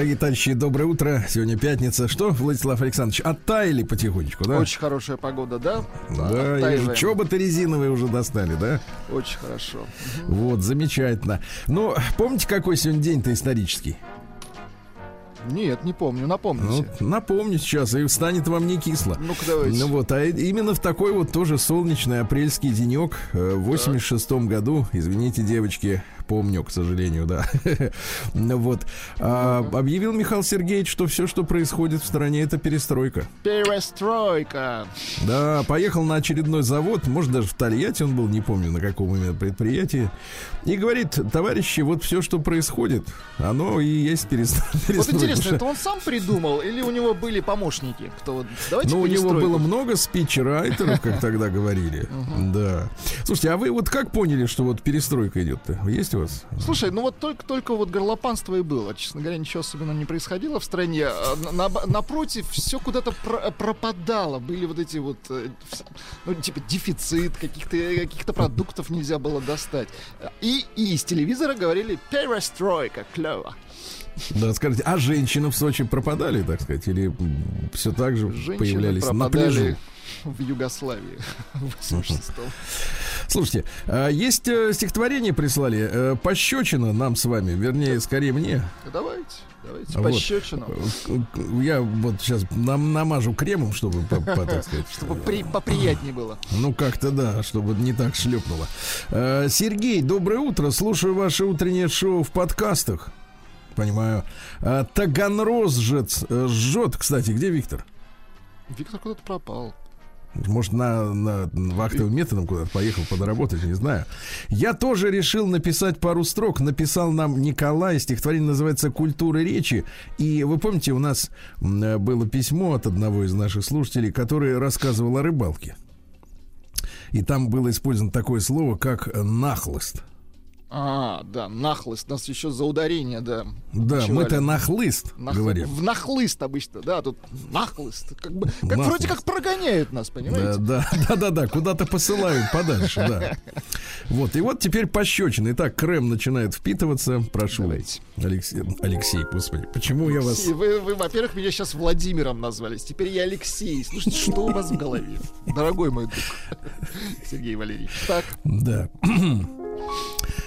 Дорогие товарищи, доброе утро. Сегодня пятница. Что, Владислав Александрович, оттаяли потихонечку, да? Очень хорошая погода, да? Да, и чоботы резиновые уже достали, да? Очень хорошо. Вот, замечательно. Ну, помните, какой сегодня день-то исторический? Нет, не помню, напомните. Ну, напомню сейчас, и станет вам не кисло. Ну-ка давайте. Ну вот, а именно в такой вот тоже солнечный апрельский денек э, в 86 году, извините, девочки, помню, к сожалению, да. вот. А, объявил Михаил Сергеевич, что все, что происходит в стране, это перестройка. Перестройка. Да, поехал на очередной завод, может, даже в Тольятти он был, не помню, на каком именно предприятии. И говорит, товарищи, вот все, что происходит, оно и есть перестройка. Вот интересно, это он сам придумал или у него были помощники? Кто давайте ну, у него было много спичрайтеров, как тогда говорили. Да. Слушайте, а вы вот как поняли, что вот перестройка идет-то? Есть у вас. Слушай, ну вот только, только вот горлопанство и было. Честно говоря, ничего особенного не происходило в стране. А на- на- напротив, все куда-то про- пропадало. Были вот эти вот, э, ну, типа, дефицит, каких-то каких продуктов нельзя было достать. И, и из телевизора говорили «перестройка, клево». Да, скажите, а женщины в Сочи пропадали, так сказать, или все так же Женщины появлялись на пропадали в Югославии в 86-м. Слушайте, а есть э, стихотворение прислали, э, пощечина нам с вами, вернее, скорее мне. Давайте, давайте, Вот. пощечину. Э, Я вот сейчас нам намажу кремом, чтобы, по- по- так сказать, Чтобы при- поприятнее было. Ну, как-то да, чтобы не так шлепнуло. Сергей, доброе утро. Слушаю ваше утреннее шоу в подкастах. Понимаю. Э, Таганрозжец э, жжет. Кстати, где Виктор? Виктор куда-то пропал. Может, на, на вахтовым методом куда-то поехал подработать, не знаю. Я тоже решил написать пару строк. Написал нам Николай. Стихотворение называется «Культура речи». И вы помните, у нас э, было письмо от одного из наших слушателей, который рассказывал о рыбалке. И там было использовано такое слово, как «нахлыст». А, да, нахлыст. Нас еще за ударение, да. Да, мы-то нахлыст Нах- говорим. В нахлыст обычно, да, тут нахлыст. Как бы, как Нахлыст. вроде как прогоняют нас, Да, понимаете? да, да, да, да, куда-то посылают подальше, да. Вот, и вот теперь пощечины. Итак, крем начинает впитываться. Прошу, Давайте. Алексей, Алексей, господи, почему я вас... Вы, вы, во-первых, меня сейчас Владимиром назвались. Теперь я Алексей. Слушайте, что у вас в голове? Дорогой мой друг. Сергей Валерьевич. Так, Да.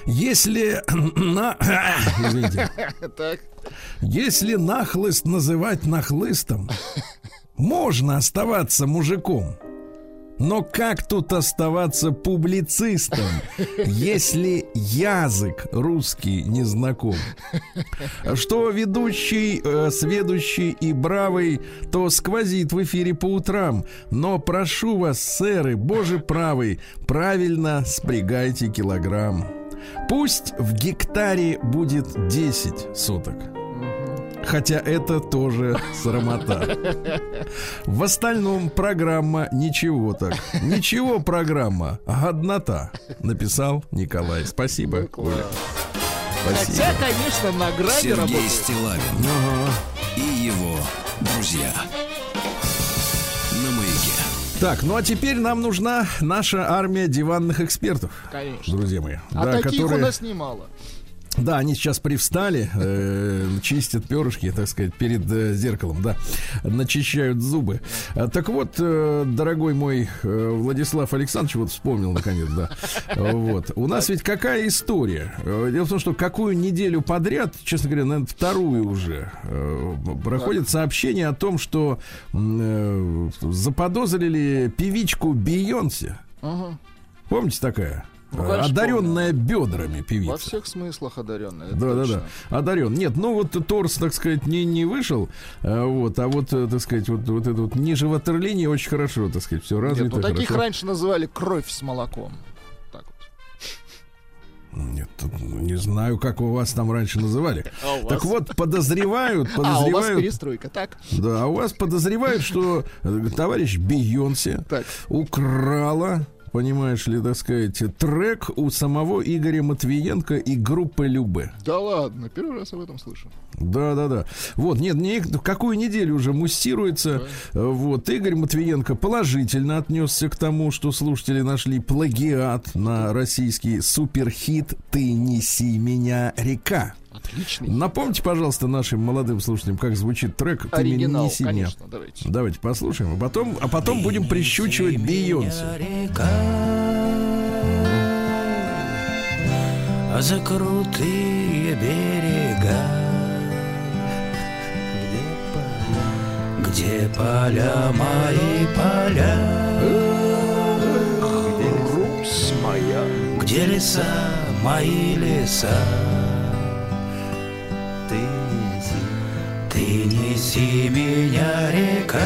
Если на... Извините. так. Если нахлыст называть нахлыстом, можно оставаться мужиком. Но как тут оставаться публицистом, если язык русский не знаком? Что ведущий, э, сведущий и бравый, то сквозит в эфире по утрам. Но прошу вас, сэры, боже правый, правильно спрягайте килограмм. Пусть в гектаре будет 10 соток. Хотя это тоже срамота. В остальном программа ничего так. Ничего программа, годнота. Написал Николай. Спасибо. Ну. Спасибо. Хотя, конечно, на грабе Сергей работает. Стилавин Ага. и его друзья. Так, ну а теперь нам нужна наша армия диванных экспертов. Конечно. Друзья мои. А да, таких которые- у нас немало. Да, они сейчас привстали, э, чистят перышки, так сказать, перед э, зеркалом, да, начищают зубы. А, так вот, э, дорогой мой э, Владислав Александрович, вот вспомнил наконец, да. Вот. У нас ведь какая история? Э, Дело в том, что какую неделю подряд, честно говоря, наверное, вторую уже, э, проходит сообщение о том, что э, заподозрили певичку Бейонсе. Помните такая? Одаренная бедрами Во певица. всех смыслах одаренная. Да, да, да. Одарен. Нет, ну вот торс, так сказать, не, не вышел. а, вот, а вот, э, так сказать, вот, вот это вот ниже ватерлинии очень хорошо, так сказать, все развито. Нет, ну таких хорошо. раньше называли кровь с молоком. Так вот. Нет, не знаю, как у вас там раньше называли. А у Так вас? вот, подозревают, А, у вас подозревают. перестройка, так? да, а у вас подозревают, что э, товарищ Бейонсе Так. украла, понимаешь ли, так сказать, трек у самого Игоря Матвиенко и группы Любе. Да ладно, первый раз об этом слышу. Да, да, да. Вот, нет, не, какую неделю уже муссируется. Э, Вот, Игорь Матвиенко положительно отнесся к тому, что слушатели нашли плагиат на российский суперхит «Ты неси меня, река». Отличный. Напомните, пожалуйста, нашим молодым слушателям, как звучит трек «Ты Оригинал, неси меня». конечно, давайте. Давайте послушаем, а потом, а потом будем прищучивать Бейонсе. А за крутые берега Где поля мои поля Русь моя. Где леса мои леса Ты неси Ты неси меня, река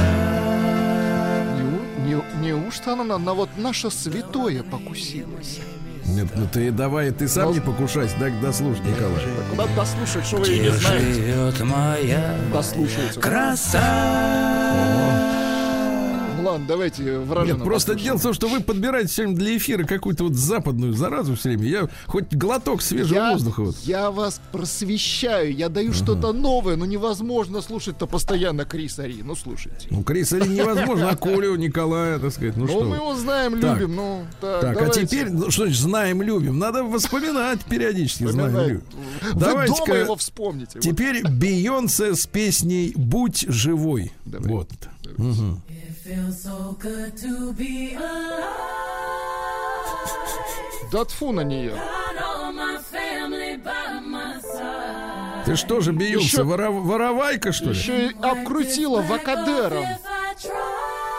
Не, не- неужто она на, на вот наше святое покусилась? Нет, ну ты давай, ты сам не покушайся, дай дослушай, Николай. Куда дослушать, что вы не знаете? живет моя Дослушайте. краса Ну ладно, давайте вражину Нет, просто послушаем. дело в том, что вы подбираете все время для эфира какую-то вот западную заразу все время. Я хоть глоток свежего я, воздуха. Вот. я вас просвещаю, я даю что-то новое, но невозможно слушать-то постоянно Криса Ри. Ну, слушайте. Ну, Криса Ри невозможно, а Колю, Николая, так сказать. Ну, Ну, что мы вы. его знаем, Так. любим, ну, так, Так, а давайте. теперь, ну, что значит знаем, любим? Надо вспоминать периодически, знаем, любим. Вы Давайте-ка дома его вспомните. Теперь Бейонсе с песней «Будь живой». Давай. Вот. Мгм. Да тфу на нее. Ты что же, Бейонсе, Еще- вора- воровайка, что ли? Еще и обкрутила вокадером.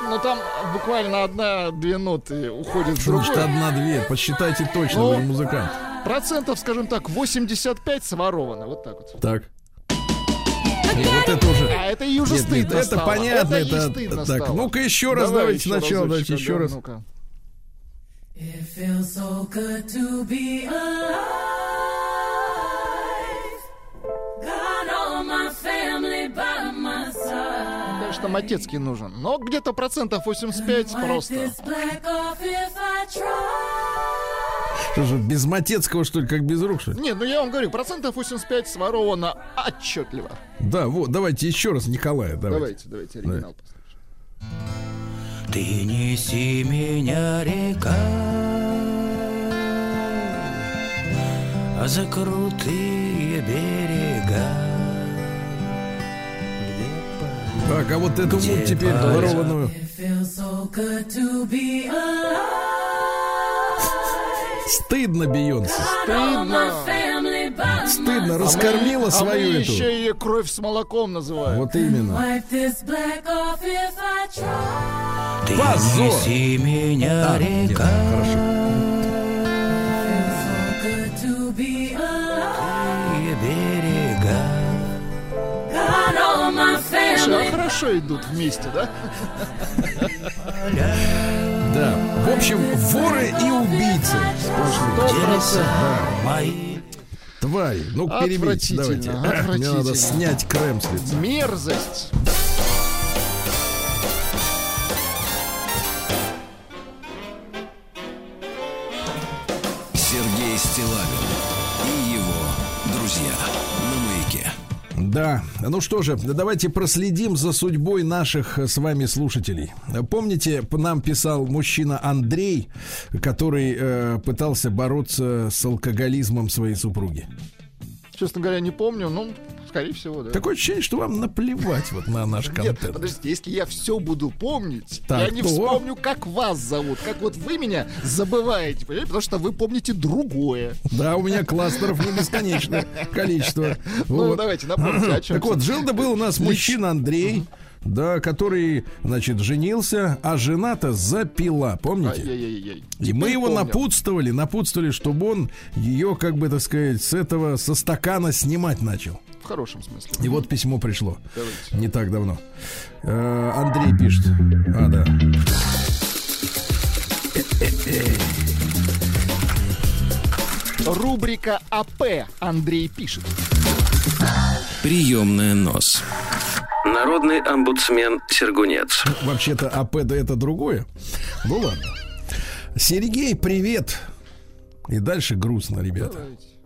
Ну там буквально одна-две ноты уходят в Что одна-две? Посчитайте точно, Ну, вы музыкант. Процентов, скажем так, 85 своровано. Вот так вот. Так. Нет, вот это уже... А это ей уже Нет, нет, стыдно это стало. понятно, Это это- стыдно так, стало. ну-ка еще раз Давай давайте еще сначала, давайте еще да, раз. ну-ка. Конечно, Матецкий нужен. Но где-то процентов 85 просто. Что же, без Матецкого, что ли, как без рук, что ли? Нет, ну я вам говорю, процентов 85 своровано отчетливо. Да, вот, давайте еще раз Николая, давайте. Давайте, давайте оригинал послушаем. Ты неси меня, река, а за крутые берега. Так, а вот эту вот теперь ворованную. Стыдно, Бейонсе. Стыдно. Стыдно, А раскормила мы- свою а мы эту. еще ее кровь с молоком называем. Вот именно. Ты Позор! неси меня, А, нет, река, хорошо. крутые берега. Слушай, а хорошо идут вместе, да? Да. В общем, воры и убийцы. Сплошные. Мои Твари. Ну, перебейте, давайте. Мне надо снять крем с лица. Мерзость. Да, ну что же, давайте проследим за судьбой наших э, с вами слушателей. Помните, нам писал мужчина Андрей, который э, пытался бороться с алкоголизмом своей супруги. Честно говоря, не помню, ну, скорее всего, да. Такое ощущение, что вам наплевать вот на наш Нет, контент. подождите, если я все буду помнить, Так, я не то? вспомню, как вас зовут, как вот вы меня забываете, понимаете, потому что вы помните другое. Да, у меня кластеров не бесконечное количество. Ну, Вот. давайте, напомните, о чем. Так вот, жил да был у нас мужчина Андрей, да, который, значит, женился, а жена-то запила, помните? Ай-яй-яй-яй. И мы его помню. напутствовали, напутствовали, чтобы он ее, как бы так сказать, с этого, со стакана снимать начал. В хорошем смысле. И вот письмо пришло. Давайте. Не так давно. Э, Андрей пишет. А, да. Рубрика АП Андрей пишет. Приемная нос. Народный омбудсмен Сергунец. Вообще-то АП да это другое. Ну ладно. Сергей, привет. И дальше грустно, ребята.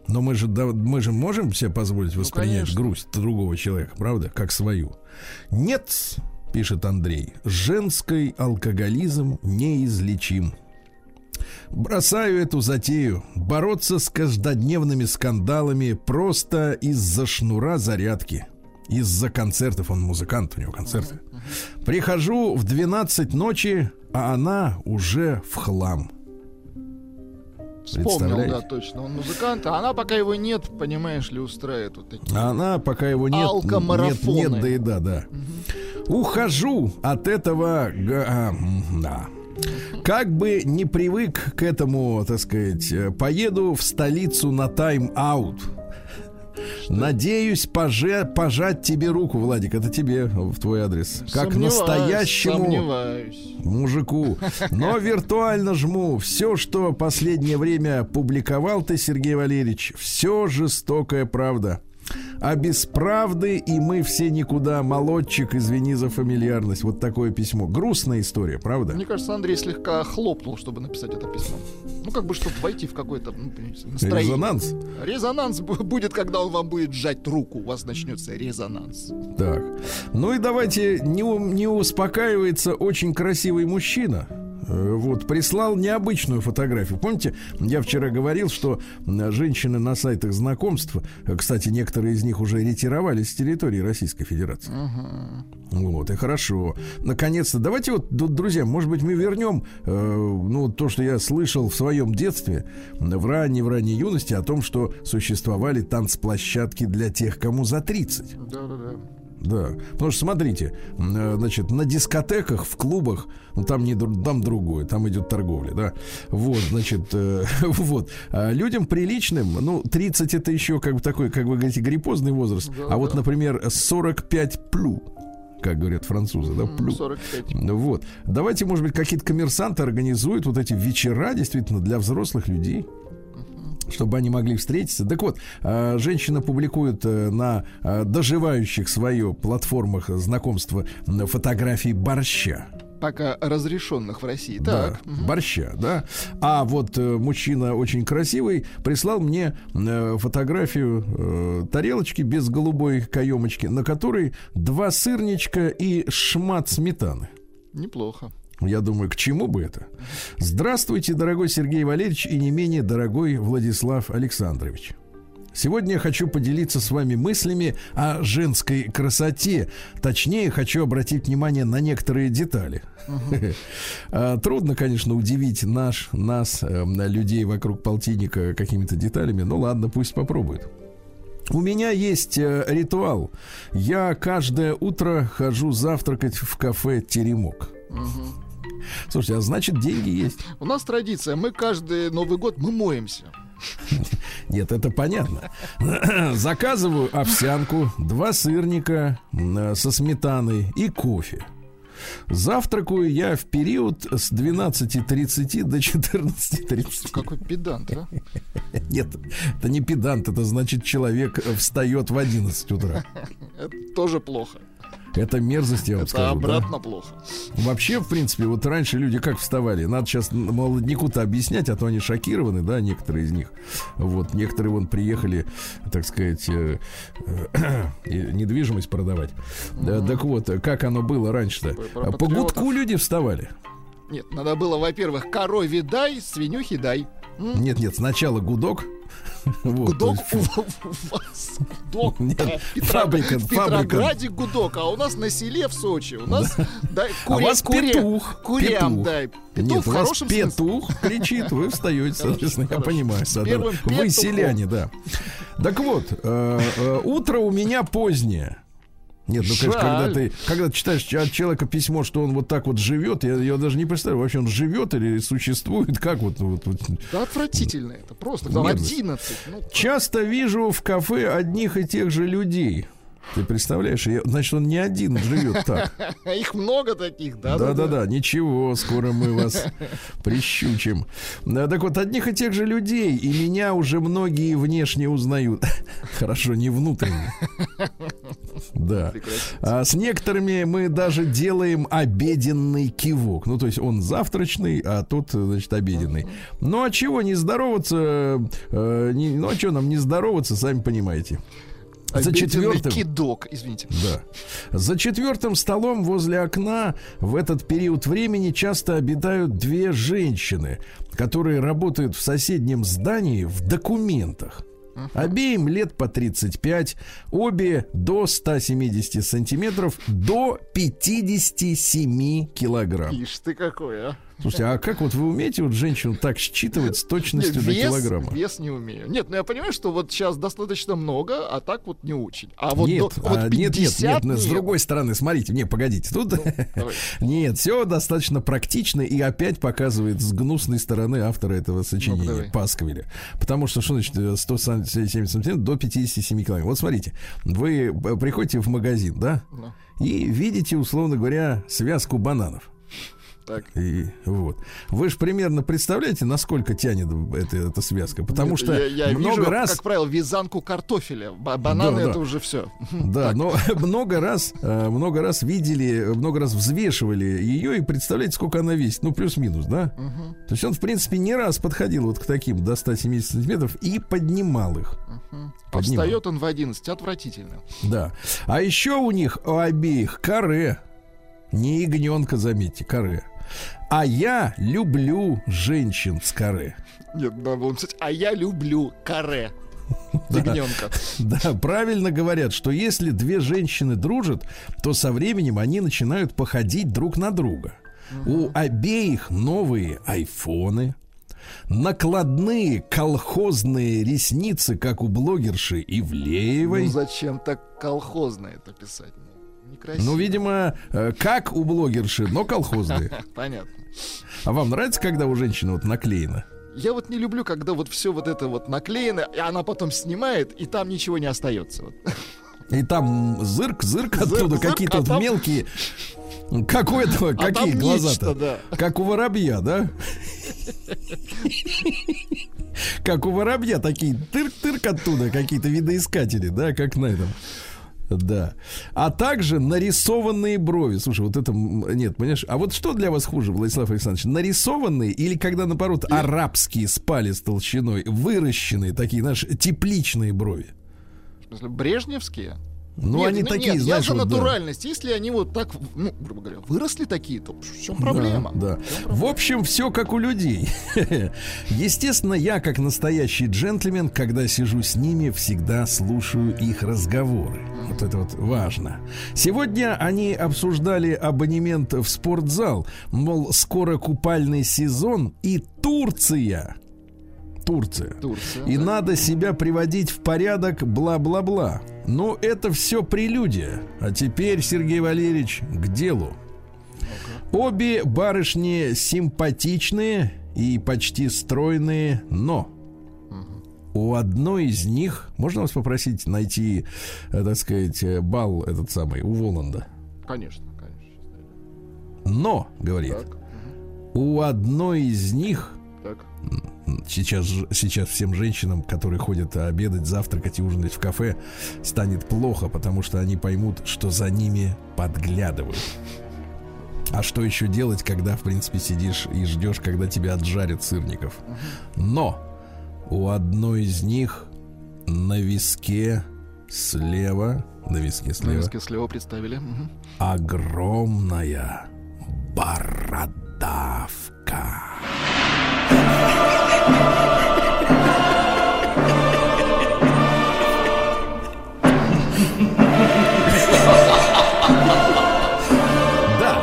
Но мы же, да, мы же можем себе позволить воспринять конечно. грусть другого человека, правда? Как свою. Нет, пишет Андрей, женский алкоголизм неизлечим. Бросаю эту затею. Бороться с каждодневными скандалами просто из-за шнура зарядки. Из-за концертов. Он музыкант, у него концерты. Прихожу в 12 ночи, а она уже в хлам. Вспомнил, да, точно. Он музыкант, а она пока его нет, понимаешь ли, устраивает вот такие. А она, пока его нет, нет, Алкомарафоны. нет, да и да, да. Ухожу от этого... а, да. Как бы не привык к этому, так сказать, э, поеду в столицу на тайм-аут. Надеюсь поже- пожать тебе руку, Владик, это тебе в твой адрес. Как Сомневаюсь, настоящему Сомневаюсь. мужику. Но виртуально жму. Все, что последнее время публиковал ты, Сергей Валерьевич, все жестокая правда. А без правды и мы все никуда. Молодчик, извини за фамильярность. Вот такое письмо. Грустная история, правда? Мне кажется, Андрей слегка хлопнул, чтобы написать это письмо. Ну, как бы, чтобы войти в какое-то ну, настроение. Резонанс. Резонанс бу- будет, когда он вам будет сжать руку. У вас начнется резонанс. Так. Ну и давайте, не, не успокаивается очень красивый мужчина. Э, Вот, прислал необычную фотографию. Помните, я вчера говорил, что женщины на сайтах знакомств, э, кстати, некоторые из них уже ретировались с территории Российской Федерации. Вот, и хорошо. Наконец-то, давайте вот, друзья, может быть, мы вернем, э, ну, то, что я слышал в своем детстве, в ранней, в ранней юности, о том, что существовали танцплощадки для тех, кому за 30. Да-да-да. Да, потому что смотрите, э, значит, на дискотеках, в клубах, ну там не там другое, там идет торговля, да. Вот, значит, э, вот. А людям приличным, ну, 30 это еще как бы такой, как вы говорите, гриппозный возраст. а вот, например, 45 плю, как говорят французы, да, М, плю. 45. Ну Вот. Давайте, может быть, какие-то коммерсанты организуют вот эти вечера действительно для взрослых людей чтобы они могли встретиться. Так вот, э, женщина публикует э, на э, доживающих свое платформах знакомства фотографии борща. Пока разрешенных в России. Да, мгм. борща, да. А вот э, мужчина очень красивый прислал мне э, фотографию э, тарелочки без голубой каемочки, на которой два сырничка и шмат сметаны. Неплохо. Я думаю, к чему бы это? Здравствуйте, дорогой Сергей Валерьевич и не менее дорогой Владислав Александрович. Сегодня я хочу поделиться с вами мыслями о женской красоте. Точнее, хочу обратить внимание на некоторые детали. А, Трудно, конечно, удивить наш, нас, э, людей вокруг полтинника какими-то деталями. Ну ладно, пусть попробует. У меня есть э, ритуал. Я каждое утро хожу завтракать в кафе «Теремок». Слушайте, а значит деньги есть. У нас традиция. Мы каждый Новый год мы моемся. Нет, это понятно. Заказываю овсянку, два сырника э, со сметаной и кофе. Завтракаю я в период с 12.30 до 14.30. Какой педант, а? Нет, это не педант, это значит человек э, встает в 11 утра. Это тоже плохо. Это мерзость, я вам Это скажу. да. обратно плохо. Вообще, в принципе, вот раньше люди как вставали? Надо сейчас молодняку-то объяснять, а то они шокированы, да, некоторые из них. Вот, некоторые вон приехали, так сказать, э, э, недвижимость продавать. Да, так вот, как оно было раньше-то? Про По гудку люди вставали. Нет, надо было, во-первых, корове дай, свинюхи дай. Нет, нет, сначала гудок. Вот, Гудок есть, у, вас. Гудок. Нет, фабрика, В фабрика. Петрограде гудок, а у нас на селе в Сочи. У нас А у вас петух. Курям петух. Нет, в у вас смысле. петух кричит, вы встаете, соответственно, я понимаю. С да, да. первым Вы петухом. селяне, да. Так вот, э, э, утро у меня позднее. Нет, ну, конечно, когда ты, когда ты читаешь от человека письмо, что он вот так вот живет, я, я даже не представляю, вообще он живет или существует, как вот, вот, вот. Да отвратительно это. Просто. Мерзость. 11. Ну, Часто вижу в кафе одних и тех же людей. Ты представляешь, я- значит, он не один живет так. их много таких, да? Да-да-да, ничего, скоро мы вас прищучим. Да, так вот, одних и тех же людей, и меня уже многие внешне узнают. Хорошо, не внутренне. Да. А с некоторыми мы даже делаем обеденный кивок. Ну, то есть он завтрачный, а тут, значит, обеденный. Ну, а чего не здороваться? э, не- ну, а что нам не здороваться, сами понимаете. За четвертым. кидок, извините. Да. За четвертым столом возле окна в этот период времени часто обитают две женщины, которые работают в соседнем здании в документах. Обеим лет по 35, обе до 170 сантиметров, до 57 килограмм. Ишь ты какой, а? Слушайте, а как вот вы умеете вот женщину так считывать с точностью Нет, до вес, килограмма? вес не умею. Нет, ну я понимаю, что вот сейчас достаточно много, а так вот не очень. А вот, нет, до, вот а, нет, нет, 50 нет, с другой стороны, смотрите, не, погодите, тут давай. нет, все достаточно практично и опять показывает с гнусной стороны автора этого Ну, сочинения давай. Пасквиля. Потому что, что значит э, 170 сантиметров до 57 километров? Вот смотрите, вы э, приходите в магазин, да, Ну. и видите, условно говоря, связку бананов. Так. И вот. Вы же примерно представляете, насколько тянет эта, эта связка? Потому Нет, что я, я много вижу, раз... как правило, вязанку картофеля. Ба- Бананы Да, да. это уже все. Да, но много раз, э, много раз видели, много раз взвешивали ее и представляете, сколько она весит. Ну, плюс-минус, да? То есть он, в принципе, не раз подходил вот к таким до 170 сантиметров и поднимал их. А Поднимал. встает он в 11. Отвратительно. Да. А еще у них у обеих каре. Не ягненка, заметьте, каре. А я люблю женщин с каре. Нет, надо было написать, а я люблю каре. Ягненка. Да, правильно говорят, что если две женщины дружат, то со временем они начинают походить друг на друга. У обеих новые айфоны, накладные колхозные ресницы, как у блогерши Ивлеевой. Ну зачем так колхозно это писать? Ну, Некрасиво. Ну, видимо, э, как у блогерши, но колхозные. Понятно. А вам нравится, когда у женщины вот наклеено? Я вот не люблю, когда вот все вот это вот наклеено, и она потом снимает, и там ничего не остается. И там зырк, зырк Зырк, оттуда, какие-то а там- мелкие. Как у этого, А какие глаза-то? да. Как у воробья, да? Как у воробья такие тырк-тырк оттуда, какие-то видоискатели, да, как на этом. Да. А также нарисованные брови. Слушай, вот это... Нет, понимаешь? А вот что для вас хуже, Владислав Александрович? Нарисованные или когда, наоборот, арабские с палец толщиной, выращенные такие, знаешь, тепличные брови? В смысле, брежневские? Ну, Нет, они ну, такие, нет, знаешь, я за вот, да. натуральность. Если они вот так, ну, грубо говоря, выросли такие, то в чем Да, проблема? Да, В чём В проблема? общем, все как у людей. Естественно, я, как настоящий джентльмен, когда сижу с ними, всегда слушаю их разговоры. Вот это вот важно. Сегодня они обсуждали абонемент в спортзал. Мол, скоро купальный сезон и Турция. Турция. Турция. И да. надо себя приводить в порядок, бла-бла-бла. Но это все прелюдия. А теперь, Сергей Валерьевич, к делу. Обе барышни симпатичные и почти стройные, но у одной из них, можно вас попросить найти, э, так сказать, э, бал этот самый у Воланда. Конечно, конечно. Но, говорит, Так, у одной из них так. Сейчас, сейчас всем женщинам, которые ходят обедать, завтракать и ужинать в кафе, станет плохо, потому что они поймут, что за ними подглядывают. А что еще делать, когда, в принципе, сидишь и ждешь, когда тебя отжарят сырников? Но у одной из них на виске слева, на виске На слева, виске слева представили. Огромная бородавка. Да.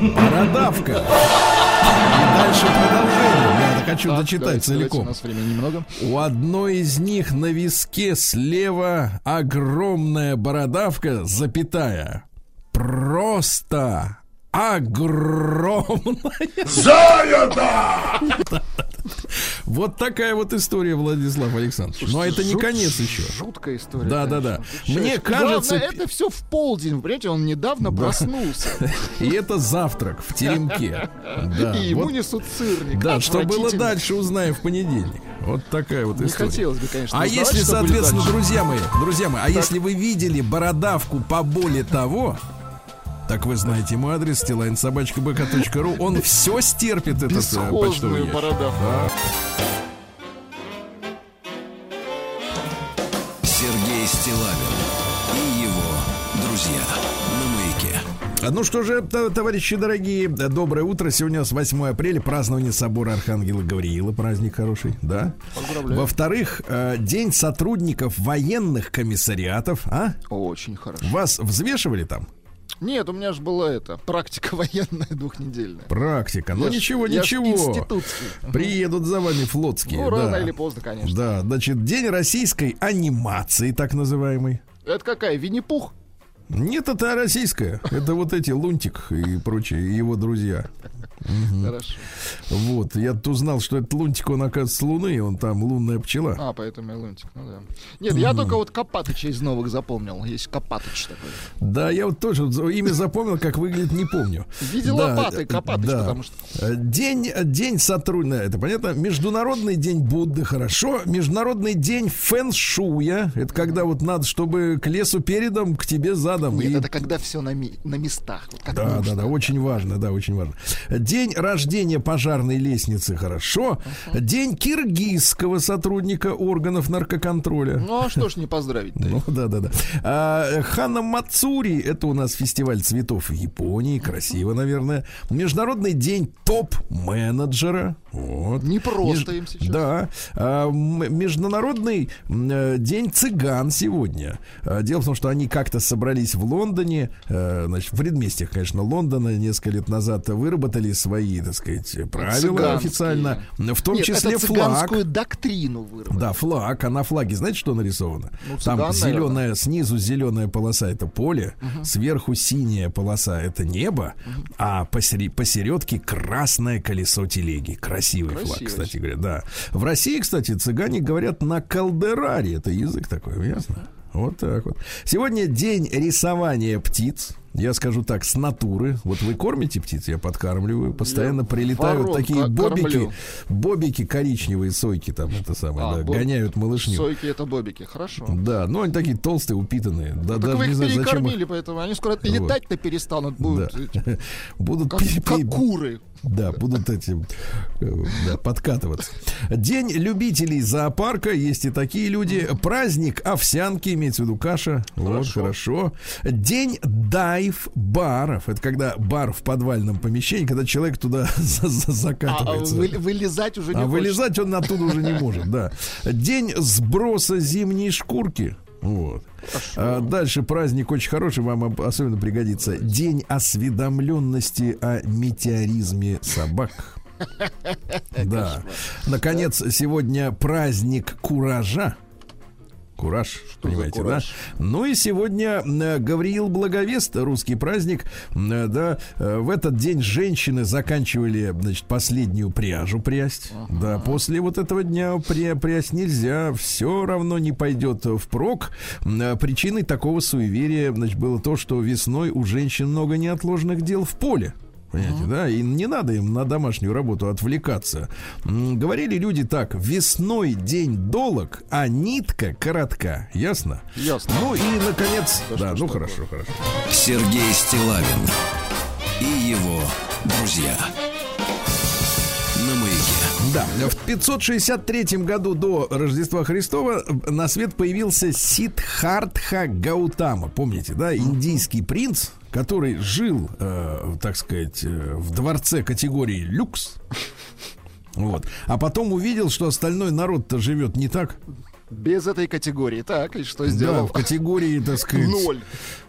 Бородавка. И дальше продолжение. Я так хочу дочитать целиком. У одной из них на виске слева огромная бородавка, запятая. Просто огромная. Вот такая вот история, Владислав Александрович. Но это не конец еще. Жуткая история. Да, да, да. Мне кажется, Главное, это все в полдень. Понимаете, он недавно проснулся. и это завтрак в теремке. Да, И ему несут сырник. да, что было дальше, узнаем в понедельник. Вот такая вот Не история. хотелось бы, конечно, А если, соответственно, друзья мои, друзья мои, а если вы видели бородавку по боли того, так вы знаете мой адрес, stilainsobachkabk.ru. Он все стерпит, этот э, почтовый ящик. бородавку. Да. Сергей Стилавин и его друзья на маяке. А Ну что же, товарищи дорогие, доброе утро. Сегодня у нас 8 апреля, празднование собора Архангела Гавриила, праздник хороший, да? Поздравляю. Во-вторых, э, день сотрудников военных комиссариатов, а? Очень хорошо. Вас взвешивали там? Нет, у меня же была эта практика военная двухнедельная. Практика. Ну Я ничего, я ничего. Приедут за вами флотские. Ну, да. рано или поздно, конечно. Да, значит, день российской анимации, так называемый. Это какая? Винни-Пух? Нет, это российская. Это вот эти Лунтик и прочие, его друзья. Хорошо. Вот, я тут узнал, что этот лунтик, он, оказывается, с Луны, он там лунная пчела. А, поэтому я лунтик, ну да. Нет, я только вот Копатыча из новых запомнил. Есть Копатыч такой. Да, я вот тоже имя запомнил, как выглядит, не помню. В виде Да, лопаты э, Копатыч, да. потому что... Э, День, день сотрудника, это понятно, Международный день Будды, хорошо. Международный день фэн-шуя, это когда вот надо, чтобы к лесу передом, к тебе задом. Нет, И- это когда все на, ми- на местах. Вот как Да, нужно. да, да, очень важно, да, очень важно. День рождения пожарной лестницы, хорошо. День киргизского сотрудника органов наркоконтроля. Ну а что ж не поздравить-то? Ну, да, да, да. А, Хана Мацури, это у нас фестиваль цветов в Японии, красиво, наверное. Международный день топ-менеджера. Вот. Не просто Меж- им сейчас. Да. А, Международный э, день цыган сегодня. А, Дело в том, что они как-то собрались в Лондоне, э, значит, в предместьях, конечно, Лондона несколько лет назад выработали свои, так сказать, правила Цыганские. официально, в том Нет, числе это флаг. доктрину выработали. Да, флаг. А на флаге, знаете, что нарисовано? Ну, Там цыган, зеленая, снизу зеленая полоса это поле, сверху синяя полоса это небо, а посере- посередке красное колесо телеги. Красивый флаг, Красиво. кстати говоря, да. В России, кстати, цыгане говорят на калдераре. Это язык такой, ясно? Вот так вот. Сегодня день рисования птиц. Я скажу так, с натуры. Вот вы кормите птиц, я подкармливаю. Постоянно Я прилетают ворон такие бобики. кормлю. Бобики коричневые, сойки там, это самое, А, да, боб- гоняют малышню. Сойки это бобики, хорошо. Да, ну они такие толстые, упитанные. Да, так даже вы не их знаю, зачем их. перекормили, поэтому они скоро летать-то перестанут. Будут Да. Будут как, пи- как куры. Да, будут эти э, да, подкатываться. День любителей зоопарка. Есть и такие люди. Праздник овсянки, имеется в виду каша. Вот, хорошо. День дайв-баров. Это когда бар в подвальном помещении, когда человек туда за- за- А, а закатывается. вы- вылезать уже не А хочется. вылезать он оттуда уже не может, да. День сброса зимней шкурки. Вот. А дальше праздник очень хороший, вам об- особенно пригодится. День осведомленности о метеоризме собак. Да. Наконец, сегодня праздник куража. Кураж, за понимаете, кураж? да? Ну и сегодня э, Гавриил Благовест, русский праздник, э, да, э, в этот день женщины заканчивали, значит, последнюю пряжу прясть, да, после вот этого дня пря- прясть нельзя, все равно не пойдет впрок. Причиной такого суеверия, значит, было то, что весной у женщин много неотложных дел в поле. Понимаете, да? И не надо им на домашнюю работу отвлекаться. Говорили люди так: весной день долог, а нитка коротка. Ясно? Ясно. Ну и наконец. Да Да, ну такое? хорошо, хорошо. Сергей Стилавин и его друзья. На маяке. Да, в 563 году до Рождества Христова на свет появился Сиддхартха Гаутама. Помните, да? Индийский принц, который жил, э, так сказать, э, в дворце категории люкс. Вот. А потом увидел, что остальной народ-то живет не так. Без этой категории. Так, и что Да, сделал? в категории, так сказать, Ноль.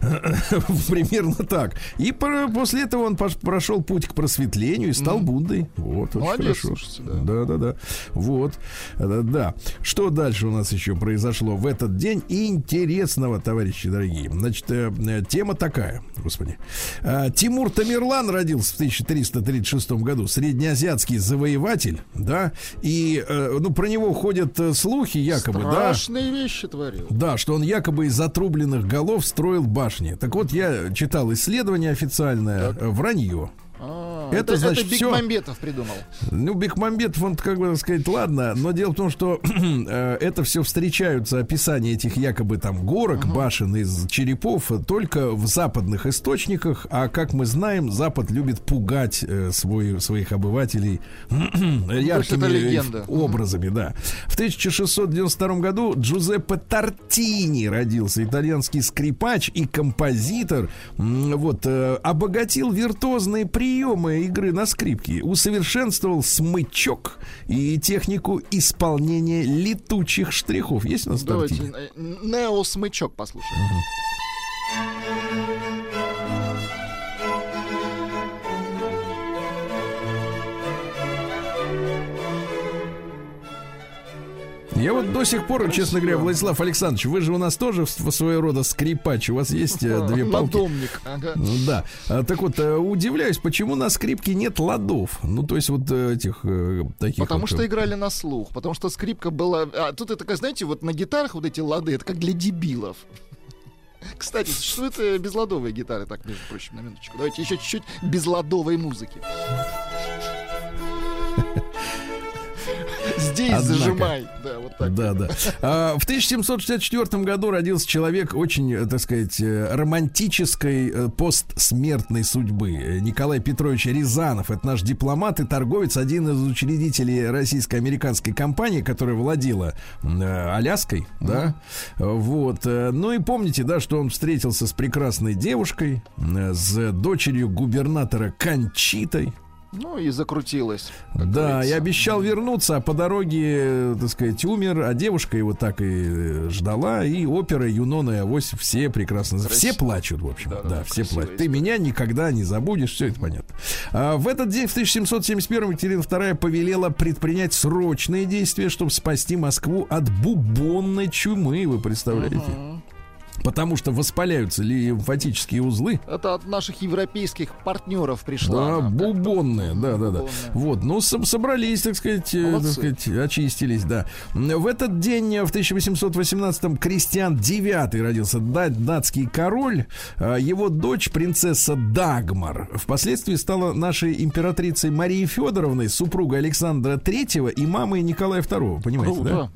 примерно так. И после этого он прошел путь к просветлению и стал Буддой. Вот, очень Молодец, хорошо. да. да, да, да. Вот, да, да. Что дальше у нас еще произошло в этот день интересного, товарищи дорогие? Значит, э, э, тема такая, господи. Э, Тимур Тамерлан родился в 1336 году, среднеазиатский завоеватель, да, и, э, ну, про него ходят э, слухи якобы, да, Страшные вещи творил. да, что он якобы из отрубленных голов строил башни. Так вот, я читал исследование официальное, э, вранье. А, Это, это, значит, это. Бекмамбетов придумал. Ну, Бекмамбетов, он, как бы сказать, ладно, но дело в том, что э, это все встречаются описания этих якобы там горок, башен из черепов только в западных источниках, а как мы знаем, Запад любит пугать э, свой, своих обывателей яркими образами, да. В 1692 году Джузеппе Тартини родился, итальянский скрипач и композитор. Вот, э, обогатил виртуозные приемы игры на скрипке, усовершенствовал смычок и технику исполнения летучих штрихов. Есть у нас Давайте э, неосмычок послушаем. Я вот до сих пор, честно говоря, Владислав Александрович, вы же у нас тоже своего рода скрипач. У вас есть э, две палки. Ага. Ну Да. А, Так вот, э, удивляюсь, почему на скрипке нет ладов. Ну, то есть вот э, этих таких. Потому вот, что играли на слух, потому что скрипка была... А тут это, такая, знаете, вот на гитарах вот эти лады, это как для дебилов. Кстати, существуют безладовые гитары, так, между прочим, на минуточку. Давайте еще чуть-чуть безладовой музыки. Здесь Однако. зажимай. Да, вот так. Да, да. А, в 1764 году родился человек очень, э, так сказать, э, романтической э, постсмертной судьбы. Николай Петрович Рязанов. Это наш дипломат и торговец, один из учредителей российско-американской компании, которая владела Аляской, да. Вот. Ну и помните, да, что он встретился с прекрасной девушкой, с дочерью губернатора Кончитой. Ну и закрутилось. Да, говорится. обещал вернуться, а по дороге, так сказать, умер, а девушка его так и э, ждала, и опера Юнона и Авось все прекрасно, Красиво. все плачут, в общем, Да, да, да, все плачут. Ты история. меня никогда не забудешь, все это понятно. А, в этот день, в 1771 Екатерина II повелела предпринять срочные действия, чтобы спасти Москву от бубонной чумы, вы представляете? Потому что воспаляются лимфатические узлы, Это от наших европейских партнеров пришла. да, она. бубонные, да, да, да. Вот, ну, со- собрались, так сказать, э, так сказать, очистились, да. В этот день, э, в 1818-м, Кристиан IX родился, да- датский король. А Его дочь, принцесса Дагмар, впоследствии стала нашей императрицей Марией Федоровной, супругой Александра III и мамой Николая II, понимаете, да? Круто.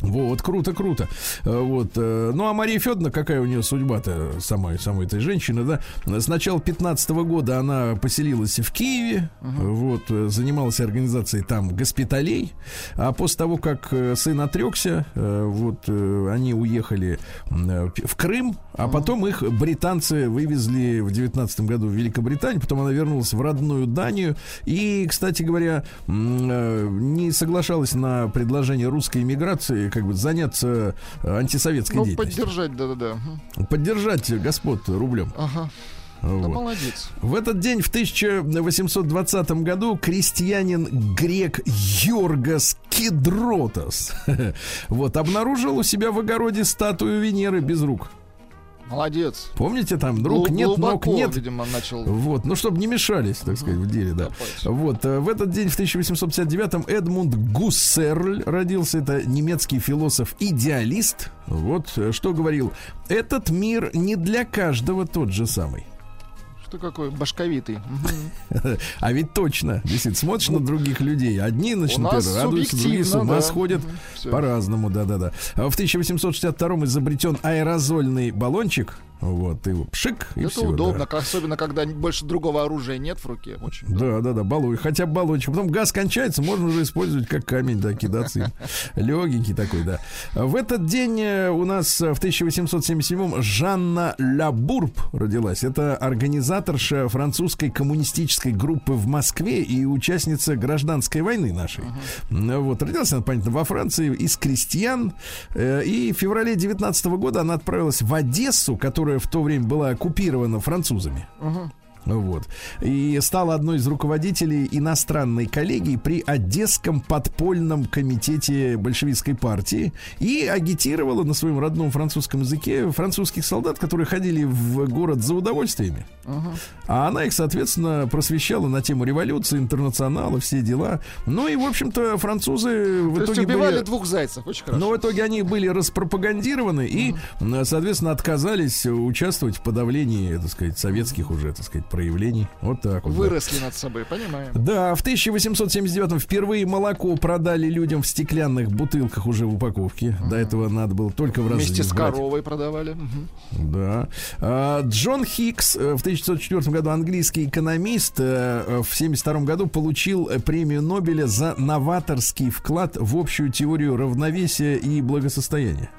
Вот, круто, круто. Э, Вот. э, Ну, а Мария Федоровна, какая у нее судьба-то самой, самой этой женщины, да? С начала 15 года она поселилась в Киеве, вот, э, занималась организацией там госпиталей, а после того, как сын отрекся, вот, они уехали в Крым, а потом их британцы вывезли в 19 году в Великобританию, потом она вернулась в родную Данию и, кстати говоря, не соглашалась на предложение русской иммиграции как бы заняться э, антисоветской Ну, деятельностью. поддержать, да-да-да. Поддержать господ рублем. Ага. Да Вот. молодец. В этот день, в 1820 году, крестьянин грек Йоргас Кедротос вот, обнаружил у себя в огороде статую Венеры без рук. Молодец. Помните, там рук Глу- нет, ног глубоко, нет. видимо, начал Вот, ну, чтобы не мешались, так сказать, в деле, да. копать. Вот, э, в этот день, в 1859-м, Эдмунд Гуссерль родился. Это немецкий философ-идеалист. Вот, э, что говорил. Этот мир не для каждого тот же самый. Что какой башковитый. А ведь точно, действительно, смотришь на других людей. Одни, значит, радуются, другие с ума сходят по-разному, да-да-да. В 1862-м изобретен аэрозольный баллончик. Вот, и пшик, и Это всё, удобно, да. особенно когда больше другого оружия нет в руке. Очень. Да, да, да, баллон, хотя бы баллончик. Потом газ кончается, можно уже использовать как камень, да, кидаться. Легенький такой, да. В этот день э, у нас э, в 1877-м Жанна Лабурб родилась. Это организаторша французской коммунистической группы в Москве и участница гражданской войны нашей. Ну, Вот, родилась она, понятно, во Франции из крестьян. Э, И в феврале 19 года она отправилась в Одессу, которая в то время была оккупирована французами. Мгм. Вот. И стала одной из руководителей иностранной коллегии при Одесском подпольном комитете большевистской партии и агитировала на своем родном французском языке французских солдат, которые ходили в город за удовольствиями. Мгм. А она их, соответственно, просвещала на тему революции, интернационала, все дела. Ну и, в общем-то, французы в То итоге убивали были... двух зайцев. Очень хорошо. Но в итоге они были распропагандированы и, м, соответственно, отказались участвовать в подавлении, так сказать, советских уже, так сказать, проявлений. Вот так вот. да. Выросли над собой, понимаем. Да, в 1879 впервые молоко продали людям в стеклянных бутылках уже в упаковке. До этого надо было только в Вместе разлив с брать. коровой продавали. Мгм. Да. А, Джон Хикс э, в 1904 году английский экономист э, э, в 1972 году получил премию Нобеля за новаторский вклад в общую теорию равновесия и благосостояния.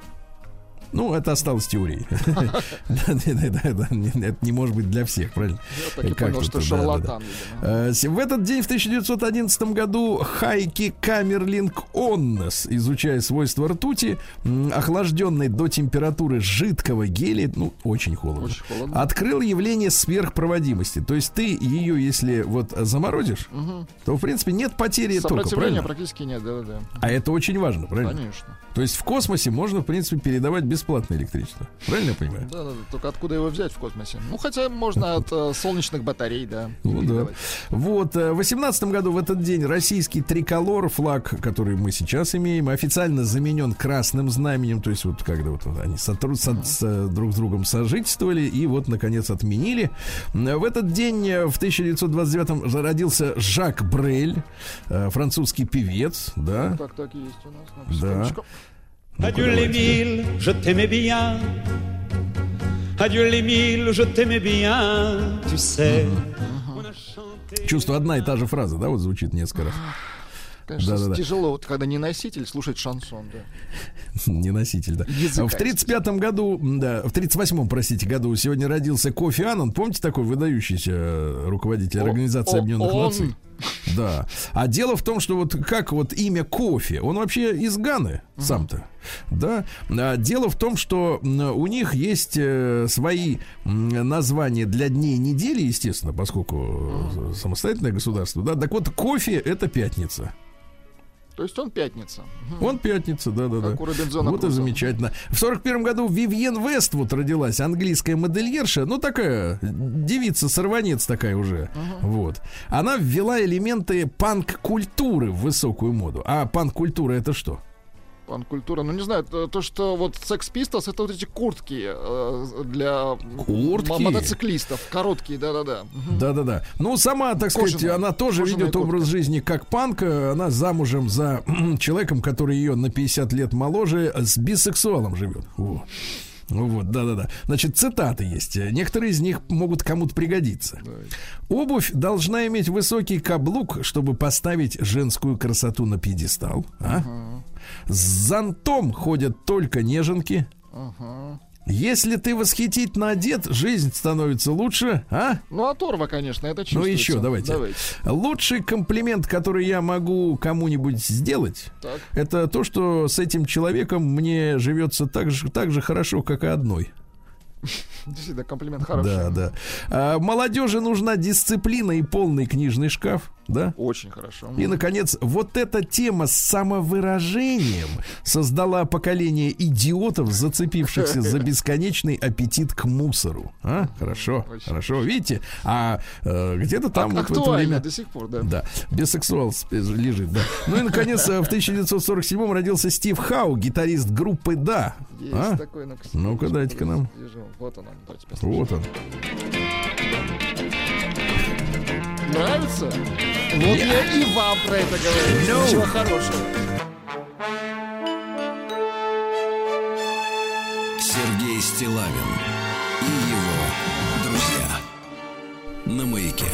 Ну, это осталось теорией. Это не может быть для всех, правильно? Я так и понял, что шарлатан. Э, В этот день, в 1911 году, Хайки Камерлинг Оннес, изучая свойства ртути, охлажденной до температуры жидкого гелия, ну, очень холодно, открыл явление сверхпроводимости. То есть ты ее, если вот заморозишь, то, в принципе, нет потери тока, правильно? практически нет, да-да-да. А это очень важно, правильно? Конечно. То есть в космосе можно, в принципе, передавать бесплатное электричество. Правильно я понимаю? Да, да, да. Только откуда его взять в космосе? Ну, хотя можно от э, солнечных батарей, да. Ну да. Вот, э, в 18 году в этот день российский триколор, флаг, который мы сейчас имеем, официально заменен красным знаменем, то есть вот когда вот они сотру- со- с- друг с другом сожительствовали и вот, наконец, отменили. Э, В этот день, э, в 1929 родился Жак Брель, э, французский певец, да. Так, так и есть у нас. Ну, Да. Adieu les mille, je t'aimais bien. Adieu les mille, je t'aimais bien. Tu sais. Чувство одна и та же фраза, да, вот звучит несколько раз. Конечно, Да-да-да. тяжело, вот, когда не носитель, слушать шансон, да. Не носитель, да. Языка, в 35-м году, да, в 38-м, простите, году сегодня родился Кофи Аннан. Помните такой выдающийся э, руководитель О- Организации Объединенных он. Наций? Да. А дело в том, что вот как вот имя Кофи, он вообще из Ганы сам-то. Да. А дело в том, что у них есть э, свои названия для дней недели, естественно, поскольку э, самостоятельное государство. Да. Так вот, кофе это пятница. То есть он пятница. Он пятница, да, да, да. Как у Робинзона Вот и замечательно. В сорок первом году Вивьен Вествуд родилась, английская модельерша, ну такая девица-сорванец такая уже. Вот. Она ввела элементы панк-культуры в высокую моду. А панк-культура это что? Панк-культура. Ну, не знаю, то, то, что вот Sex Pistols, это вот эти куртки э, для Куртки? м- мотоциклистов. Короткие, да-да-да. Да-да-да. Ну, сама, так сказать, Кожаная- она тоже ведет образ жизни как панк. Она замужем за человеком, который ее на 50 лет моложе, с бисексуалом живет. Вот. Ну Вот, да-да-да. Значит, цитаты есть. Некоторые из них могут кому-то пригодиться. Обувь должна иметь высокий каблук, чтобы поставить женскую красоту на пьедестал. а? С зонтом ходят только неженки. Ага. Если ты восхитительно одет, жизнь становится лучше, а? Ну, оторва, конечно, это Ну чувствуется. еще, давайте. Давайте. Лучший комплимент, который я могу кому-нибудь сделать, Так. это то, что с этим человеком мне живется так же, так же хорошо, как и одной. Действительно, комплимент хороший. Да, да. А, молодежи нужна дисциплина и полный книжный шкаф, да? Очень хорошо. И, наконец, вот эта тема с самовыражением создала поколение идиотов, зацепившихся за бесконечный аппетит к мусору. А? Хорошо, Очень хорошо. Видите? А э, где-то там вот в это время... до сих пор, да. Да, бисексуал лежит, да. Ну и, наконец, э, в 1947-м родился Стив Хау, гитарист группы «Да». Есть А? такой, ну-ка, Ну-ка, дайте-ка нам. вижу. Вот он, давайте послушаем. Вот он. Нравится? Вот я и вам про это говорю. No. Ничего хорошего. Сергей Стилавин На маяке.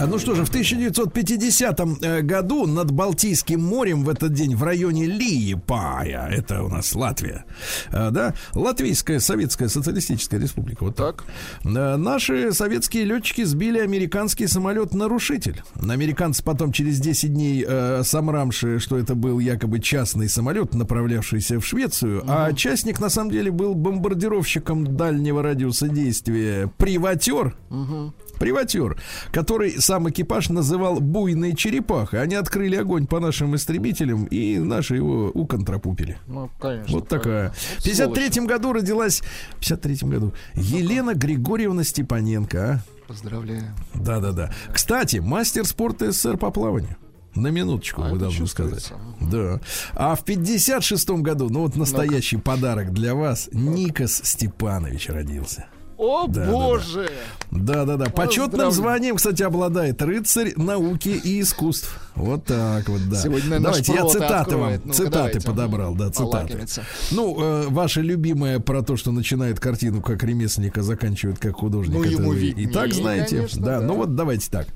А, Ну что же, в 1950 э, году над Балтийским морем в этот день в районе Лиепая, это у нас Латвия, э, да, Латвийская Советская Социалистическая Республика, вот так. Э, Наши советские летчики сбили американский самолет-нарушитель. Американцы потом через 10 дней э, сомрамши, что это был якобы частный самолет, направлявшийся в Швецию, а частник на самом деле был бомбардировщиком дальнего радиуса действия «Приватер», Приватер, который сам экипаж называл буйной черепахой. Они открыли огонь по нашим истребителям, и наши его уконтрапупили. Ну, конечно. Вот такая. В конечно. 53 году родилась... В 53 году. Елена Григорьевна Степаненко. а? Поздравляю. Да-да-да. Кстати, мастер спорта СССР по плаванию. На минуточку, А вы должны сказать. Да. А в 56 году, ну вот настоящий подарок для вас, Никос Степанович родился. О, Да, да, боже! Да-да-да. Почетным Поздравляю. званием, кстати, обладает рыцарь науки и искусств. Вот так вот, да. Сегодня, наверное, давайте, я цитаты откроет. вам, Ну-ка, цитаты давайте. подобрал, да, цитаты. Ну, э, ваша любимая про то, что начинает картину как ремесленник, а заканчивает как художник. Ну, это ему вы и виднее, так знаете. конечно, да, да. ну вот давайте так.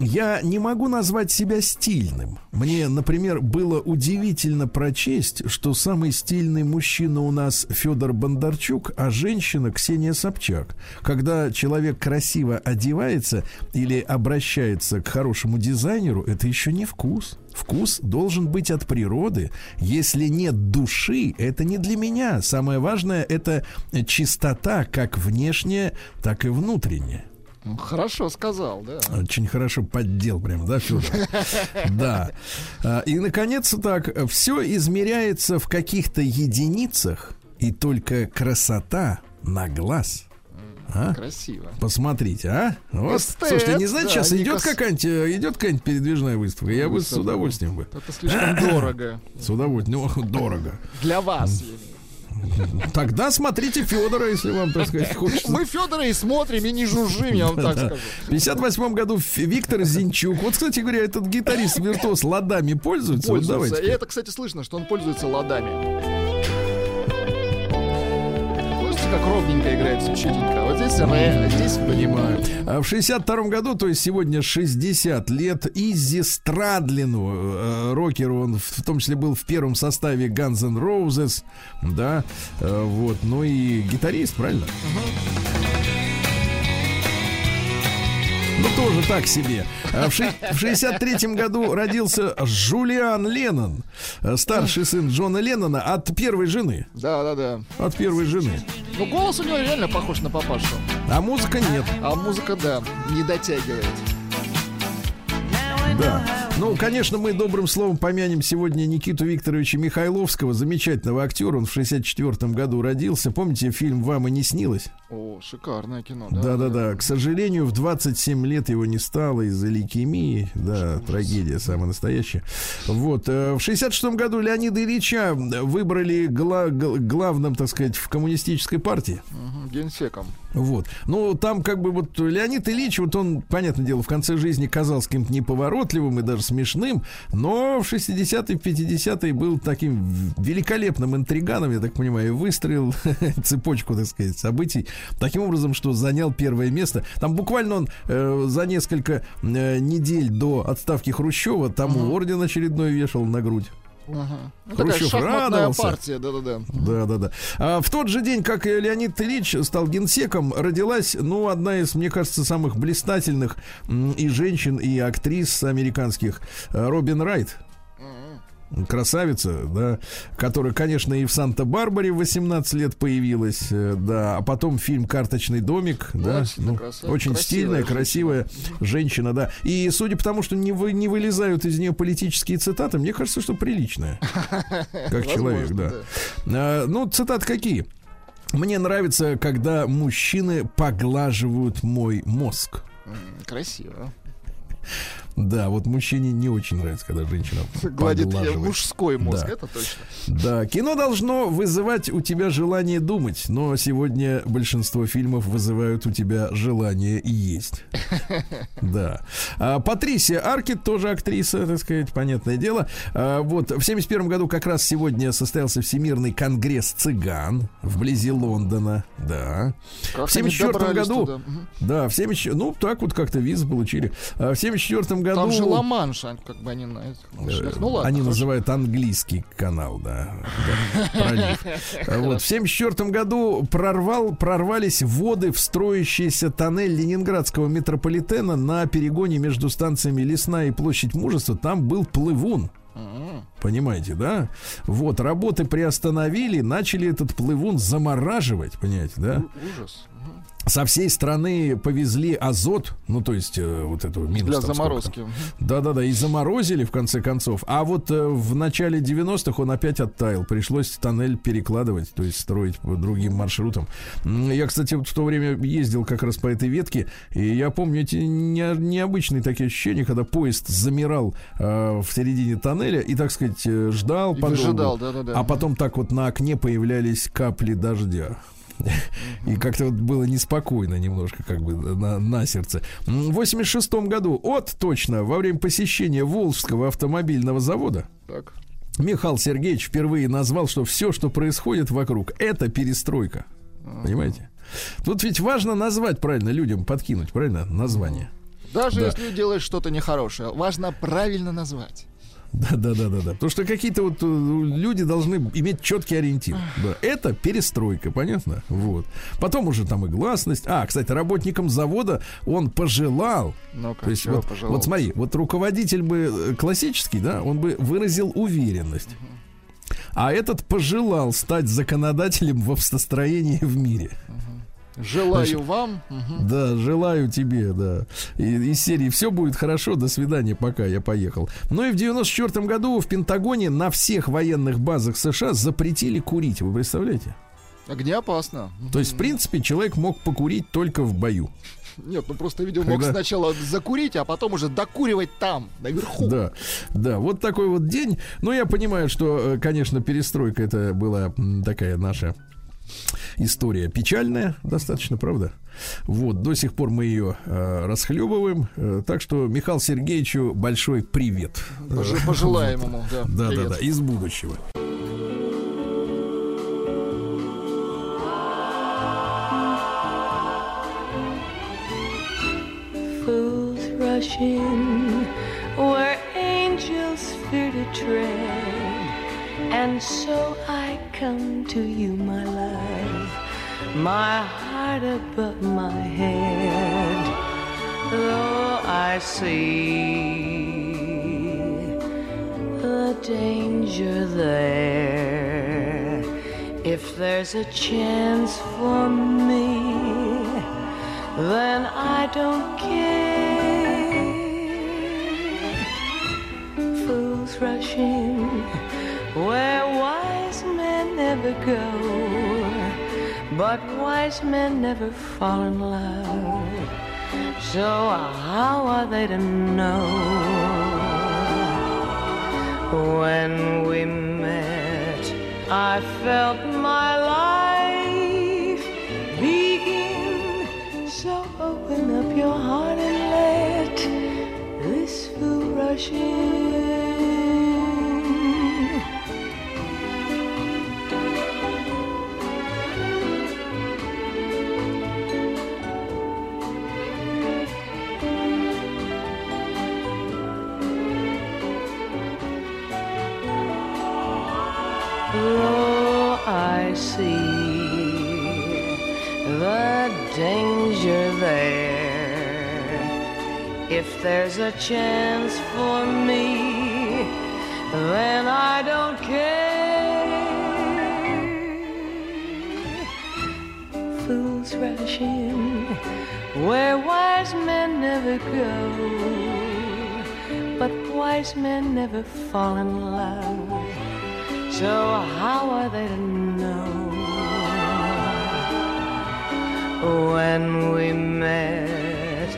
Я не могу назвать себя стильным. Мне, например, было удивительно прочесть, что самый стильный мужчина у нас Федор Бондарчук, а женщина Ксения Собчак. Когда человек красиво одевается или обращается к хорошему дизайнеру, это еще не вкус. Вкус должен быть от природы. Если нет души, это не для меня. Самое важное это чистота, как внешняя, так и внутренняя. Ну, Хорошо сказал, да. Очень хорошо поддел прям, да, Федор? Да. А, И, наконец, так, все измеряется в каких-то единицах, и только красота на глаз. А? Красиво. Посмотрите, а? Вот. Эстет, Слушайте, не знаете, да, сейчас идет кос- какая-нибудь, э, идет какая-нибудь передвижная выставка. Я бы с удовольствием бы. Это слишком дорого. С удовольствием. Ну, дорого. Для вас. Тогда смотрите Федора, если вам, так сказать, хочется. Мы Федора и смотрим, и не жужжим, я вам так скажу. В 58 году Виктор Зинчук. Вот, кстати говоря, этот гитарист-виртуоз ладами пользуется. Вот Пользуется. И давайте. это, кстати, слышно, что он пользуется ладами. Как ровненько играет все чуденько. Вот здесь ре, а здесь понимаю. А В 62 году, то есть сегодня 60 лет, Изи Страдлину, э, рокеру, он в том числе был в первом составе Guns N' Roses, да, э, вот, ну и гитарист, правильно? Ну, тоже так себе. А В, ши- в 63 году родился Жулиан Леннон, э, старший сын Джона Леннона от первой жены. Да, да, да. От первой жены. Ну, голос у него реально похож на папашу. А музыка нет. А музыка, да, не дотягивает. Да. Ну, конечно, мы добрым словом помянем сегодня Никиту Викторовича Михайловского, замечательного актера. Он в 64 году родился. Помните фильм «Вам и не снилось»? О, шикарное кино, да? Да-да-да. К сожалению, в 27 лет его не стало из-за лейкемии. Да, трагедия самая настоящая. Вот. э, В 66 году Леонида Ильича выбрали гла- гл- главным, так сказать, в коммунистической партии. Мгм, Генсеком. Вот. Ну, там как бы вот Леонид Ильич, вот он, понятное дело, в конце жизни казался каким-то неповоротливым и даже смешным, но в 60-е, в 50-е был таким великолепным интриганом, я так понимаю, выстроил цепочку, так сказать, событий таким образом, что занял первое место. Там буквально он э, за несколько э, недель до отставки Хрущева тому орден очередной вешал на грудь. Ага. Ну, Хрущев радовался. партия, да-да-да. Да, да, да. А в тот же день, как и Леонид Ильич стал генсеком, родилась, ну, одна из, мне кажется, самых блистательных и женщин, и актрис американских, э, Робин Райт. Красавица, да, которая, конечно, и в Санта-Барбаре в 18 лет появилась, э, да, а потом фильм «Карточный домик», да, ну, очень красивая стильная, женщина. красивая женщина, да. И судя по тому, что не, вы, не вылезают из нее политические цитаты, мне кажется, что приличная, как человек, да. А, ну, цитаты какие? Мне нравится, когда мужчины поглаживают мой мозг. Красиво. Да, вот мужчине не очень нравится, когда женщина Гладит э, мужской мозг, Да. это точно. Да, кино должно вызывать у тебя желание думать, но сегодня большинство фильмов вызывают у тебя желание есть. Да. А, Патрисия Аркет, тоже актриса, так сказать, понятное дело. А, вот, в 71 году как раз сегодня состоялся Всемирный конгресс цыган вблизи Лондона. Да. Как В они 74 добрались году, туда? Да, в 74 ну, так вот как-то визы получили. А В 74 году... Там же Ла-Манш, как бы они на этих машинах. Ну ладно. Они хорошо. называют английский канал, да. Вот, в 74 году прорвал, прорвались воды в строящийся тоннель Ленинградского метрополитена на перегоне между станциями Лесная и Площадь Мужества. Там был плывун. Понимаете, да? Вот, работы приостановили, начали этот плывун замораживать, понимаете, да? Ужас. Со всей страны повезли азот, ну, то есть э, вот эту минус Для там заморозки. Да-да-да, и заморозили в конце концов. А вот э, в начале 90-х он опять оттаял. Пришлось тоннель перекладывать, то есть строить по другим маршрутам. М, Я, кстати, вот в то время ездил как раз по этой ветке, и я помню эти не- необычные такие ощущения, когда поезд замирал э, в середине тоннеля и, так сказать, э, ждал И подолгу. выжидал, да-да-да. А потом так вот на окне появлялись капли дождя. И как-то вот было неспокойно немножко, как бы на, на сердце. В 86 году, от точно, во время посещения Волжского автомобильного завода, Так. Михаил Сергеевич впервые назвал, что все, что происходит вокруг, это перестройка. Понимаете? Тут ведь важно назвать правильно людям, подкинуть, правильно, название. Даже Да. если делаешь что-то нехорошее, важно правильно назвать. Да, да, да, да, да. Потому что какие-то вот э, люди должны иметь четкий ориентир. Да. Это перестройка, понятно? Вот. Потом уже там и гласность. А, кстати, работникам завода он пожелал. Ну-ка, То есть вот, пожелал? вот смотри, вот руководитель бы э, классический, да, он бы выразил уверенность. А этот пожелал стать законодателем в автостроении в мире. Желаю Значит, вам. мгм. Да, желаю тебе, да. И, из серии все будет хорошо, до свидания, пока я поехал. Ну и в 94 году в Пентагоне на всех военных базах США запретили курить. Вы представляете? Огнеопасно. То есть, в принципе, человек мог покурить только в бою. Нет, ну просто видео мог Когда- сначала закурить, а потом уже докуривать там, наверху. Да, да, вот такой вот день. Но я понимаю, что, э, конечно, перестройка это была такая наша история печальная, достаточно, правда? Вот, до сих пор мы ее э, расхлебываем. Э, так что Михаилу Сергеевичу большой привет. Пож- Пожелаем ему, да. Да, привет. да, да, из будущего. Fools where angels fear to tread, and so I come to you, my love, my heart above my head. Though I see the danger there, if there's a chance for me then I don't care. Fools rush in where wise men never go, but wise men never fall in love. So how are they to know when we met? I felt my life begin. So open up your heart and let this fool rush in. See the danger there. If there's a chance for me, then I don't care. Fools rush in where wise men never go, but wise men never fall in love. So how are they to know when we met?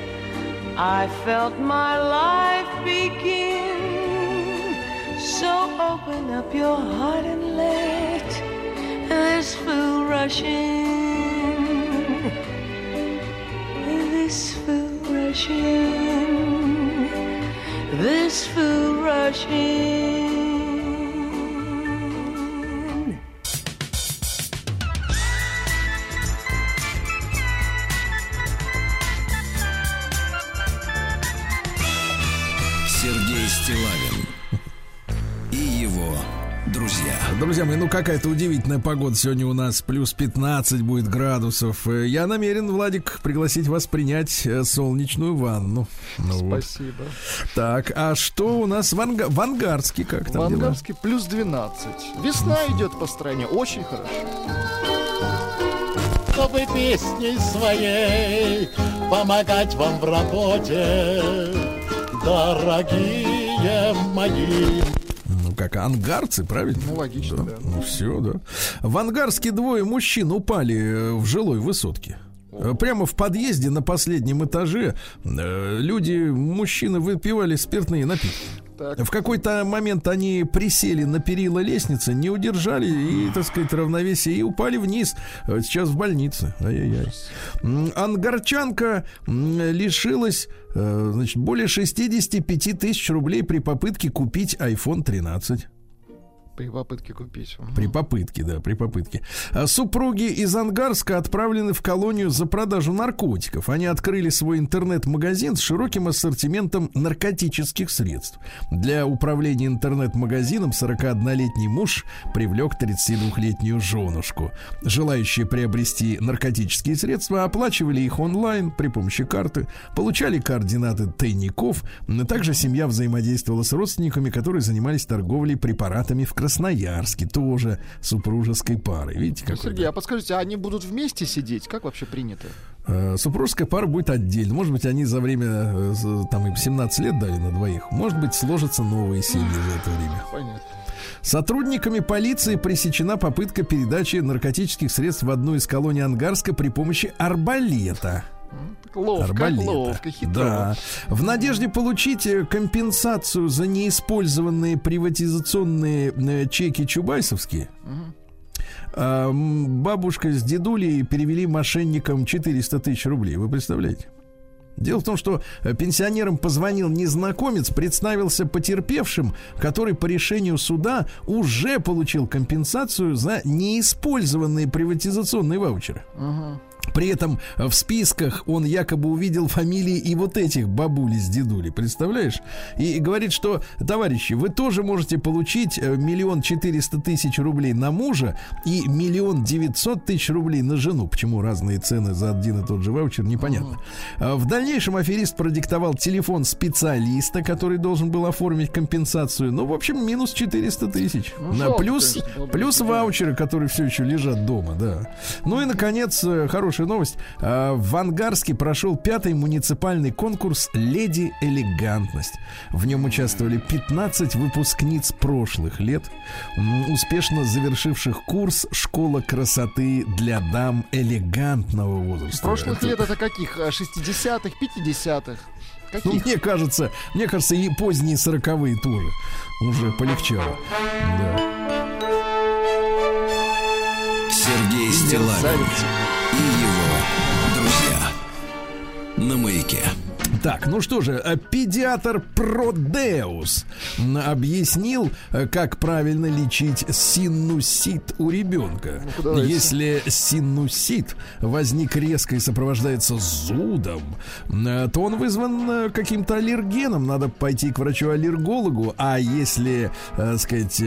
I felt my life begin. So open up your heart and let this fool rush in. This fool rush in. This fool rush in. Стилавин и его друзья. Друзья мои, ну какая-то удивительная погода сегодня у нас. Плюс 15 будет градусов. Э, Я намерен, Владик, пригласить вас принять э, солнечную ванну. Ну вот. Спасибо. Так, а что у нас в, Анга- в Ангарске? Как В там дела? Ангарске плюс 12. Весна идет по стране. Очень хорошо. чтобы песней своей помогать вам в работе, дорогие мои. Ну как, ангарцы, правильно? Ну, логично, да. Ну все, да. В Ангарске двое мужчин упали э, в жилой высотке. Э, Прямо в подъезде на последнем этаже э, люди, мужчины выпивали спиртные напитки. Так. В какой-то момент они присели на перила лестницы, не удержали и, так сказать, равновесие и упали вниз. Э, Сейчас в больнице. Ай-яй-яй. Ангарчанка лишилась э, значит, более 65 тысяч рублей при попытке купить iPhone 13. При попытке купить. При попытке, да, при попытке. А Супруги из Ангарска отправлены в колонию за продажу наркотиков. Они открыли свой интернет-магазин с широким ассортиментом наркотических средств. Для управления интернет-магазином 41-летний муж привлек 32-летнюю женушку. Желающие приобрести наркотические средства оплачивали их онлайн при помощи карты, получали координаты тайников. Также семья взаимодействовала с родственниками, которые занимались торговлей препаратами в Красноярске, тоже супружеской парой. Видите, Ну, как Сергей, а подскажите, а они будут вместе сидеть? Как вообще принято? Э, Супружеская пара будет отдельно. Может быть, они за время, э, там, им 17 лет дали на двоих. Может быть, сложатся новые семьи за это время. Понятно. Сотрудниками полиции пресечена попытка передачи наркотических средств в одну из колоний Ангарска при помощи арбалета. Ловко, арбалета. ловко, хитро. Да. В надежде получить э, компенсацию за неиспользованные приватизационные э, чеки чубайсовские, м, бабушка с дедулей перевели мошенникам 400 тысяч рублей. Вы представляете? Дело в том, что э, пенсионерам позвонил незнакомец, представился потерпевшим, который по решению суда уже получил компенсацию за неиспользованные приватизационные ваучеры. При этом в списках он якобы увидел фамилии и вот этих бабули с дедули, представляешь? И говорит, что, товарищи, вы тоже можете получить э, миллион четыреста тысяч рублей на мужа и миллион девятьсот тысяч рублей на жену. Почему разные цены за один и тот же ваучер, непонятно. А В дальнейшем аферист продиктовал телефон специалиста, который должен был оформить компенсацию. Ну, в общем, минус 400 тысяч. Ну, плюс, плюс ваучеры, которые все еще лежат дома, да. Ну и, наконец, э, хорошая новость. А, В Ангарске прошел пятый муниципальный конкурс «Леди Элегантность». В нем участвовали 15 выпускниц прошлых лет, успешно завершивших курс «Школа красоты для дам элегантного возраста». Прошлых Это- лет это каких? А, 60-х, 50-х? ну, мне кажется, мне кажется, и поздние сороковые тоже уже полегчало. Да. Сергей Стилавин. И его друзья. На маяке. Так, ну что же, э, педиатр Продеус объяснил, э, как правильно лечить синусит у ребенка. Давайте. Если синусит возник резко и сопровождается зудом, э, то он вызван каким-то аллергеном. Надо пойти к врачу-аллергологу. А если, э, сказать,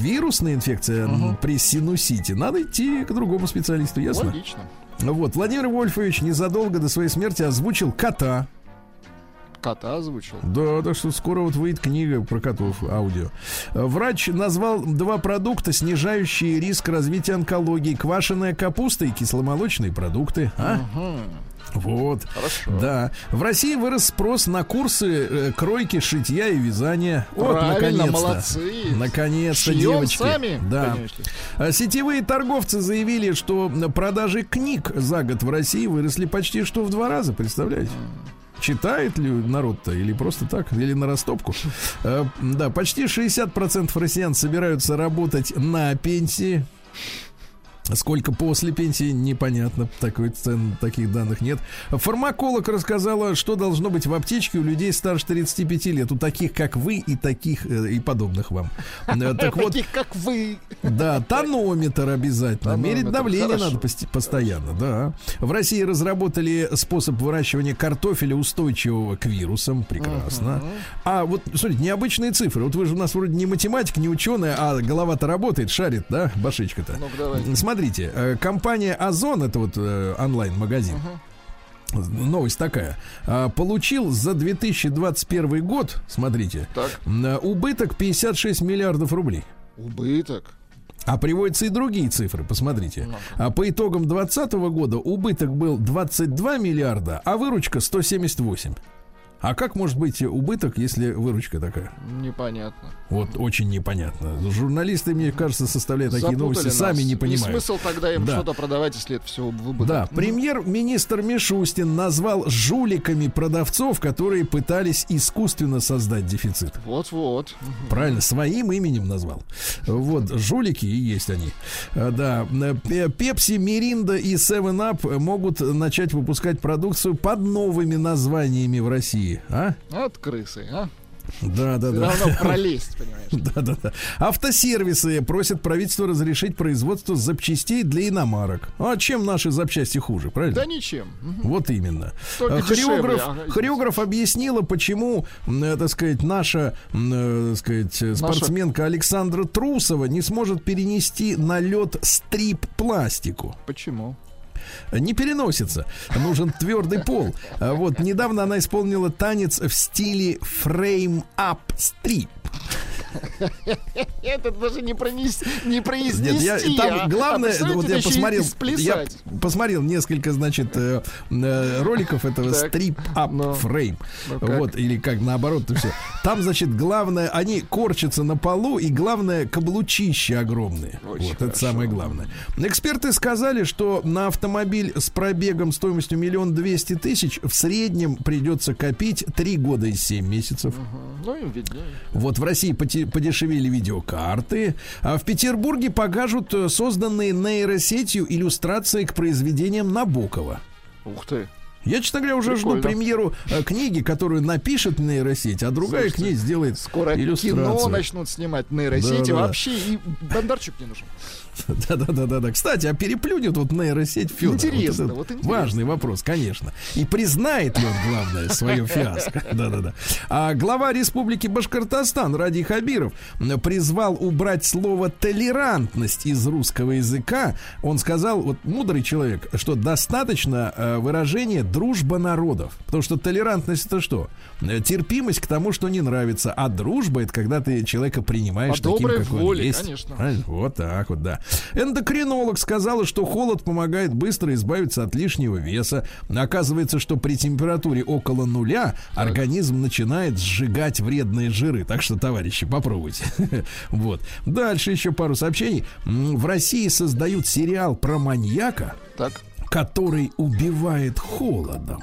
вирусная инфекция м, при синусите, надо идти к другому специалисту, ясно? Логично. Вот, Владимир Вольфович незадолго до своей смерти озвучил кота. Кота озвучил. Да, так что скоро вот выйдет книга про котов, аудио. Врач назвал два продукта, снижающие риск развития онкологии. Квашеная капуста и кисломолочные продукты. А? Вот. Хорошо. Да. В России вырос спрос на курсы э, кройки, шитья и вязания. Вот, наконец-то. молодцы. Наконец-то, девочки. сами, Да. конечно. А Сетевые торговцы заявили, что продажи книг за год в России выросли почти что в два раза, представляете? Читает ли народ-то или просто так, или на растопку? Э, Да, почти 60% россиян собираются работать на пенсии. Сколько после пенсии, непонятно. Такой цен, таких данных нет. Фармаколог рассказала, что должно быть в аптечке у людей старше 35 лет. У таких, как вы, и таких, э, и подобных вам. Э, Так вот, Таких, как вы. да, тонометр обязательно. Мерить давление надо постоянно, да. В России разработали способ выращивания картофеля устойчивого к вирусам. Прекрасно. А вот, смотрите, необычные цифры. Вот вы же у нас вроде не математик, не ученый, а голова-то работает, шарит, да, башечка-то. Ну-ка, давай. Смотрите, э, компания Озон, это вот э, онлайн-магазин, новость такая, а, получил за 2021 год, смотрите, Так. э, убыток 56 миллиардов рублей. Убыток. А приводятся и другие цифры, посмотрите. А по итогам 2020 года убыток был 22 миллиарда, а выручка 178. А как может быть убыток, если выручка такая? Непонятно. Вот очень непонятно. Журналисты, мне кажется, составляют такие Запутали новости, нас. сами не понимают. смысл тогда им Да. что-то продавать, если это все в убыток. Да, премьер-министр Мишустин назвал жуликами продавцов, которые пытались искусственно создать дефицит. Вот-вот. Правильно, своим именем назвал. Вот, жулики и есть они. А, Да, Пе- Пепси, Миринда и 7up могут начать выпускать продукцию под новыми названиями в России. А? От крысы, а? Да, да, Все да. равно пролезть, понимаешь. Да, да, да. Автосервисы просят правительство разрешить производство запчастей для иномарок. А чем наши запчасти хуже, правильно? Да ничем. Вот именно. Только А Хореограф, дешевле, ага. хореограф объяснила, почему, э, так сказать, наша, э, так сказать, э, спортсменка Александра Трусова не сможет перенести на лед стрип-пластику. Почему? Не переносится. Нужен твердый пол. А Вот недавно она исполнила танец в стиле frame up strip. Это даже не, пронес... не произнести, Нет, я, там а- главное, а представьте, вот я посмотрел, я посмотрел несколько, значит, э, э, роликов этого стрип up frame, вот или как наоборот, то все. Там, значит, главное, они корчатся на полу и главное каблучища огромные. Очень вот это самое главное. Эксперты сказали, что на автомобиль с пробегом стоимостью миллион двести тысяч в среднем придется копить три года и семь месяцев. Ну, им виднее. Вот в России поте- подешевели видеокарты, а в Петербурге покажут э, созданные нейросетью иллюстрации к произведениям Набокова. Ух ты. Я, честно говоря, уже жду Прикольно. премьеру э, книги, которую напишет нейросеть, а другая Слушайте, сделает Скоро иллюстрацию. кино начнут снимать нейросети. Да-да. Вообще и Бондарчук не нужен. Да-да-да-да. Кстати, а переплюнет вот нейросеть Федор? Интересно, это вот интересно. Важный вопрос, конечно. И признает ли он, главное, свое фиаско? Да-да-да. А глава Республики Башкортостан Ради Хабиров призвал убрать слово «толерантность» из русского языка. Он сказал, вот мудрый человек, что достаточно э, выражения «дружба народов». Потому что толерантность это что? Терпимость к тому, что не нравится. А дружба это когда ты человека принимаешь По таким, доброй как он воле, есть. конечно. Вот так вот, да. Эндокринолог сказала, что холод помогает быстро избавиться от лишнего веса. Оказывается, что при температуре около нуля организм начинает сжигать вредные жиры. Так что, товарищи, попробуйте. Вот. Дальше еще пару сообщений. В России создают сериал про маньяка, Так, который убивает холодом.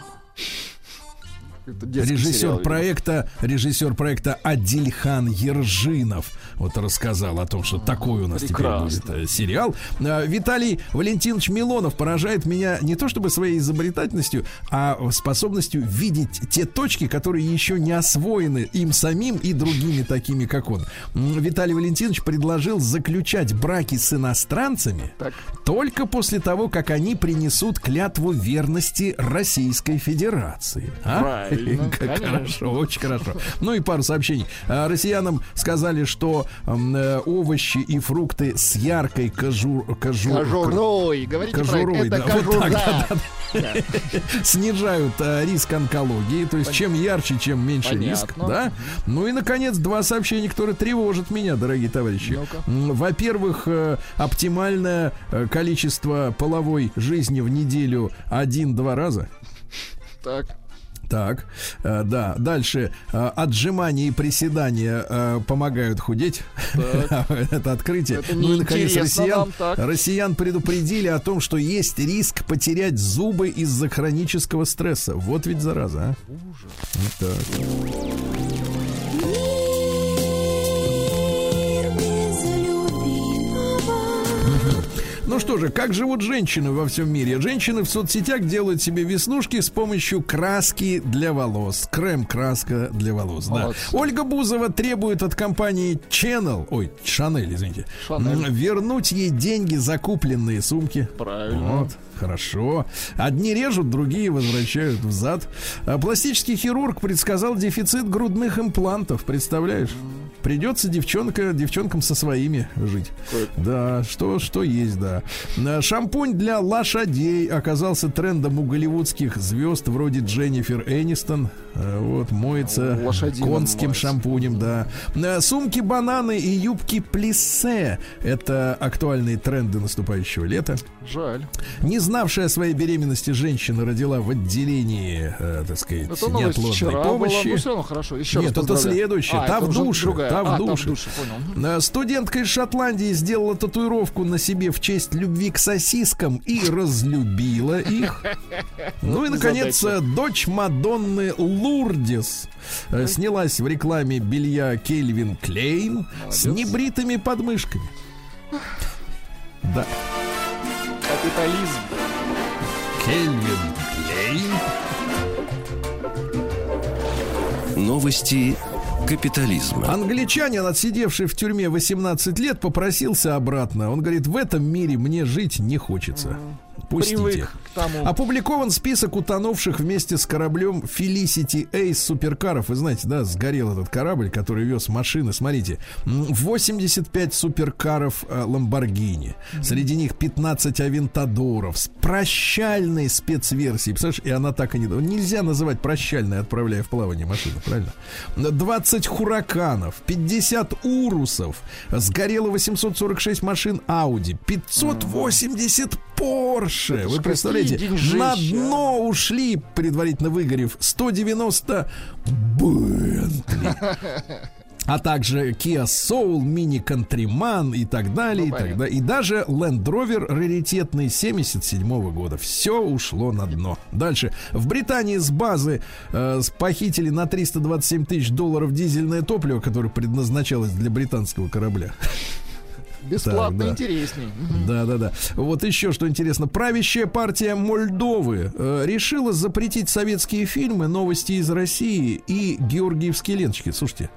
Сериал, Режиссер проекта, режиссер проекта Адильхан Ержинов вот рассказал о том, что такой у нас Прекрасно. теперь будет э, сериал. А, Виталий Валентинович Милонов поражает меня не то чтобы своей изобретательностью, а способностью видеть те точки, которые еще не освоены им самим и другими такими, как он. Виталий Валентинович предложил заключать браки с иностранцами Так. только после того, как они принесут клятву верности Российской Федерации. А? Правильно, Конечно. хорошо, очень хорошо. Ну и пару сообщений. А, Россиянам сказали, что э, овощи и фрукты с яркой кожур, кожур, Кожурой. Говорите Кожурой, правильно. Это да, вот кожура. так, да, снижают а, риск онкологии. То есть чем ярче, чем меньше Понятно. риск. Да? Ну и, наконец, два сообщения, которые тревожат меня, дорогие товарищи. Во-первых, э, оптимальное э, количество половой жизни в неделю один-два раза. Так. Так, э, да. Дальше. Э, отжимания и приседания э, помогают худеть. Это открытие. Это ну и, наконец, россиян, нам, россиян предупредили о том, что есть риск потерять зубы из-за хронического стресса. Вот ведь зараза, а. Вот так. Ну что же, как живут женщины во всем мире? Женщины в соцсетях делают себе веснушки с помощью краски для волос. Крем-краска для волос. Да. Молодцы. Ольга Бузова требует от компании Channel, ой, Chanel, извините, Chanel. вернуть ей деньги за купленные сумки. Правильно. Вот, хорошо. Одни режут, другие возвращают взад. А пластический хирург предсказал дефицит грудных имплантов. Представляешь? Придется девчонка, девчонкам со своими жить. Да, что, что есть, да. А, Шампунь для лошадей оказался трендом у голливудских звезд вроде Дженнифер Энистон. Э, Вот, моется Лошадиным конским моется. шампунем, да. Э, Сумки, бананы и юбки плиссе. Это актуальные тренды наступающего лета. Жаль. Не знавшая о своей беременности женщина родила в отделении, э, так сказать, Это неотложной вчера была, помощи. но все равно хорошо. Еще Нет, это следующее. А, Та это в душе, другая. та в А, душе. понял. Э, Студентка из Шотландии сделала татуировку на себе в честь любви к сосискам и разлюбила их. Ну и, наконец, Задача. э, дочь Мадонны Лурдис э, снялась в рекламе белья Кельвин Клейн с небритыми подмышками. Да, Капитализм. Кельвин Клейн. Новости капитализма. Англичанин, отсидевший в тюрьме 18 лет, попросился обратно. Он говорит, в этом мире мне жить не хочется. Пустите. Привык к тому. Опубликован список утонувших вместе с кораблем Felicity Ace суперкаров. Вы знаете, да, сгорел этот корабль, который вез машины. Смотрите, м, 85 суперкаров э, Lamborghini. Среди них 15 авентадоров с прощальной спецверсией. Представляешь, и она так и не... Нельзя называть прощальной, отправляя в плавание машину, правильно? 20 хураканов, 50 урусов. Сгорело 846 машин Audi, 580 Porsche. Ж Вы представляете, на дно ушли, предварительно выгорев, 190 Бентли. А также Kia Soul, Mini Countryman и так далее, Ну, и так далее. И даже Land Rover раритетный 77 года. Все ушло на дно. Дальше. В Британии с базы э, похитили на 327 тысяч долларов дизельное топливо, которое предназначалось для британского корабля. Бесплатно Так, да. интересней. Да, да, да. Вот еще что интересно. Правящая партия Мольдовы э, решила запретить советские фильмы, новости из России и георгиевские ленточки. Слушайте,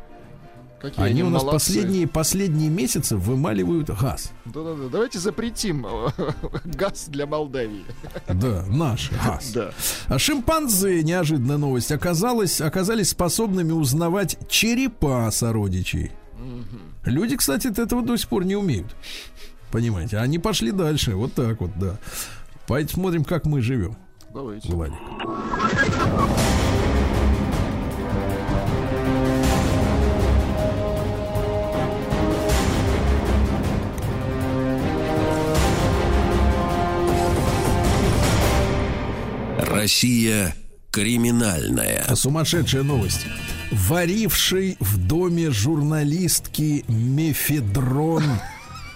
Какие они у нас молодцы. последние, последние месяцы вымаливают газ. Да-да-да. Давайте запретим э, газ для Молдавии. Да, наш газ. Да. А шимпанзе, неожиданная новость, оказалось, оказались способными узнавать черепа сородичей. Люди, кстати, этого до сих пор не умеют. Понимаете? Они пошли дальше. Вот так вот, да. Посмотрим, как мы живем, Давайте. Владик. Россия криминальная. Сумасшедшая новость. Варивший в доме журналистки Мефедрон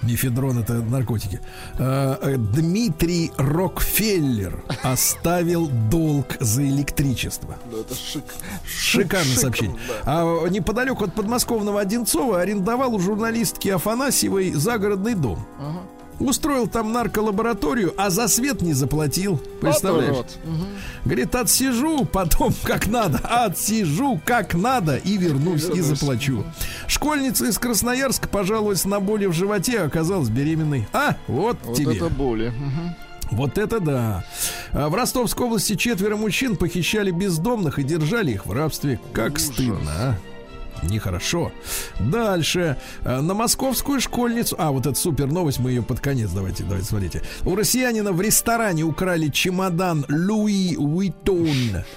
Мефедрон это наркотики. Э, э, Дмитрий Рокфеллер оставил долг за электричество. Да, это шик. Шикарное Шиком, сообщение. да. А неподалеку от подмосковного Одинцова арендовал у журналистки Афанасьевой загородный дом. Ага. Устроил там нарколабораторию, а за свет не заплатил. Представляешь? Вот. Мгм. Говорит, отсижу потом как надо, отсижу как надо и вернусь и заплачу. Школьница из Красноярска пожаловалась на боли в животе, а оказалась беременной. А, вот, Вот тебе. это боли. Вот это да. А В Ростовской области четверо мужчин похищали бездомных и держали их в рабстве. Как Ужас. стыдно, а? Нехорошо. Дальше. А, На московскую школьницу... А, вот это супер новость, мы ее под конец давайте, давайте, смотрите. У россиянина в ресторане украли чемодан Луи Уиттон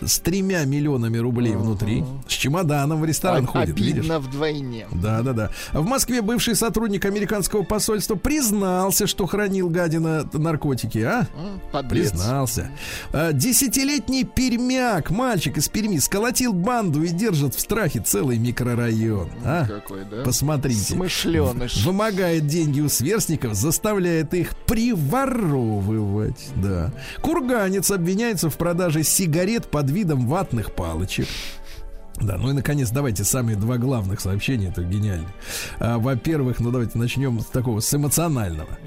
с тремя миллионами рублей внутри. С чемоданом в ресторан А- ходит, видишь? Обидно вдвойне. Да, да, да. В Москве бывший сотрудник американского посольства признался, что хранил гадина наркотики, а? Подлец. Признался. А, Десятилетний пермяк, мальчик из Перми, сколотил банду и держит в страхе целый микрорайон. А? Какой, да? Посмотрите. Смышленыш. Вымогает деньги у сверстников, заставляет их приворовывать. Да. Курганец обвиняется в продаже сигарет под видом ватных палочек. Да, ну и наконец, давайте самые два главных сообщения, это гениально. А, во-первых, ну давайте начнем с такого, с эмоционального.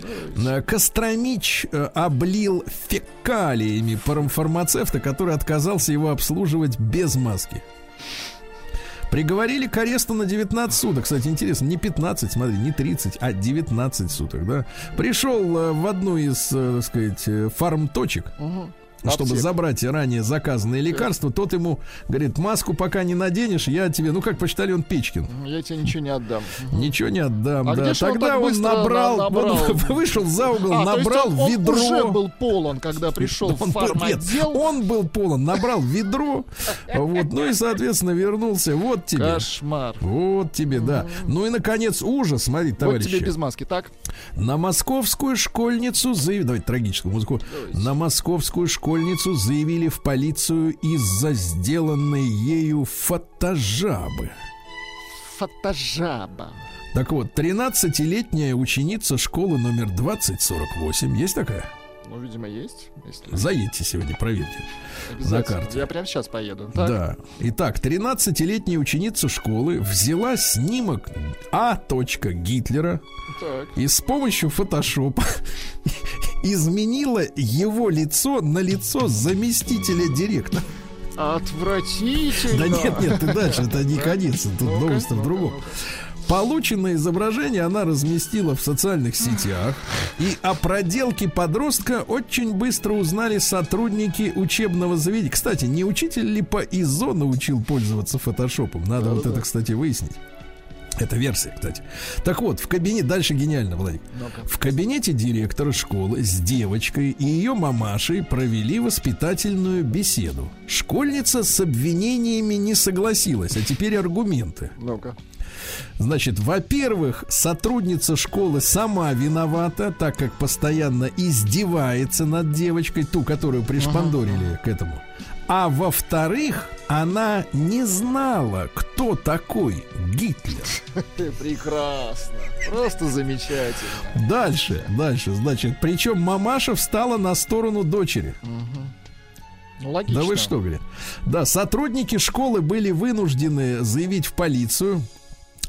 А, Костромич э, облил фекалиями фармацевта, который отказался его обслуживать без маски. Приговорили к аресту на 19 суток. Кстати, интересно, не 15, смотри, не 30, а 19 суток, да. Пришел э, в одну из, э, так сказать, э, фарм-точек. Мгм. чтобы Аптека. забрать ранее заказанные лекарства, тот ему говорит, маску пока не наденешь, я тебе, ну как почтальон Печкин, Я тебе ничего не отдам. ничего не отдам. А да. он Тогда он, быстро набрал, на- набрал? он вышел за угол, А, набрал он, он ведро. уже был полон, когда пришел в Он был, нет, он был полон, набрал ведро, вот, ну и, соответственно, вернулся. Вот тебе. Кошмар. Вот тебе, да. Ну и, наконец, ужас, смотри, Вот товарищи. тебе без маски, так? На московскую школьницу заявили... Давайте трагическую музыку. На московскую школьницу заявили в полицию из-за сделанной ею фотожабы. Фотожаба. Так вот, 13-летняя ученица школы номер 2048, есть такая? Ну, видимо, есть. Если... Заедьте сегодня, проверьте. На карте. Я прямо сейчас поеду. Так? Да. Итак, 13-летняя ученица школы взяла снимок А. Гитлера Так. и с помощью фотошопа изменила его лицо на лицо заместителя директора. Отвратительно. Да нет, нет, ты дальше, это не конец, тут новость в другом. Полученное изображение она разместила в социальных сетях, и о проделке подростка очень быстро узнали сотрудники учебного заведения. Кстати, не учитель ли по ИЗО научил пользоваться фотошопом? Надо вот это, кстати, выяснить. Это версия, кстати. Так вот, в кабинете, дальше гениально, Владик. В кабинете директора школы с девочкой и ее мамашей провели воспитательную беседу. Школьница с обвинениями не согласилась, а теперь аргументы. Ну-ка. Значит, во-первых, сотрудница школы сама виновата, так как постоянно издевается над девочкой, ту, которую пришпандорили к этому. А во-вторых, она не знала, кто такой Гитлер. Прекрасно. Просто замечательно. Дальше, дальше, значит, причем мамаша встала на сторону дочери. Ну, логично. Да вы что, говорит? Да, сотрудники школы были вынуждены заявить в полицию.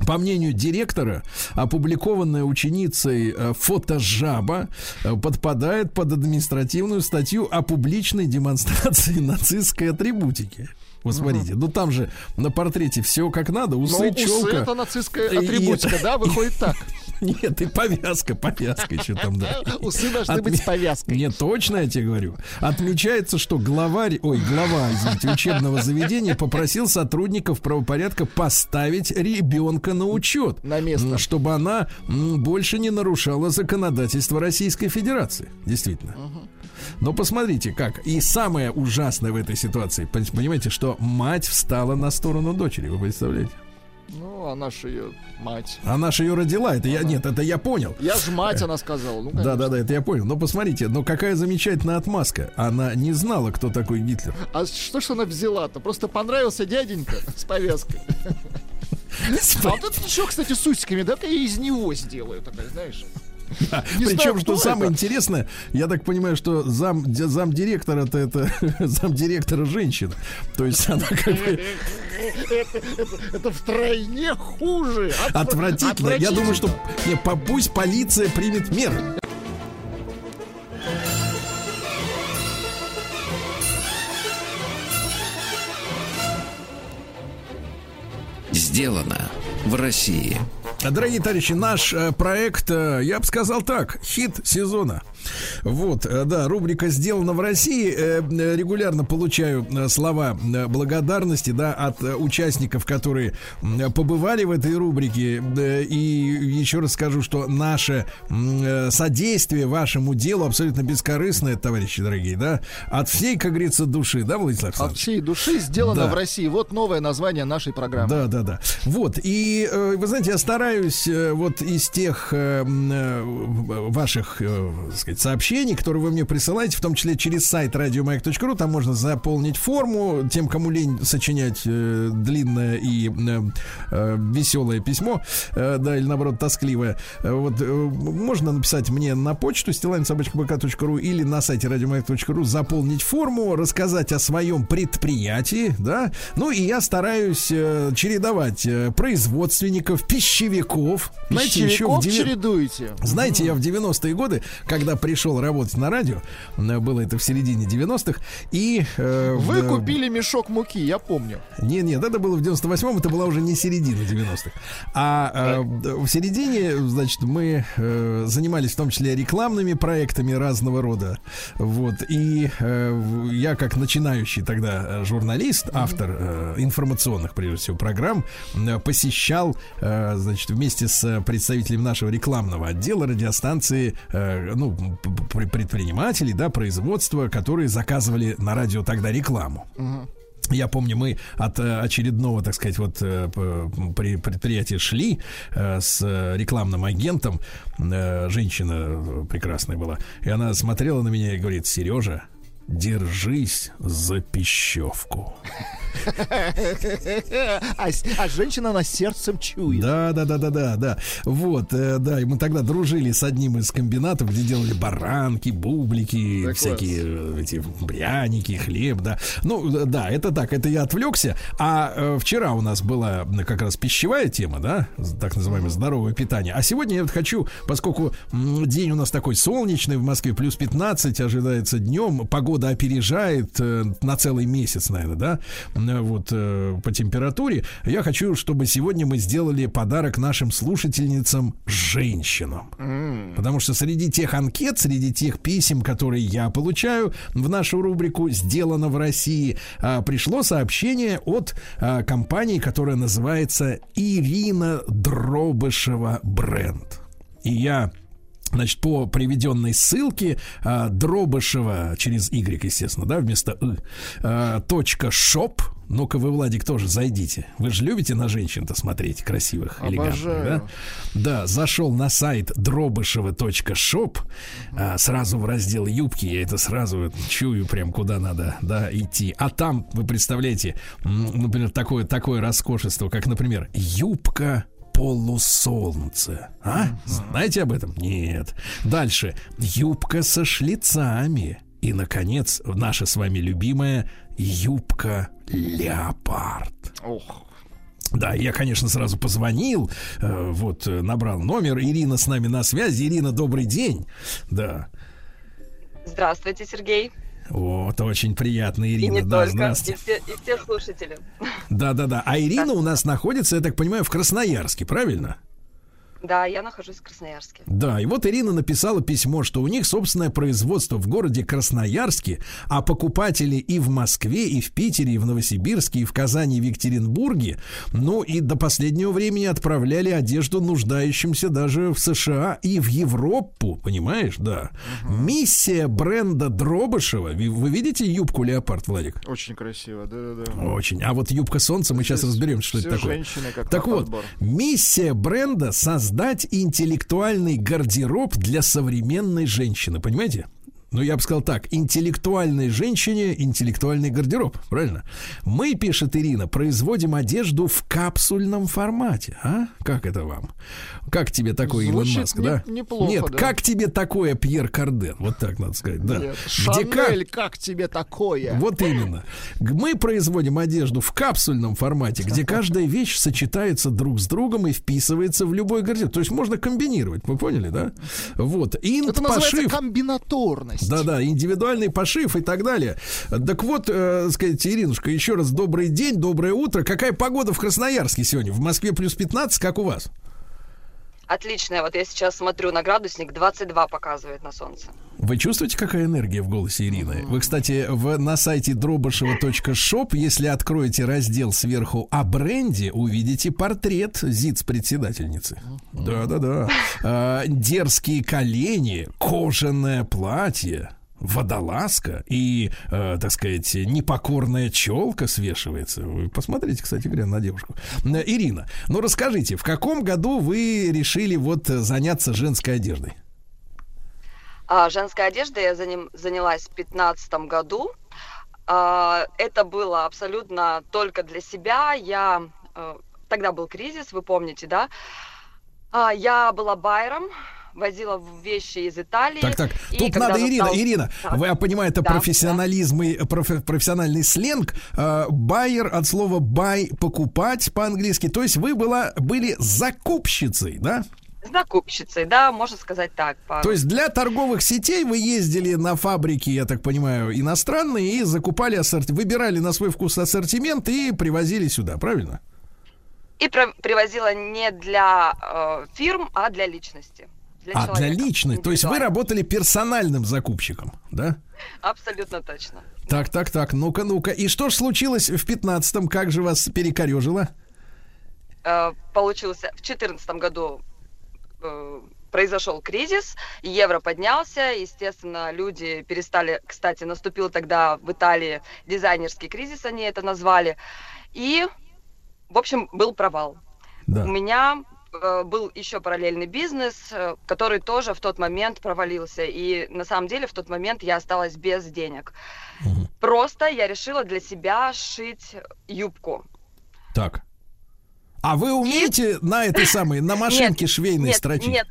По мнению директора, опубликованная ученицей э, фотожаба э, подпадает под административную статью о публичной демонстрации нацистской атрибутики. Вот смотрите, ну там же на портрете все как надо, Ну, усы, усы челка. это нацистская И атрибутика, это- да? Выходит так. Нет, и повязка, повязка еще там, да. Усы должны Отме- быть с повязкой. Нет, точно я тебе говорю. Отмечается, что главарь, ой, глава, извините, учебного заведения попросил сотрудников правопорядка поставить ребенка на учет. На место. Чтобы она больше не нарушала законодательство Российской Федерации. Действительно. Но посмотрите, как. И самое ужасное в этой ситуации, пон- понимаете, что мать встала на сторону дочери. Вы представляете? Ну, она же ее мать. Она же ее родила. Это я, нет, это я понял. Я ж мать, она сказала. Ну, Да, да, да, это я понял. Но посмотрите, ну какая замечательная отмазка. Она не знала, кто такой Гитлер. А что ж она взяла-то? Просто понравился дяденька с повязкой. А вот это ничего, кстати, с усиками, да-ка я из него сделаю, такая, знаешь. Причем, что самое это. интересное, я так понимаю, что зам, ди- замдиректора-то это замдиректора женщина. То есть она как бы Это втройне хуже. Отвра- отвратительно. Я думаю, что не, пусть полиция примет меры. Сделано в России. Дорогие товарищи, наш э, проект, э, я бы сказал так, хит сезона. Вот, э, да, рубрика «Сделано в России». Э, э, Регулярно получаю слова благодарности, да, от участников, которые побывали в этой рубрике. И еще раз скажу, что наше содействие вашему делу абсолютно бескорыстное, товарищи дорогие, да, от всей, как говорится, души, да, Владислав От Александрович? всей души сделано Да. в России. Вот новое название нашей программы. Да, да, да. Вот. И вы знаете, я стараюсь вот из тех ваших так сказать, сообщений, которые вы мне присылаете, в том числе через сайт радиомаяк.ру, там можно заполнить форму, тем, кому лень сочинять э, длинное и э, э, веселое письмо, э, да, или наоборот тоскливое. Э, Вот э, можно написать мне на почту стилайнсобачкабк.ру или на сайте радиомаяк.ру заполнить форму, рассказать о своем предприятии, да. Ну и я стараюсь э, чередовать э, производственников, пищевиков, пищевиков. Знаете, еще в девя- чередуете. знаете, я в 90-е годы, когда пришел работать на радио, э, было это в середине 90-х, и... э, Вы в- купили мешок муки, я помню. Не, нет, это было в 98-м, это была уже не середина 90-х. А э, в середине, значит, мы э, занимались в том числе рекламными проектами разного рода. Вот. И э, я, как начинающий тогда э, журналист, автор э, информационных, прежде всего, программ, э, посещал, э, значит, вместе с представителем нашего рекламного отдела радиостанции, э, ну, предпринимателей, да, производства, которые заказывали на радио тогда рекламу. Я помню, мы от э, очередного, так сказать, вот э, предприятия шли э, с рекламным агентом. Женщина прекрасная была. И она смотрела на меня и говорит, Сережа, держись за пищевку. А, а женщина на сердцем чует. Да, да, да, да, да, да. Вот, э, да, и мы тогда дружили с одним из комбинатов, где делали баранки, бублики, Да, всякие э, эти пряники, хлеб, да. Ну, э, да, это так, это я отвлекся. А э, вчера у нас была как раз пищевая тема, да, так называемое здоровое питание. А сегодня я вот хочу, поскольку день у нас такой солнечный, в Москве плюс 15, ожидается днем, погода опережает э, на целый месяц, наверное, да, М, вот э, по температуре. Я хочу, чтобы сегодня мы сделали подарок нашим слушательницам женщинам. Потому что среди тех анкет, среди тех писем, которые я получаю в нашу рубрику «Сделано в России», пришло сообщение от компании, которая называется «Ирина Дробышева Бренд». И я Значит, по приведенной ссылке а, Дробышева через Y, естественно, да, вместо «ы», а, точка шоп. Ну-ка вы, Владик, тоже зайдите. Вы же любите на женщин-то смотреть красивых, элегантных, да? Да, зашел на сайт дробышева.шоп, а, сразу в раздел юбки, я это сразу чую прям куда надо, да, идти. А там, вы представляете, например, такое, такое роскошество, как, например, юбка полусолнце. А? Знаете об этом? Нет. Дальше. Юбка со шлицами. И, наконец, наша с вами любимая юбка леопард. Ох. Да, я, конечно, сразу позвонил, э, вот, э, набрал номер. Ирина с нами на связи. Ирина, добрый день. Да. Здравствуйте, Сергей. Вот, очень приятно, И Ирина. не да, только, и все, и все слушатели. Да, да, да. А Ирина у нас находится, я так понимаю, в Красноярске, правильно? Да, я нахожусь в Красноярске. Да, и вот Ирина написала письмо, что у них собственное производство в городе Красноярске, а покупатели и в Москве, и в Питере, и в Новосибирске, и в Казани, и в Екатеринбурге, ну и до последнего времени отправляли одежду нуждающимся даже в США и в Европу, понимаешь, да. Миссия бренда Дробышева, вы, вы видите юбку Леопард, Владик? Очень красиво, да-да-да. Очень. А вот юбка солнца, мы сейчас Здесь разберемся, что это такое. женщины как так вот, подбор. миссия бренда создать интеллектуальный гардероб для современной женщины, понимаете? Ну, я бы сказал так, интеллектуальной женщине интеллектуальный гардероб, правильно? Мы, пишет Ирина, производим одежду в капсульном формате. А? Как это вам? Как тебе такой Илон Маск, не- да? неплохо, Нет, да. как тебе такое Пьер Карден? Вот так надо сказать, да. Нет, Где как- Шанель, как тебе такое? вот именно. Мы производим одежду в капсульном формате, где каждая вещь сочетается друг с другом и вписывается в любой гардероб. То есть можно комбинировать, вы поняли, да? Вот. Инт Это называется пошив. комбинаторность. Да-да, индивидуальный пошив и так далее. Так вот, э, сказать, Иринушка, еще раз добрый день, доброе утро. Какая погода в Красноярске сегодня? В Москве плюс 15, как у вас? Отличная. Вот я сейчас смотрю на градусник, 22 показывает на солнце. Вы чувствуете, какая энергия в голосе Ирины? Вы, кстати, в, на сайте дробышева.шоп, если откроете раздел сверху о бренде, увидите портрет ЗИЦ-председательницы. Да-да-да. А, дерзкие колени, кожаное платье, водолазка и, э, так сказать, непокорная челка свешивается. Вы посмотрите, кстати говоря, на девушку. Ирина, ну расскажите, в каком году вы решили вот заняться женской одеждой? А женской одеждой я заним- занялась в 2015 году. А, это было абсолютно только для себя. Я э, тогда был кризис, вы помните, да? А, я была байером, возила вещи из Италии. Так, так. И Тут надо, Ирина, застал- Ирина, Да. вы, я понимаю, это Да, профессионализм и проф- профессиональный сленг. Байер от слова buy покупать по-английски. То есть вы была, были закупщицей, да? Закупщицей, да, можно сказать так. по- То есть для торговых сетей вы ездили на фабрики, я так понимаю, иностранные и закупали ассортимент, выбирали на свой вкус ассортимент и привозили сюда, правильно? И про- привозила не для э, фирм, а для личности. Для а для человека, личной, то есть вы работали персональным закупщиком, да? Абсолютно точно. Так, так, так, ну-ка, ну-ка. И что ж случилось в пятнадцатом? Как же вас перекорежило? Э, получился в 2014 году э, произошел кризис, евро поднялся, естественно, люди перестали, кстати, наступил тогда в Италии дизайнерский кризис, они это назвали, и, в общем, был провал. Да. У меня был еще параллельный бизнес, э, который тоже в тот момент провалился. И на самом деле в тот момент я осталась без денег. Просто я решила для себя шить юбку. Так. А вы умеете на этой самой, на машинке швейной нет, строчить? Нет,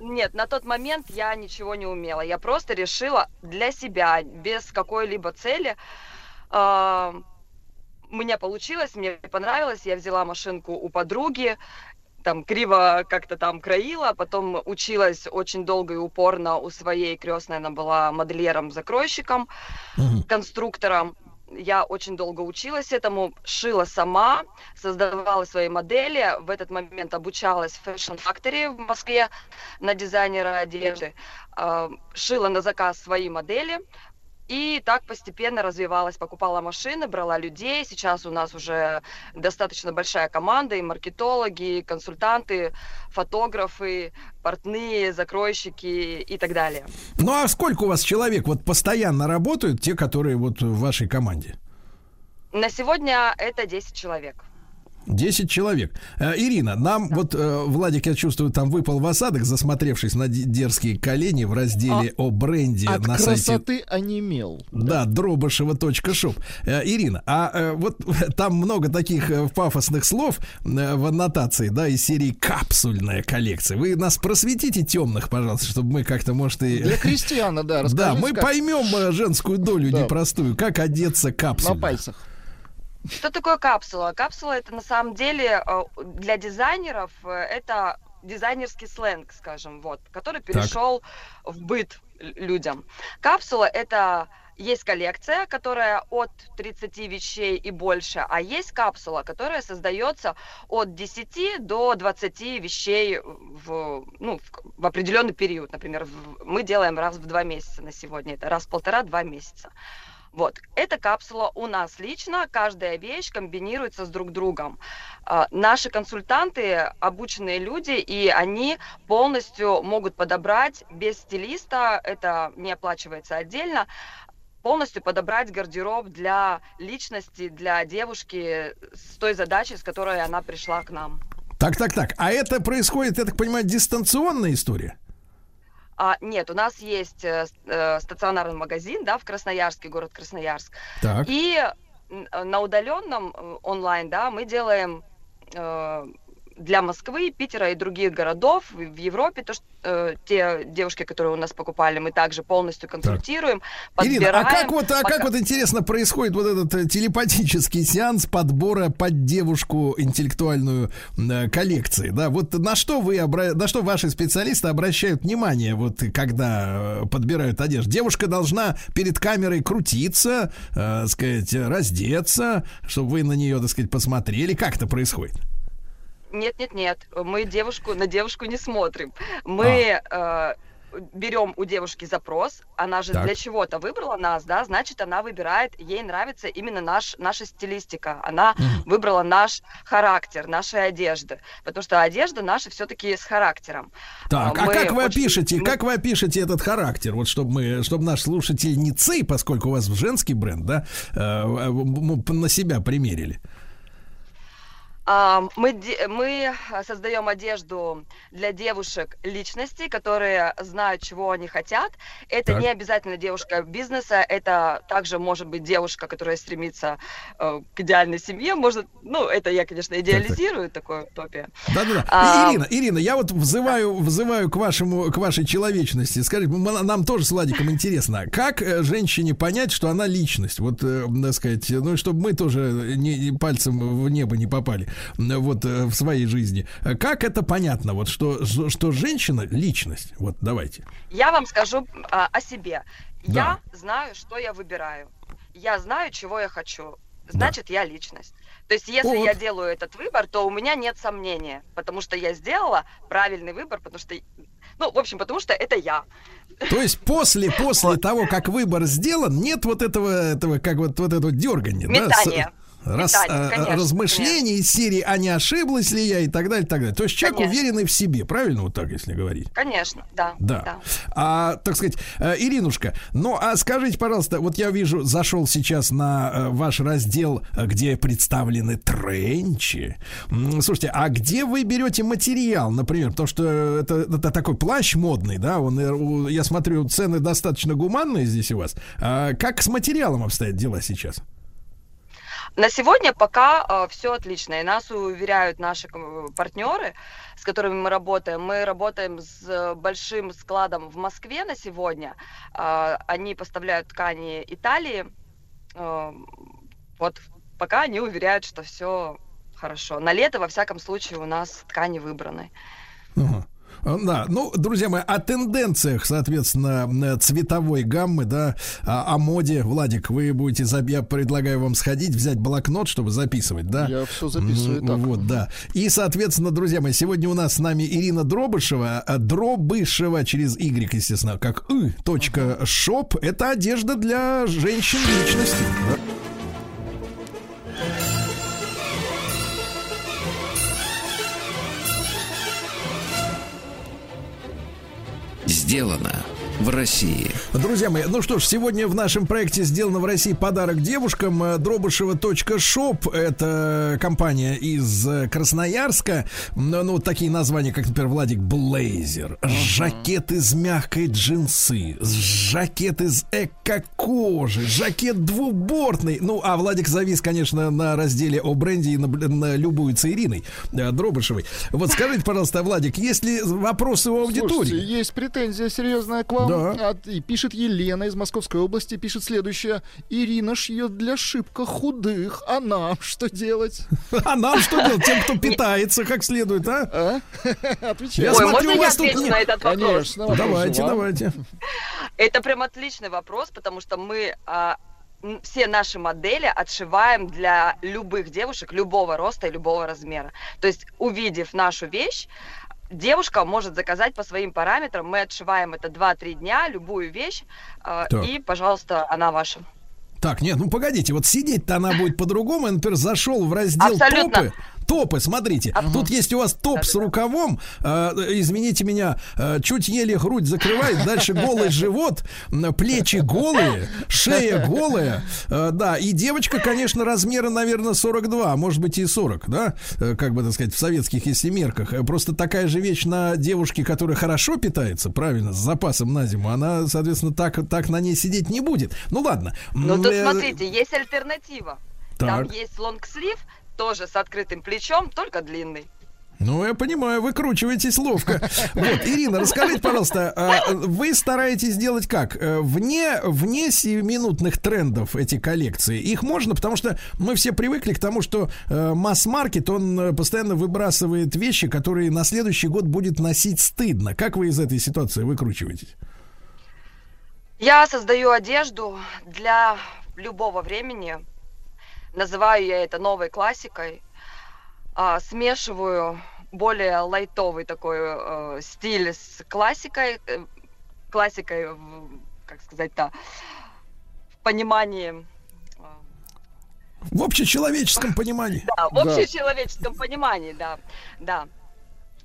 нет, на тот момент я ничего не умела. Я просто решила для себя, без какой-либо цели. А, У меня получилось, мне понравилось. Я взяла машинку у подруги, там криво как-то там краила, потом училась очень долго и упорно у своей крестной, она была модельером-закройщиком, Мгм. конструктором. Я очень долго училась этому, шила сама, создавала свои модели. В этот момент обучалась в Fashion Factory в Москве на дизайнера одежды. А, Шила на заказ свои модели. И так постепенно развивалась, покупала машины, брала людей. Сейчас у нас уже достаточно большая команда, и маркетологи, и консультанты, фотографы, портные, закройщики и так далее. Ну а сколько у вас человек вот постоянно работают, те, которые вот в вашей команде? На сегодня это 10 человек. 10 человек. Э, Ирина, нам вот э, Владик, я чувствую, там выпал в осадок, засмотревшись на дерзкие колени в разделе о бренде От на сайте красоты онемел. Да, дробышева.шоп. Э, Ирина, а вот там много таких пафосных слов в аннотации, да, из серии «Капсульная коллекция». Вы нас просветите темных, пожалуйста, чтобы мы как-то, может, и... Для крестьяна, да, Да, мы как поймем женскую долю Да. непростую, как одеться на капсульно. пальцах. Что такое капсула? Капсула это на самом деле э, для дизайнеров э, это дизайнерский сленг, скажем, вот, который перешел в быт людям. Капсула это есть коллекция, которая от 30 вещей и больше, а есть капсула, которая создается от 10 до 20 вещей в, ну, в, в определенный период. Например, в- мы делаем раз в два месяца на сегодня, это раз в полтора-два месяца. Вот, эта капсула у нас лично, каждая вещь комбинируется с друг другом. А, Наши консультанты обученные люди, и они полностью могут подобрать без стилиста, это не оплачивается отдельно, полностью подобрать гардероб для личности, для девушки с той задачей, с которой она пришла к нам. Так, так, так. А это происходит, я так понимаю, дистанционная история? А, нет, у нас есть э, э, стационарный магазин, да, в Красноярске, город Красноярск. Так. И н- на удаленном э, онлайн, да, мы делаем э, для Москвы, Питера и других городов в Европе, то, что э, те девушки, которые у нас покупали, мы также полностью консультируем, Ирина, а подбираем. как вот, а как пока- вот интересно происходит вот этот э, телепатический сеанс подбора под девушку интеллектуальную э, коллекции, да? Вот на что вы обра... на что ваши специалисты обращают внимание, вот когда э, подбирают одежду? Девушка должна перед камерой крутиться, э, сказать, раздеться, чтобы вы на нее, так сказать, посмотрели. Как это происходит? Нет, нет, нет, мы девушку на девушку не смотрим. Мы А. э, берем у девушки запрос, она же Так. для чего-то выбрала нас, да, значит, она выбирает, ей нравится именно наш, наша стилистика, она выбрала наш характер, наши одежды, потому что одежда наша все-таки с характером. Так, а мы как вы очень- опишете, мы- как вы опишете этот характер, вот чтобы мы, чтобы наш слушатель не цей, поскольку у вас женский бренд, да, э, м- на себя примерили? А, Мы, мы создаем одежду для девушек личностей, которые знают, чего они хотят. Это Так. не обязательно девушка бизнеса, это также может быть девушка, которая стремится э, к идеальной семье. Может, ну, это я, конечно, идеализирую такое утопия. Да-да-да. А, Ирина, Ирина, я вот взываю, взываю к вашему, к вашей человечности. Скажите, нам тоже с Владиком интересно, как э, женщине понять, что она личность? Вот, э, так сказать, ну, чтобы мы тоже не, пальцем в небо не попали, вот, э, в своей жизни. Э, Как это понятно, вот, что, что женщина личность? Вот, давайте. Я вам скажу а, о себе. Да. Я знаю, что я выбираю. Я знаю, чего я хочу. Значит, я личность. То есть, если Вот. я делаю этот выбор, то у меня нет сомнения, потому что я сделала правильный выбор, потому что, ну, в общем, потому что это я. То есть после, после того, как выбор сделан, нет вот этого, этого как вот, вот этого дергания. да, Метания. Метания, а, конечно, размышлений из серии, а не ошиблась ли я и так далее, и так далее. То есть человек Конечно. уверенный в себе, правильно вот так, если говорить? Конечно, да. Да. А, так сказать, э, Иринушка, ну а скажите, пожалуйста, вот я вижу, зашел сейчас на э, ваш раздел, где представлены тренчи. Слушайте, а где вы берете материал, например? Потому что это, это такой плащ модный, да, он, э, я смотрю, цены достаточно гуманные здесь у вас. А как с материалом обстоят дела сейчас? На сегодня пока все отлично, и нас уверяют наши э, партнеры, с которыми мы работаем. Мы работаем с большим складом в Москве на сегодня. А, Они поставляют ткани Италии. Э, Вот пока они уверяют, что все хорошо. На лето, во всяком случае, у нас ткани выбраны. Ага. А, Да, ну, друзья мои, о тенденциях, соответственно, э, цветовой гаммы, да, о, о моде. Владик, вы будете, я предлагаю вам сходить, взять блокнот, чтобы записывать, да? Я все записываю так. Вот, да. И, соответственно, друзья мои, сегодня у нас с нами Ирина Дробышева, а, Дробышева через Y, естественно, как и точка шоп. Это одежда для женщин личности. да. Сделано в России. Друзья мои, ну что ж, сегодня в нашем проекте сделано в России подарок девушкам. Э, Дробышева.шоп. Это компания из э, Красноярска. Ну, ну, вот такие названия, как, например, Владик Блейзер. Жакет из мягкой джинсы. Жакет из эко-кожи. Жакет двубортный. Ну, а Владик завис, конечно, на разделе о бренде и набля- на любуется Ириной э, Дробышевой. Вот скажите, пожалуйста, Владик, есть ли вопросы у аудитории? Слушайте, есть претензия серьезная к вам. Да. От- и пишет Елена из Московской области, пишет следующее. Ирина шьет для шибко худых, а нам что делать? А нам что делать? Тем, кто питается как следует, а? А? Отвечай. Я Ой, смотрю, можно у я вас тут на этот вопрос? Конечно. Давайте, давайте. Это прям отличный вопрос, потому что мы а, все наши модели отшиваем для любых девушек, любого роста и любого размера. То есть, увидев нашу вещь, девушка может заказать по своим параметрам. Мы отшиваем это 2-3 дня, любую вещь, Так. и, пожалуйста, она ваша. Так, нет, ну погодите, вот сидеть-то она будет по-другому. Я, например, зашел в раздел Абсолютно. топы. Топы, смотрите, тут есть у вас топ с рукавом, э, извините меня, э, чуть еле грудь закрывает, дальше голый живот, плечи голые, шея голая, э, да, и девочка, конечно, размера, наверное, 42, а может быть и 40, да, э, как бы, так сказать, в советских, если мерках. Э, Просто такая же вещь на девушке, которая хорошо питается, правильно, с запасом на зиму, она, соответственно, так, так на ней сидеть не будет. Ну ладно. Ну, тут э, смотрите, есть альтернатива. Там Так. есть лонгслив, тоже с открытым плечом, только длинный. Ну, я понимаю, выкручиваетесь ловко. Вот, Ирина, расскажите, пожалуйста, а вы стараетесь делать как? Э, Вне, вне минутных трендов эти коллекции. Их можно, потому что мы все привыкли к тому, что э, масс-маркет, он э, постоянно выбрасывает вещи, которые на следующий год будет носить стыдно. Как вы из этой ситуации выкручиваетесь? Я создаю одежду для любого времени. Называю я это новой классикой. А, смешиваю более лайтовый такой э, стиль с классикой. э, классикой, в, как сказать-то, в понимании... э, В общечеловеческом понимании. Да, в Да. общечеловеческом понимании, да, да.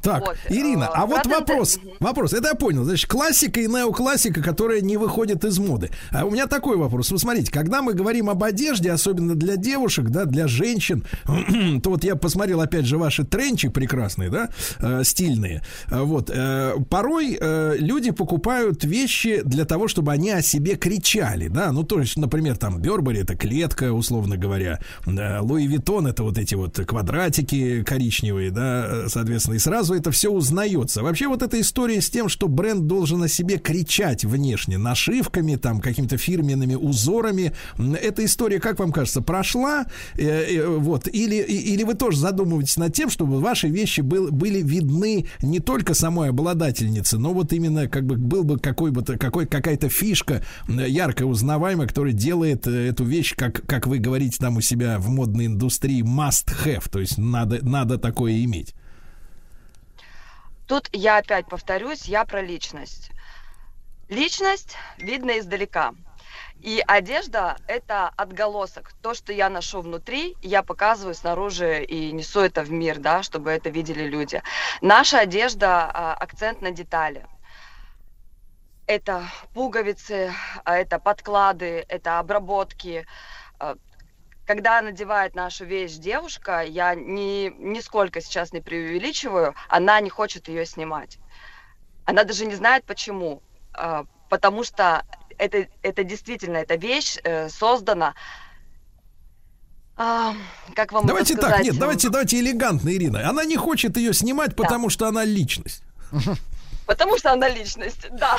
Так, Вот, Ирина, э, а вот про тенден- вопрос, вопрос, это я понял, значит, классика и неоклассика, которая не выходит из моды. А у меня такой вопрос, вы смотрите, когда мы говорим об одежде, особенно для девушек, да, для женщин, то вот я посмотрел, опять же, ваши тренчи прекрасные, да, э, стильные, Э, вот, э, порой э, люди покупают вещи для того, чтобы они о себе кричали, да, ну, то есть, например, там, Бербери это клетка, условно говоря, э, Луи Виттон это вот эти вот квадратики коричневые, да, соответственно, и сразу это все узнается. Вообще вот эта история с тем, что бренд должен о себе кричать внешне, нашивками, там, какими-то фирменными узорами, эта история, как вам кажется, прошла, Э, э, вот, или, или вы тоже задумываетесь над тем, чтобы ваши вещи был, были видны не только самой обладательнице, но вот именно как бы был бы какой бы какой, какая-то фишка ярко узнаваемая, которая делает э, эту вещь, как, как вы говорите там у себя в модной индустрии, must have, то есть надо, надо такое иметь. Тут я опять повторюсь, я про личность. Личность видно издалека. И одежда – это отголосок. То, что я ношу внутри, я показываю снаружи и несу это в мир, да, чтобы это видели люди. Наша одежда а, – акцент на детали. Это пуговицы, а, это подклады, это обработки. Когда надевает нашу вещь девушка, я ни, нисколько сейчас не преувеличиваю, она не хочет ее снимать. Она даже не знает почему. А, Потому что это, это действительно, эта вещь э, создана а, как вам Давайте так, нет, давайте, давайте элегантно, Ирина. Она не хочет ее снимать, потому что она личность. Потому что она личность, да.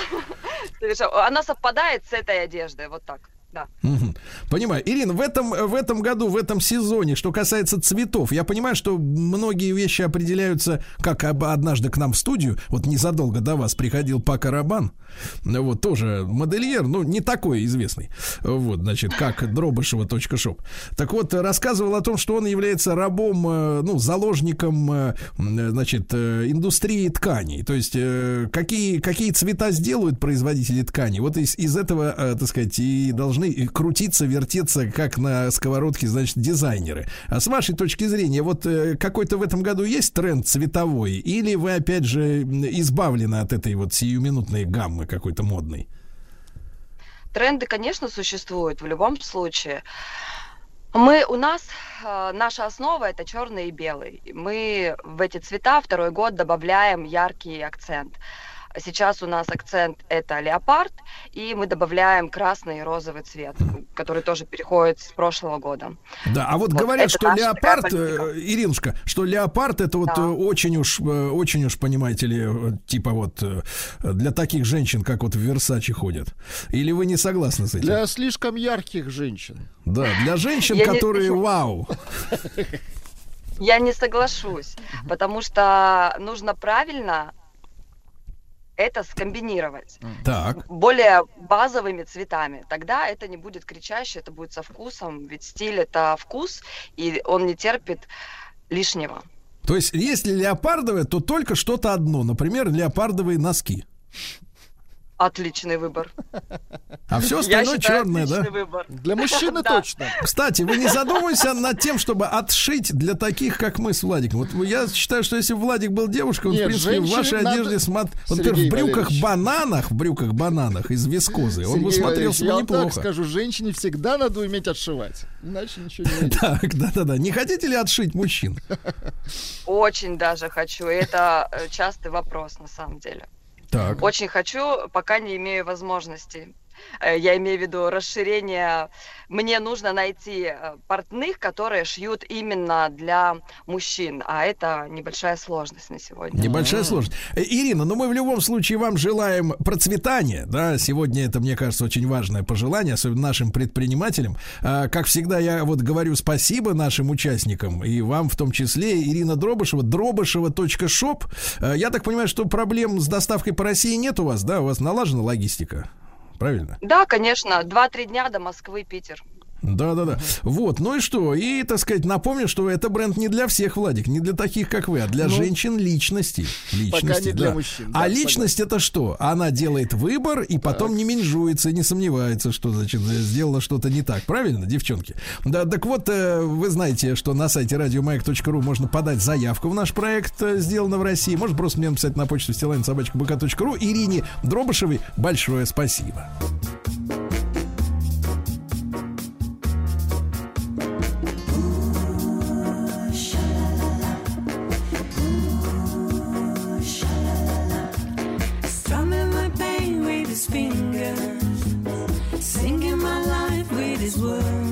Она совпадает с этой одеждой, вот так, да. Мгм. Понимаю. Ирина, в этом, в этом году, в этом сезоне, что касается цветов, я понимаю, что многие вещи определяются, как однажды к нам в студию, вот незадолго до вас приходил Пака Рабан, вот тоже модельер, ну, не такой известный, вот, значит, как дробышева.шоп. Так вот, рассказывал о том, что он является рабом, э, ну, заложником, э, значит, э, индустрии тканей. То есть, какие, какие цвета сделают производители тканей, вот из, из этого, так сказать, и должны и крутиться, вертеться, как на сковородке, значит, дизайнеры. А с вашей точки зрения, вот э, какой-то в этом году есть тренд цветовой, или вы, опять же, избавлены от этой вот сиюминутной гаммы какой-то модной? Тренды, конечно, существуют в любом случае. Мы, у нас э, наша основа это черный и белый. Мы в эти цвета второй год добавляем яркий акцент. Сейчас у нас акцент это леопард, и мы добавляем красный и розовый цвет, который тоже переходит с прошлого года. Да, а вот, Вот говорят, что леопард, э, Иринушка, что леопард это вот Да. э, очень уж, э, очень уж, понимаете ли, типа вот для таких женщин, как вот в Версаче ходят. Или вы не согласны с этим? Для слишком ярких женщин. Да, для женщин, Я не- которые вау. Я не соглашусь, потому что нужно правильно это скомбинировать. Так. более базовыми цветами. Тогда это не будет кричаще, это будет со вкусом. Ведь стиль это вкус, и он не терпит лишнего. То есть, если леопардовое, то только что-то одно. Например, леопардовые носки. Отличный выбор. А все остальное черное, да? отличный выбор. Для мужчины точно. Кстати, вы не задумываетесь над тем, чтобы отшить для таких, как мы с Владиком. Вот я считаю, что если бы Владик был девушкой, он, в принципе, в вашей одежде Сергей например, в брюках бананах, в брюках бананах из вискозы, он бы смотрелся бы я вам так неплохо. скажу, женщине всегда надо уметь отшивать. Иначе ничего не выйдет. Так, да-да-да. Не хотите ли отшить мужчин? Очень даже хочу. Это э, частый вопрос на самом деле. Так. Очень хочу, пока не имею возможности. Э, Я имею в виду расширение. Мне нужно найти э, портных, которые шьют именно для мужчин, а это небольшая сложность на сегодня. Небольшая сложность. Э, Ирина, ну мы в любом случае вам желаем процветания. Да, сегодня это, мне кажется, очень важное пожелание, особенно нашим предпринимателям. А, Как всегда, я вот говорю спасибо нашим участникам и вам в том числе. Ирина Дробышева, дробышева.шоп. Я так понимаю, что проблем с доставкой по России нет у вас, да? У вас налажена логистика. Правильно? Да, конечно. Два-три дня до Москвы, Питер. Да, да, да. Вот, ну и что? И, так сказать, напомню, что это бренд не для всех, Владик, не для таких, как вы, а для Ну, женщин личности. Личности, пока не для да. мужчин, А да, личность это что? Она делает выбор и потом не менжуется, не сомневается, что, значит, сделала что-то не так. Правильно, девчонки? Да, так вот, э, вы знаете, что на сайте радиомаяк.ру можно подать заявку в наш проект э, «Сделано в России». Можно просто мне написать на почту стилайн.собачка.бк.ру. Ирине Дробышевой большое спасибо. His fingers, singing my life with his words,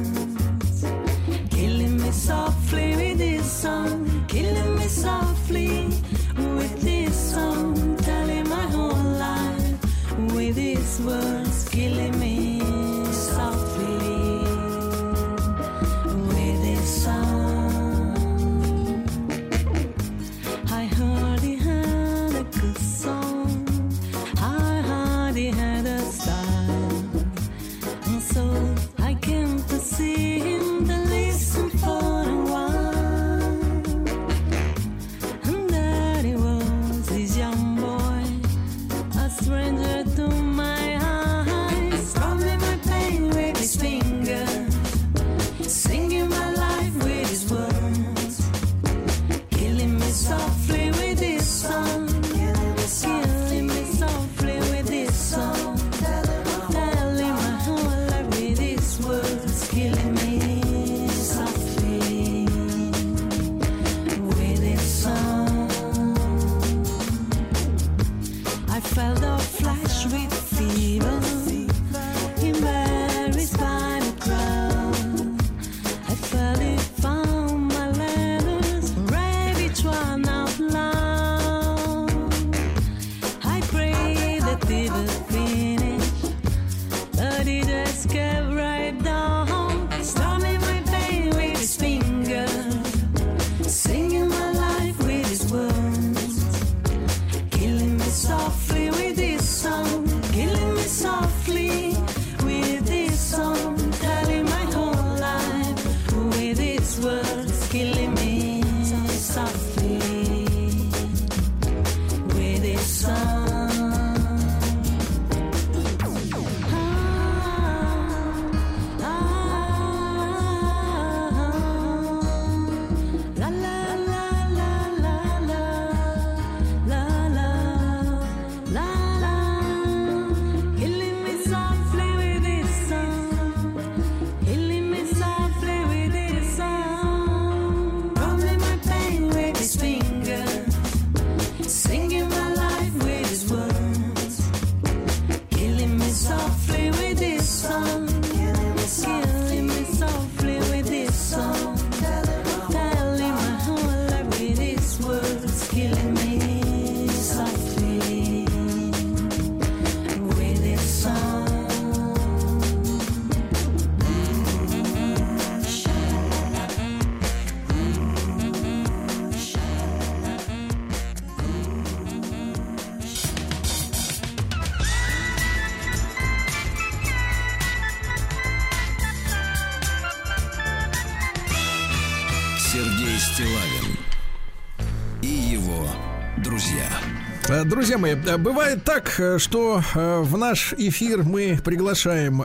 Друзья мои, э, бывает так, э, что э, в наш эфир мы приглашаем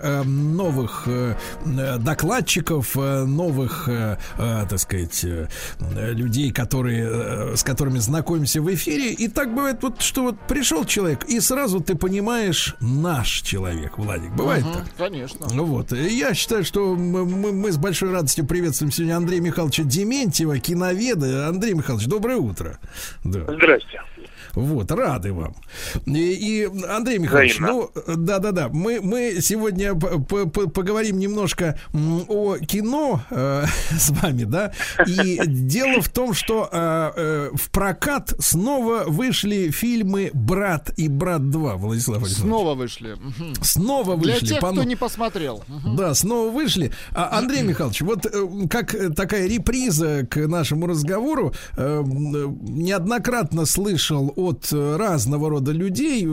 новых докладчиков, новых, так сказать, людей, которые, с которыми знакомимся в эфире. И так бывает, вот, что вот пришел человек, и сразу ты понимаешь, наш человек, Владик. Бывает Мгм, так? Конечно. Ну Вот. Я считаю, что мы, мы- мы с большой радостью приветствуем сегодня Андрея Михайловича Дементьева, киноведа. Андрей Михайлович, доброе утро. Да. Здрасте. Вот, рады вам. И, и, Андрей Михайлович, Взаимно. ну, да-да-да, мы, мы сегодня поговорим немножко о кино э, с вами, да, и дело в том, что э, э, в прокат снова вышли фильмы «Брат» и «Брат 2», Владислав Александрович. Снова вышли. Снова Для вышли. тех, по- кто не посмотрел. Да, снова вышли. А, Андрей Михайлович, вот э, как э, такая реприза к нашему разговору, э, э, неоднократно слышал от э, разного рода людей,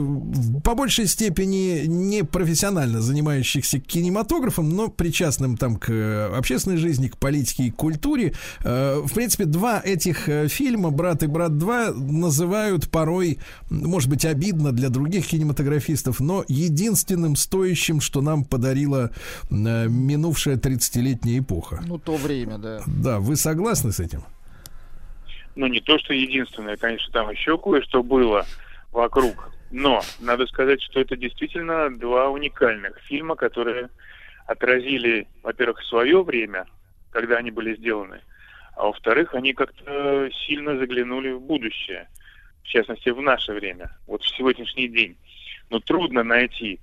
по большей степени не профессионально занимающихся кинематографом, но причастным там к э, общественной жизни, к политике и культуре. Э, В принципе, два этих фильма «Брат и брат 2» называют порой, может быть, обидно для других кинематографистов, но единственным стоящим, что нам подарила минувшая 30-летняя эпоха. Ну, то время, да. Да, вы согласны с этим? Ну, не то, что единственное, конечно, там еще кое-что было вокруг. Но надо сказать, что это действительно два уникальных фильма, которые отразили, во-первых, свое время, когда они были сделаны, а во-вторых, они как-то сильно заглянули в будущее, в частности, в наше время, вот в сегодняшний день. Но трудно найти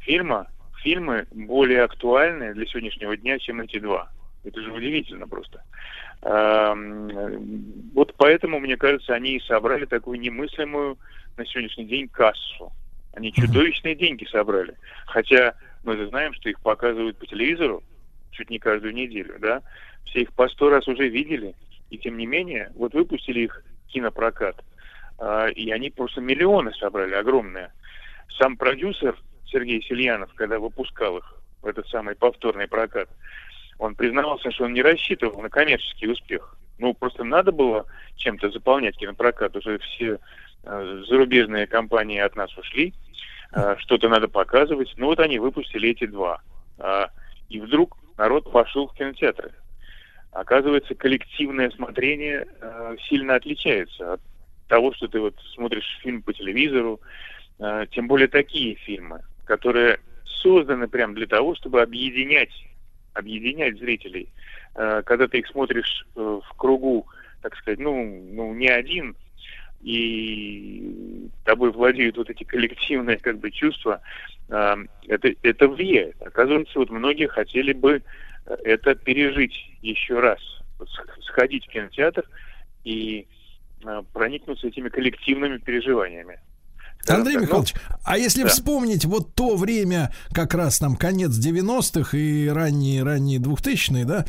фильма, фильмы более актуальные для сегодняшнего дня, чем эти два. Это же удивительно просто. Эм, Вот поэтому, мне кажется, они и собрали такую немыслимую на сегодняшний день кассу. Они чудовищные деньги собрали. Хотя мы же знаем, что их показывают по телевизору чуть не каждую неделю, да? Все их по сто раз уже видели. И тем не менее, вот выпустили их кинопрокат. а, И они просто миллионы собрали, огромные. Сам продюсер Сергей Сельянов, когда выпускал их в этот самый повторный прокат, он признавался, что он не рассчитывал на коммерческий успех. Ну, просто надо было чем-то заполнять кинопрокат. Уже все э, зарубежные компании от нас ушли. Э, что-то надо показывать. Ну, вот они выпустили эти два. А, и вдруг народ пошел в кинотеатры. Оказывается, коллективное смотрение э, сильно отличается от того, что ты вот смотришь фильм по телевизору, э, тем более такие фильмы, которые созданы прям для того, чтобы объединять, объединять зрителей. Э, когда ты их смотришь э, в кругу, так сказать, ну, ну не один, и тобой владеют вот эти коллективные как бы чувства, э, это, это влияет. Оказывается, вот многие хотели бы это пережить еще раз, сходить в кинотеатр и проникнуться этими коллективными переживаниями. Андрей ну, Михайлович, а если да. вспомнить вот то время, как раз там конец 90-х и ранние, ранние 2000-е, да,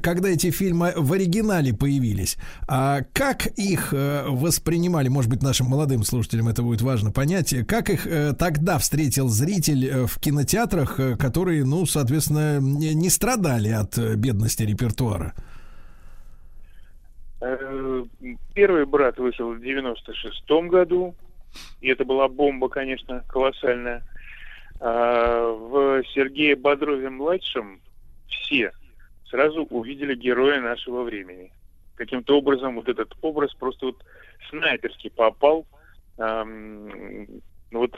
когда эти фильмы в оригинале появились, а как их э, воспринимали, может быть, нашим молодым слушателям это будет важно понять, как их э, тогда встретил зритель э, в кинотеатрах, которые, ну, соответственно, не, страдали от бедности репертуара? Первый брат вышел в 96-м году, и это была бомба, конечно, колоссальная. А В Сергее Бодрове-младшем все сразу увидели героя нашего времени. Каким-то образом вот этот образ просто вот снайперски попал. Ну Вот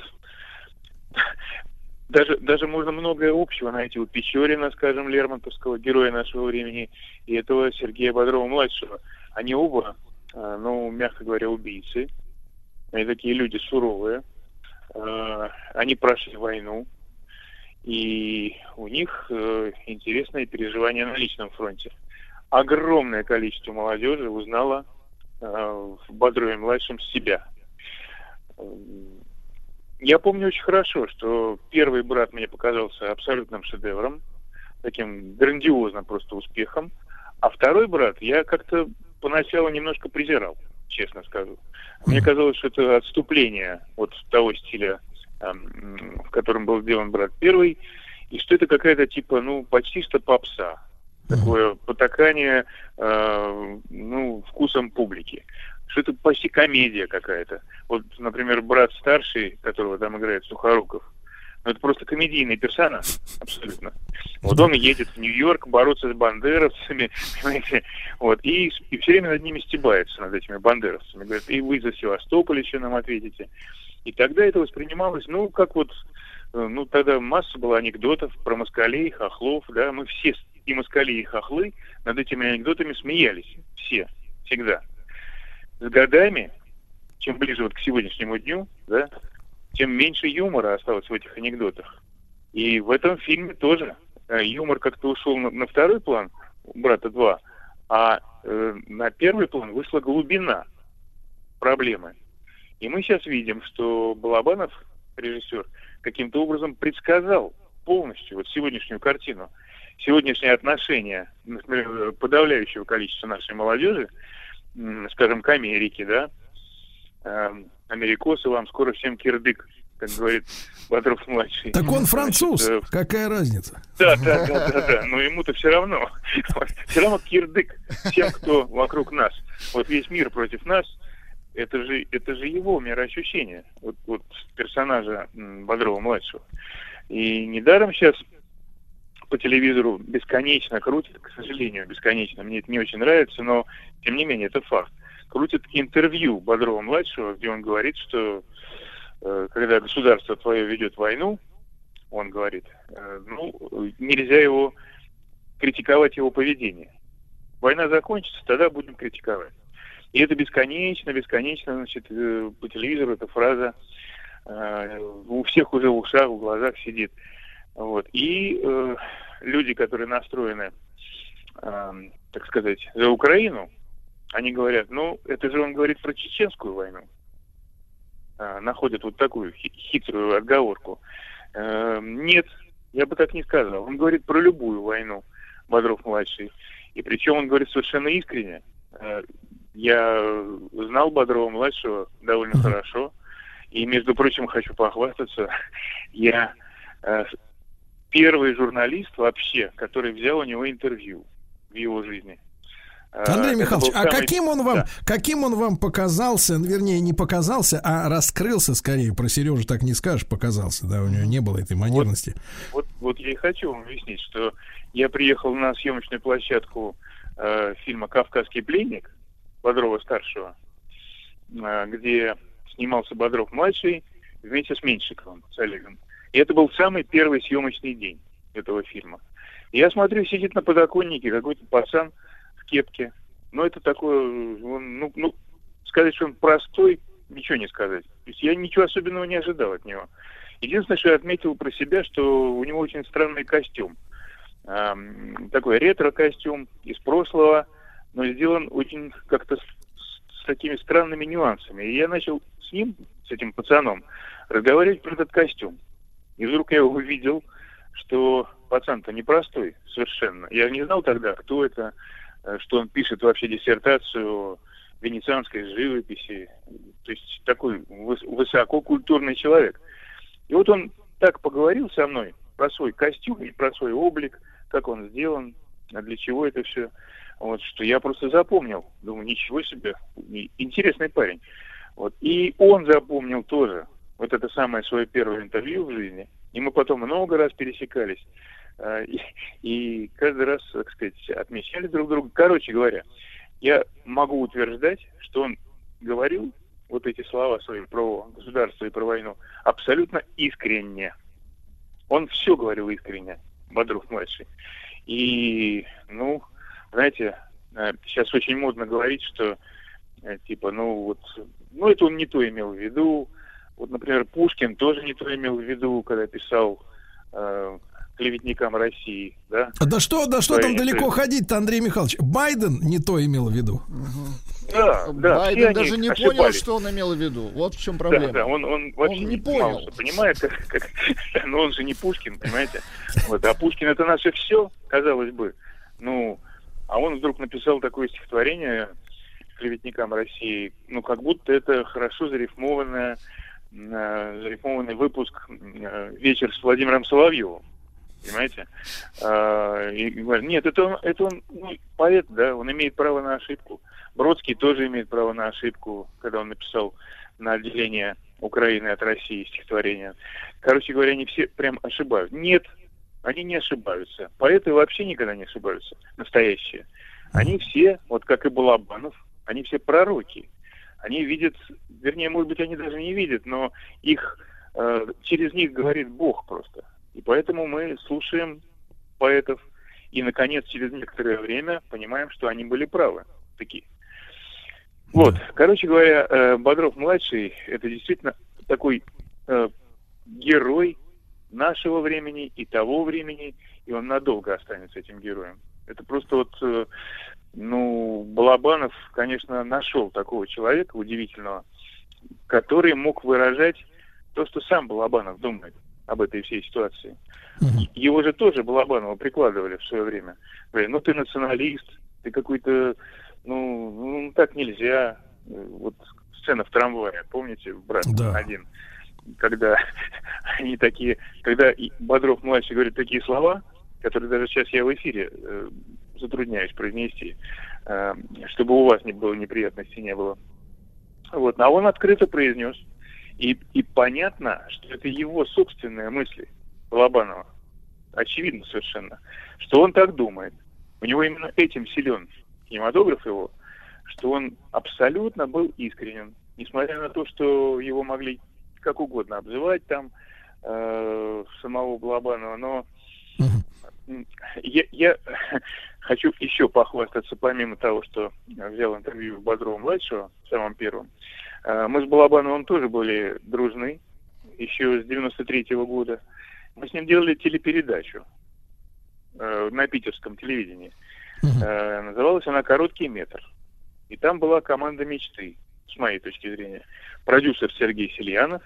даже, даже можно многое общего найти у Печорина, скажем, Лермонтовского, героя нашего времени, и этого Сергея Бодрова-младшего. Они оба, э, ну, мягко говоря, убийцы. Они такие люди суровые. Э, Они прошли войну. И у них э, интересные переживания на личном фронте. Огромное количество молодежи узнало э, в Бодрове-младшем себя. Я помню очень хорошо, что первый брат мне показался абсолютным шедевром, таким грандиозным просто успехом, а второй брат я как-то поначалу немножко презирал, честно скажу. Мне казалось, что это отступление от того стиля, эм, в котором был сделан брат первый, и что это какая-то типа, ну, почти что попса. Такое потакание, э, ну, вкусом публики. Что это почти комедия какая-то. Вот, например, брат старший, которого там играет Сухоруков, ну, это просто комедийный персонаж, абсолютно. Вот он едет в Нью-Йорк бороться с бандеровцами, понимаете, вот, и, и все время над ними стебается, над этими бандеровцами. Говорит, и вы за Севастополь еще нам ответите. И тогда это воспринималось, ну, как вот, э, ну, тогда масса была анекдотов про москалей, хохлов, да, мы все, и москали, и хохлы, над этими анекдотами смеялись, все, всегда. С годами, чем ближе вот к сегодняшнему дню, да, тем меньше юмора осталось в этих анекдотах. И в этом фильме тоже э, юмор как-то ушел на, на второй план брата 2, а э, на первый план вышла глубина проблемы. И мы сейчас видим, что Балабанов, режиссер, каким-то образом предсказал полностью вот сегодняшнюю картину, сегодняшнее отношение например, подавляющего количества нашей молодежи, скажем, к Америке, да, эм, америкосы, вам скоро всем кирдык, как говорит Бодров-младший. Так он француз, Значит, э, какая разница? Да, да, да, да, да. Но ему-то все равно. Все равно кирдык всем, кто вокруг нас. Вот весь мир против нас. Это же, это же его мироощущение. Вот, вот персонажа Бодрова-младшего. И недаром сейчас по телевизору бесконечно крутят, к сожалению, бесконечно. Мне это не очень нравится, но тем не менее это факт. Крутят интервью Бодрова-младшего, где он говорит, что э, когда государство твое ведет войну, он говорит, э, ну, нельзя его критиковать его поведение. Война закончится, тогда будем критиковать. И это бесконечно, бесконечно, значит, э, по телевизору эта фраза э, у всех уже в ушах, в глазах сидит. Вот. И э, люди, которые настроены, э, так сказать, за Украину, они говорят, ну, это же он говорит про чеченскую войну. А, находят вот такую хи- хитрую отговорку. Э, нет, я бы так не сказал. Он говорит про любую войну, Бодров-младший. И причем он говорит совершенно искренне. Э, я знал Бодрова-младшего довольно хорошо. И, между прочим, хочу похвастаться, я э, первый журналист вообще, который взял у него интервью в его жизни. Э, Андрей Михайлович, а самый- каким он вам, Да. каким он вам показался, вернее, не показался, а раскрылся скорее. Про Сережу так не скажешь, показался, да, у него не было этой манерности. Вот, вот я и хочу вам объяснить, что я приехал на съемочную площадку э, фильма «Кавказский пленник» Бодрова-старшего, э, где снимался Бодров-младший вместе с Меньшиковым, с Олегом. И это был самый первый съемочный день этого фильма. Я смотрю, сидит на подоконнике какой-то пацан в кепке. Ну, это такое, он, ну, ну, сказать, что он простой, ничего не сказать. То есть я ничего особенного не ожидал от него. Единственное, что я отметил про себя, что у него очень странный костюм. Ам, такой ретро-костюм из прошлого, но сделан очень как-то с, с- такими странными нюансами. И я начал с ним, с этим пацаном, разговаривать про этот костюм. И вдруг я увидел, что пацан-то непростой совершенно. Я не знал тогда, кто это, что он пишет вообще диссертацию венецианской живописи. То есть такой выс- высококультурный человек. И вот он так поговорил со мной про свой костюм и про свой облик, как он сделан, а для чего это все. Вот, что я просто запомнил. Думаю, ничего себе, интересный парень. Вот. И он запомнил тоже вот это самое свое первое интервью в жизни. И мы потом много раз пересекались. А, И, каждый раз, так сказать, отмечали друг друга. Короче говоря, я могу утверждать, что он говорил вот эти слова свои про государство и про войну абсолютно искренне. Он все говорил искренне, Бодров-младший. И, ну, знаете, э, сейчас очень модно говорить, что, э, типа, ну, вот, ну, это он не то имел в виду. Вот, например, Пушкин тоже не то имел в виду, когда писал э, клеветникам России, да? А Да что, да что там далеко ходить-то, Андрей Михайлович? Байден не то имел в виду. Да, да, Байден даже не ошибались. понял, что он имел в виду. Вот в чем Да, проблема. да, он, он вообще Он не мало понял. что понимает, как, как- но он же не Пушкин, понимаете? Вот, а Пушкин это наше все, казалось бы. Ну, а он вдруг написал такое стихотворение клеветникам России, ну, как будто это хорошо зарифмованное, э, зарифмованный выпуск э, «Вечер с Владимиром Соловьевым». Понимаете? А, и говорят, нет, это он, это он ну, поэт, да, он имеет право на ошибку. Бродский тоже имеет право на ошибку, когда он написал на отделение Украины от России стихотворение. Короче говоря, они все прям ошибают. Нет, они не ошибаются. Поэты вообще никогда не ошибаются, настоящие. Они все, вот как и Балабанов, они все пророки. Они видят, вернее, может быть, они даже не видят, но их э, через них говорит Бог просто. И поэтому мы слушаем поэтов и, наконец, через некоторое время понимаем, что они были правы. Такие. Вот, короче говоря, э, Бодров-младший – это действительно такой э, герой нашего времени и того времени, и он надолго останется этим героем. Это просто вот, э, ну, Балабанов, конечно, нашел такого человека удивительного, который мог выражать то, что сам Балабанов думает об этой всей ситуации. Его же тоже Балабанова прикладывали в свое время. Говорили, ну ты националист, ты какой-то, ну, ну, так нельзя. Вот сцена в трамвае, помните, брат Да. один, когда они такие, когда Бодров младший говорит такие слова, которые даже сейчас я в эфире э, затрудняюсь произнести, э, чтобы у вас не было неприятностей, не было. Вот, а он открыто произнес. И, и понятно, что это его собственные мысли, Балабанова. Очевидно совершенно, что он так думает. У него именно этим силен кинематограф его, что он абсолютно был искренен. Несмотря на то, что его могли как угодно обзывать там, э, самого Балабанова, но я, я хочу еще похвастаться, помимо того, что взял интервью Бодрова-младшего, самым первым. Э, Мы с Балабановым тоже были дружны, еще с 93 года. Мы с ним делали телепередачу э, на питерском телевидении. Э, Называлась она «Короткий метр». И там была команда мечты, с моей точки зрения. Продюсер Сергей Сельянов,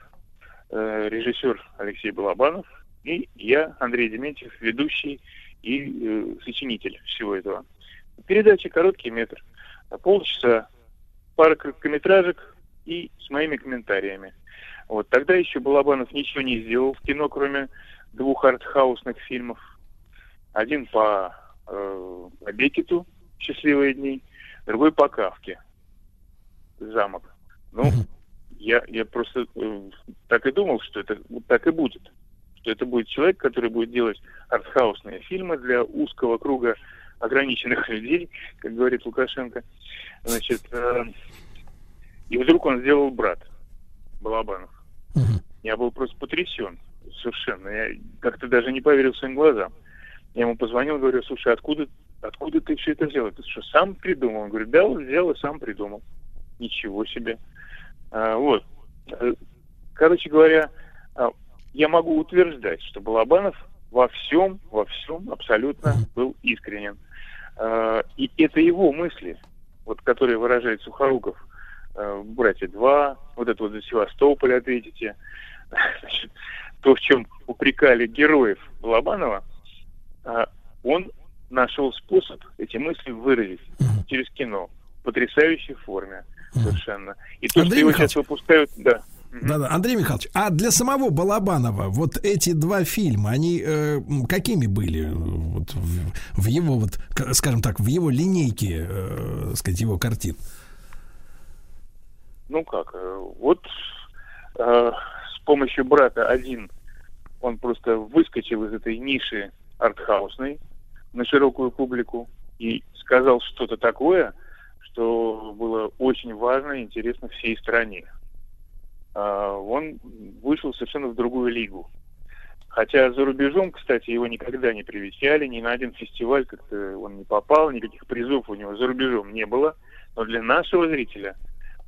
э, режиссер Алексей Балабанов и я, Андрей Дементьев, ведущий и э, сочинитель всего этого. Передача «Короткий метр». Полчаса, пара короткометражек и с моими комментариями. Вот тогда еще Балабанов ничего не сделал в кино, кроме двух артхаусных фильмов. Один по, э, по Бекету «Счастливые дни», другой по Кавке «Замок». Ну, я, я просто э, так и думал, что это вот так и будет. Что это будет человек, который будет делать артхаусные фильмы для узкого круга ограниченных людей, как говорит Лукашенко. Значит, э, и вдруг он сделал брат Балабанов. Я был просто потрясен совершенно. Я как-то даже не поверил своим глазам. Я ему позвонил, говорю, слушай, откуда, откуда ты все это взял? Ты что, сам придумал? Он говорит, да, вот взял и сам придумал. Ничего себе. А, вот. Э, Короче говоря, а, я могу утверждать, что Балабанов во всем, во всем абсолютно был искренен. А, И это его мысли, вот, которые выражает Сухоруков, э, «Братья 2», вот это вот за Севастополь ответите, Значит, то, в чем упрекали героев Балабанова, а, он нашел способ эти мысли выразить через кино в потрясающей форме совершенно. И то, Андрей что его Михайлович. сейчас выпускают, да. Да-да, Андрей Михайлович, а для самого Балабанова вот эти два фильма, они э, какими были э, вот, в, в его вот, скажем так, в его линейке, э, сказать, его картин? Ну как, э, вот э, с помощью брата один он просто выскочил из этой ниши артхаусной на широкую публику и сказал что-то такое, что было очень важно и интересно всей стране. А, Он вышел совершенно в другую лигу. Хотя за рубежом, кстати, его никогда не привечали, ни на один фестиваль как-то он не попал, никаких призов у него за рубежом не было. Но для нашего зрителя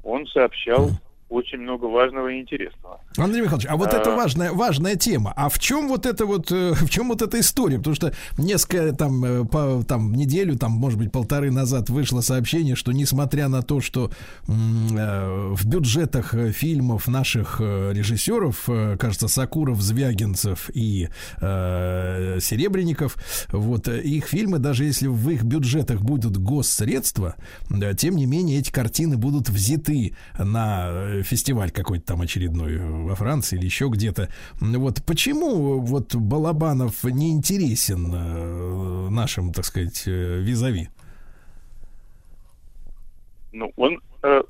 он сообщал очень много важного и интересного. Андрей Михайлович, а вот А. это важная, важная тема. А в чем вот это вот, э, в чем вот эта история? Потому что несколько там, э, по, там неделю, там, может быть, полторы назад вышло сообщение, что несмотря на то, что в бюджетах фильмов наших режиссеров, кажется, Сакуров, Звягинцев и э, Серебренников, вот их фильмы, даже если в их бюджетах будут госсредства, тем не менее эти картины будут взяты на фестиваль какой-то там очередной э, во Франции или еще где-то. Вот почему вот Балабанов не интересен э, нашим, так сказать, э, визави? Ну, он, э,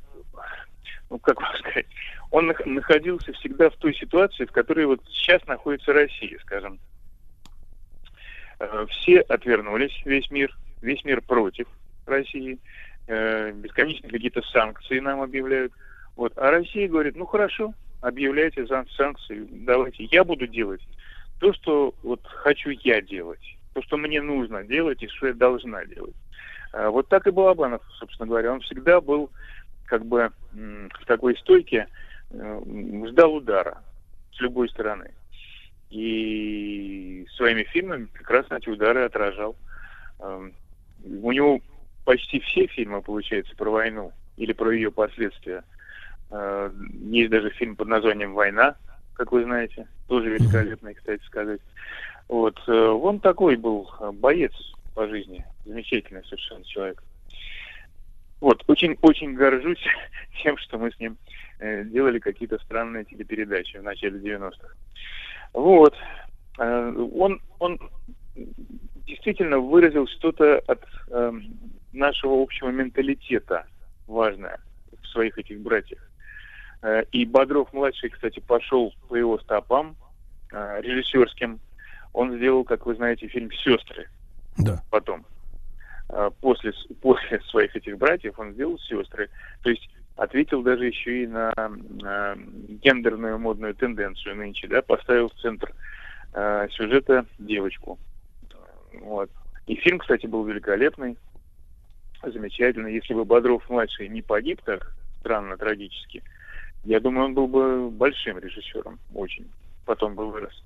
ну, как вам сказать, он нах- находился всегда в той ситуации, в которой вот сейчас находится Россия, скажем. Все отвернулись, весь мир, весь мир против России, бесконечно какие-то санкции нам объявляют. Вот. А Россия говорит, ну хорошо, объявляйте санкции, давайте, я буду делать то, что вот хочу я делать, то, что мне нужно делать и что я должна делать. А, Вот так и Балабанов, собственно говоря. Он всегда был как бы в такой стойке, э, ждал удара с любой стороны. И своими фильмами раз эти удары отражал. Эм, У него почти все фильмы, получается, про войну или про ее последствия. Э, Есть даже фильм под названием «Война», как вы знаете, тоже великолепный, кстати сказать. Вот, э, он такой был боец по жизни, замечательный совершенно человек. Вот, очень, очень горжусь тем, что мы с ним э, делали какие-то странные телепередачи в начале 90-х. Вот. Он, он действительно выразил что-то от э, нашего общего менталитета важное в своих этих братьях. Э, и Бодров-младший, кстати, пошел по его стопам э, режиссерским. Он сделал, как вы знаете, фильм «Сестры». Да. Потом. Э, после, после своих этих братьев он сделал «Сестры». То есть ответил даже еще и на, на гендерную модную тенденцию нынче, да, поставил в центр э, сюжета девочку. Вот. И фильм, кстати, был великолепный, замечательный. Если бы Бодров-младший не погиб так странно, трагически, я думаю, он был бы большим режиссером, очень. Потом бы вырос.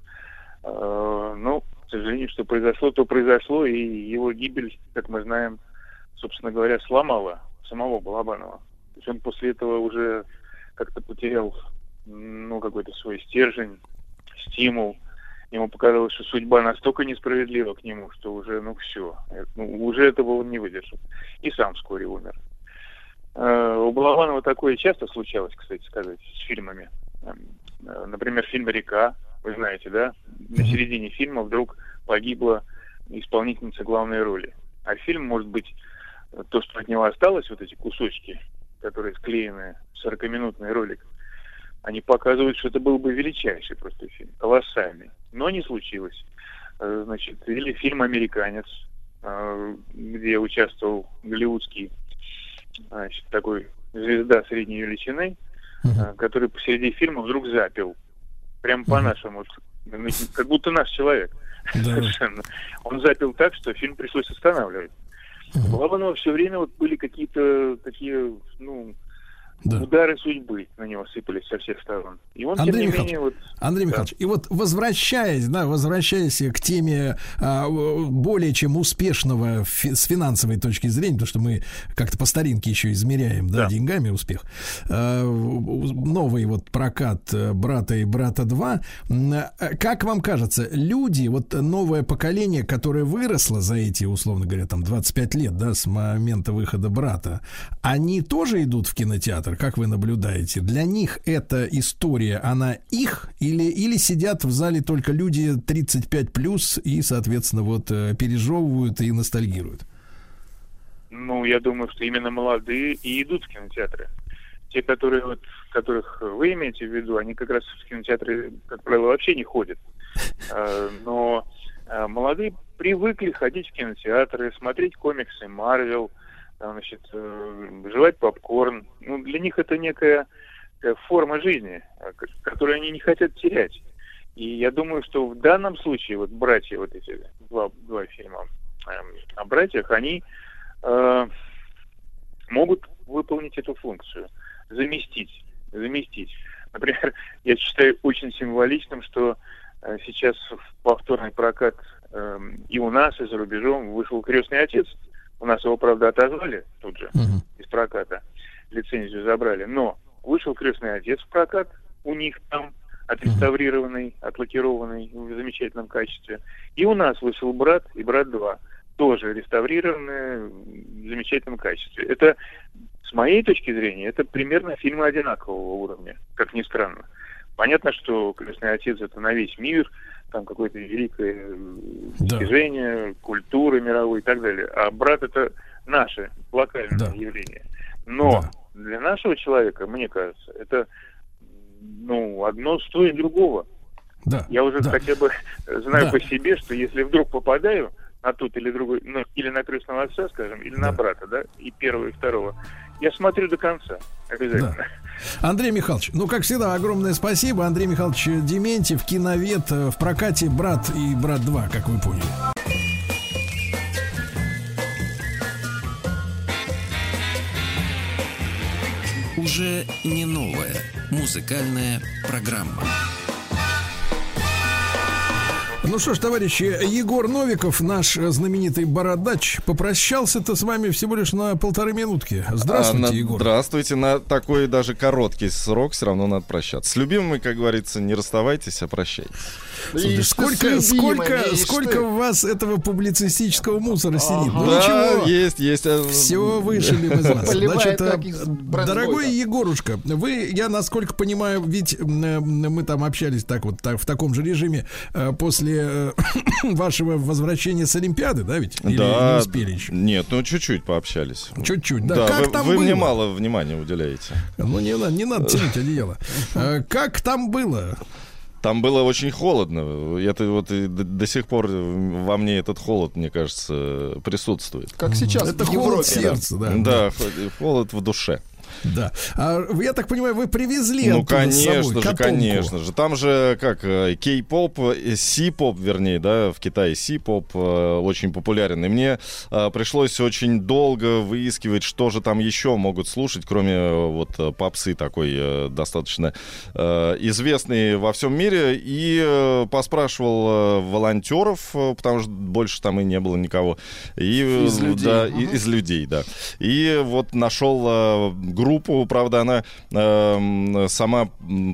Э, но, к сожалению, что произошло, то произошло, и его гибель, как мы знаем, собственно говоря, сломала самого Балабанова. То есть он после этого уже как-то потерял ну, какой-то свой стержень, стимул. Ему показалось, что судьба настолько несправедлива к нему, что уже, ну, все. Ну, уже этого он не выдержал. И сам вскоре умер. Э, у Балабанова такое часто случалось, кстати сказать, с фильмами. Э, например, фильм «Река», вы знаете, да? На середине фильма вдруг погибла исполнительница главной роли. А фильм, может быть, то, что от него осталось, вот эти кусочки, которые склеены в 40-минутный ролик, они показывают, что это был бы величайший просто фильм, колоссальный. Но не случилось. Э, значит, или фильм «Американец», где участвовал голливудский значит, такой звезда средней величины, uh-huh. который посреди фильма вдруг запил. Прям по-нашему. Ну, как будто наш человек. Совершенно. Он запил так, что фильм пришлось останавливать. Uh-huh. У Лобанова все время вот были какие-то такие, ну, да. удары судьбы на него сыпались со всех сторон. И он, Андрей Михайлович, менее, вот, Андрей да. Михайлович, и вот возвращаясь, да, возвращаясь к теме а, более чем успешного фи- с финансовой точки зрения, потому что мы как-то по старинке еще измеряем, да, да. деньгами успех. А, новый вот прокат э, «Брата и брата 2». Э, как вам кажется, люди, вот новое поколение, которое выросло за эти, условно говоря, там 25 лет, да, с момента выхода «Брата», они тоже идут в кинотеатр? Александр, как вы наблюдаете, для них эта история, она их или, или сидят в зале только люди 35 плюс и, соответственно, вот э, пережевывают и ностальгируют? Ну, я думаю, что именно молодые и идут в кинотеатры. Те, которые вот, которых вы имеете в виду, они как раз в кинотеатры, как правило, вообще не ходят. А, но а, молодые привыкли ходить в кинотеатры, смотреть комиксы Марвел, значит, э, жевать попкорн. Ну, для них это некая э, форма жизни, э, которую они не хотят терять. И я думаю, что в данном случае вот братья, вот эти два, два фильма э, о братьях, они э, могут выполнить эту функцию, заместить, заместить. Например, я считаю очень символичным, что э, сейчас в повторный прокат э, и у нас, и за рубежом вышел «Крестный отец», у нас его, правда, отозвали тут же uh-huh. из проката, лицензию забрали. Но вышел «Крестный отец» в прокат у них там, отреставрированный, отлакированный в замечательном качестве. И у нас вышел «Брат» и «Брат 2», тоже реставрированные в замечательном качестве. Это, с моей точки зрения, это примерно фильмы одинакового уровня, как ни странно. Понятно, что «Крестный отец» — это на весь мир — там какое-то великое да. культуры мировой и так далее. А брат это наше локальное да. явление. Но да. для нашего человека, мне кажется, это ну, одно стоит другого. Да. Я уже да. хотя бы знаю да. по себе, что если вдруг попадаю на тот или другой, ну, или на крестного отца, скажем, или да. на брата, да, и первого, и второго, я смотрю до конца. Обязательно. Да. Андрей Михайлович, ну, как всегда, огромное спасибо. Андрей Михайлович Дементьев, киновед э, в прокате «Брат» и «Брат 2», как вы поняли. Уже не новая музыкальная программа. Ну что ж, товарищи, Егор Новиков, наш знаменитый бородач, попрощался-то с вами всего лишь на полторы минутки. Здравствуйте, а, на, Егор. Здравствуйте. На такой даже короткий срок все равно надо прощаться. С любимыми, как говорится, не расставайтесь, а прощайтесь. Слушайте, И сколько, сколько, и сколько у вас этого публицистического мусора сидит? Ну Да, ничего. есть, есть. э, Все вышли из вас. Значит, э, дорогой Егорушка, вы, я насколько понимаю, ведь э, мы там общались так вот так, в таком же режиме после вашего возвращения с Олимпиады, да, ведь? Или да, не успели еще? Нет, ну чуть-чуть пообщались. Чуть-чуть, да. Да, как вы, там вы было? мне мало внимания уделяете. Ну, не, не надо тянуть одеяло. Как там было? Там было очень холодно. Это вот и до, до сих пор во мне этот холод, мне кажется, присутствует. Как сейчас Это в холод Европе. сердца, да. Да, хо- холод в душе. Да. А я так понимаю, вы привезли Ну, конечно же, конечно же. Там же как э, кей-поп, э, си-поп, вернее, да, в Китае си-поп э, очень популярен. И мне э, пришлось очень долго выискивать, что же там еще могут слушать, кроме вот попсы такой э, достаточно э, известный во всем мире. И э, поспрашивал э, волонтеров, потому что больше там и не было никого. И, э, Из людей. Да, и- из людей, да. И вот нашел э, группу, правда, она эм, сама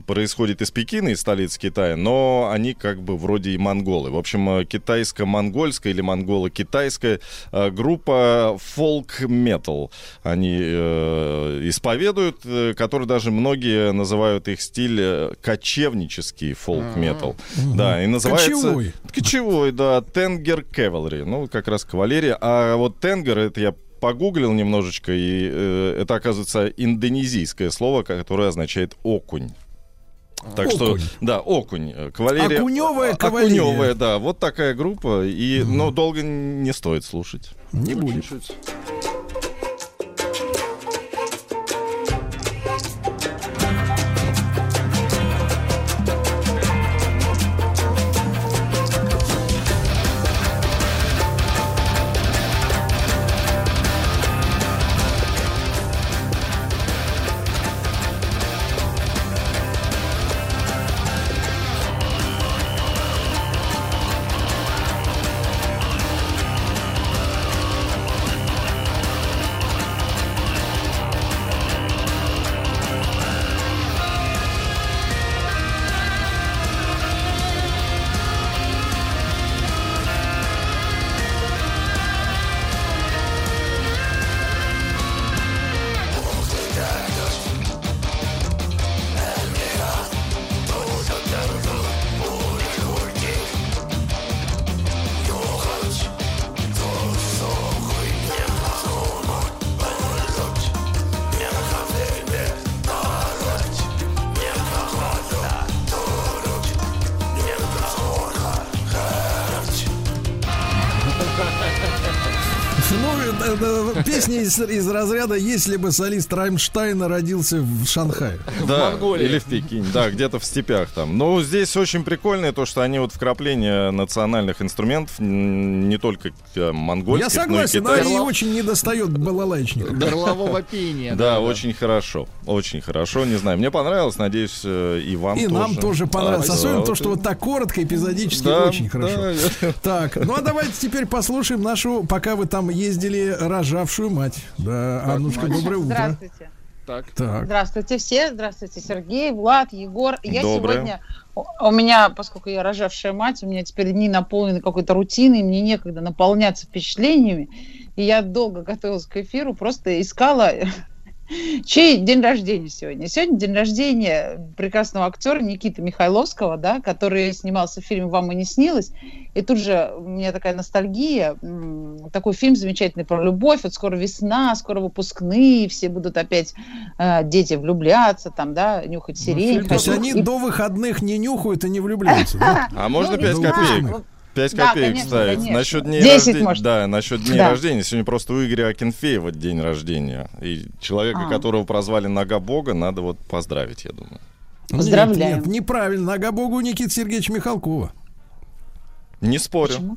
происходит из Пекина, из столицы Китая, но они как бы вроде и монголы. В общем, э, китайско-монгольская или монголо-китайская э, группа folk metal. Они э, исповедуют, э, который даже многие называют их стиль э, кочевнический folk metal. Да, и называется... Кочевой. Кочевой, да, Тенгер Cavalry, ну, как раз кавалерия. А вот Тенгер, это я погуглил немножечко, и э, это, оказывается, индонезийское слово, которое означает окунь. Так что, Окунь. да, окунь. э, Кавалерия. Окуневая кавалерия. Окуневая, да. Вот такая группа. И, но долго не стоит слушать. Не будет. Ну, песня из, из разряда «Если бы солист Раймштайна родился в Шанхае». Да, Монголии. или в Пекине, да, где-то в степях там. Но здесь очень прикольное то, что они вот вкрапление национальных инструментов, не только э, монгольских, Я согласен, но и Арии китайских. очень недостает балалайчника. Горлового пения. Да, очень хорошо, очень хорошо, не знаю, мне понравилось, надеюсь, э, и вам И тоже. нам тоже понравилось. А, Особенно да, то, что вот так коротко, эпизодически, Да, очень хорошо. да. Так, ну а давайте теперь послушаем нашу, пока вы там ездили, рожавшую мать. Да, Аннушка, доброе утро. Здравствуйте. Так. Так. Здравствуйте все. Здравствуйте, Сергей, Влад, Егор. Я Доброе. сегодня... У меня, поскольку я рожавшая мать, у меня теперь дни наполнены какой-то рутиной, мне некогда наполняться впечатлениями. И я долго готовилась к эфиру, просто искала, Чей день рождения сегодня? Сегодня день рождения прекрасного актера Никиты Михайловского, да, который снимался в фильме «Вам и не снилось». И тут же у меня такая ностальгия. Такой фильм замечательный про любовь. Вот скоро весна, скоро выпускные, все будут опять э, дети влюбляться, там, да, нюхать ну, сирень. Ну, то есть они и... до выходных не нюхают и не влюбляются. А можно ну, 5 копеек? 5 копеек да, конечно, ставить. Конечно. Насчет дней 10, рождения. Может. Да, насчет дней да. рождения. Сегодня просто у Игоря Акинфеева день рождения. И человека, а. которого прозвали Нога Бога, надо вот поздравить, я думаю. Поздравляем. Нет, нет, неправильно. Нога Богу Никита Сергеевич Михалкова. Не спорю.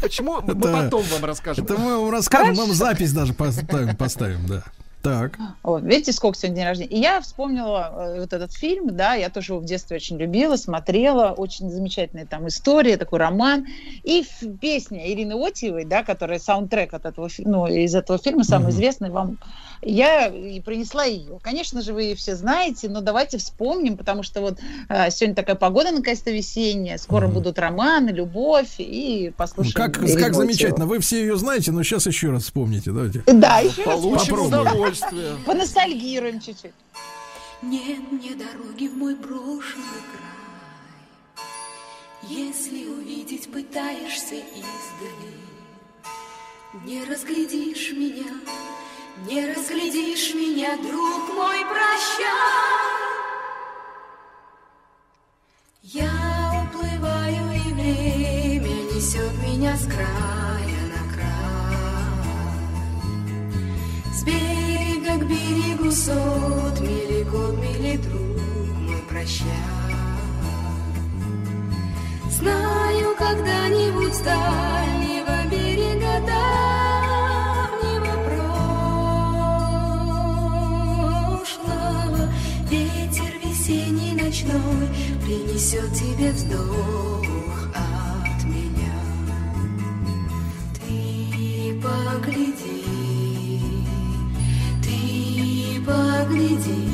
Почему? Мы потом вам расскажем. Это мы вам расскажем, мы вам запись даже поставим, да. Так. Вот, видите, сколько сегодня день рождения. И я вспомнила э, вот этот фильм, да, я тоже его в детстве очень любила, смотрела, очень замечательная там история, такой роман. И песня Ирины Отиевой, да, которая саундтрек от этого, ну, из этого фильма, самый известный вам, я и принесла ее. Конечно же, вы ее все знаете, но давайте вспомним, потому что вот э, сегодня такая погода наконец-то весенняя, скоро будут романы, любовь, и послушаем Как, Ирину как Отиеву. замечательно. Вы все ее знаете, но сейчас еще раз вспомните. Давайте. Да, еще раз Получим Попробуем. Удовольствие. поностальгируем чуть-чуть. Нет мне дороги в мой брошенный край. Если увидеть пытаешься издали, не разглядишь меня, не разглядишь меня, друг мой, прощай. Я уплываю, и время несет меня с края С берега к берегу сот мили год, мили друг мой, прощай. Знаю, когда-нибудь дальнего берега давнего прошлого Ветер весенний ночной принесет тебе вздох от меня. Ты погляди, погляди,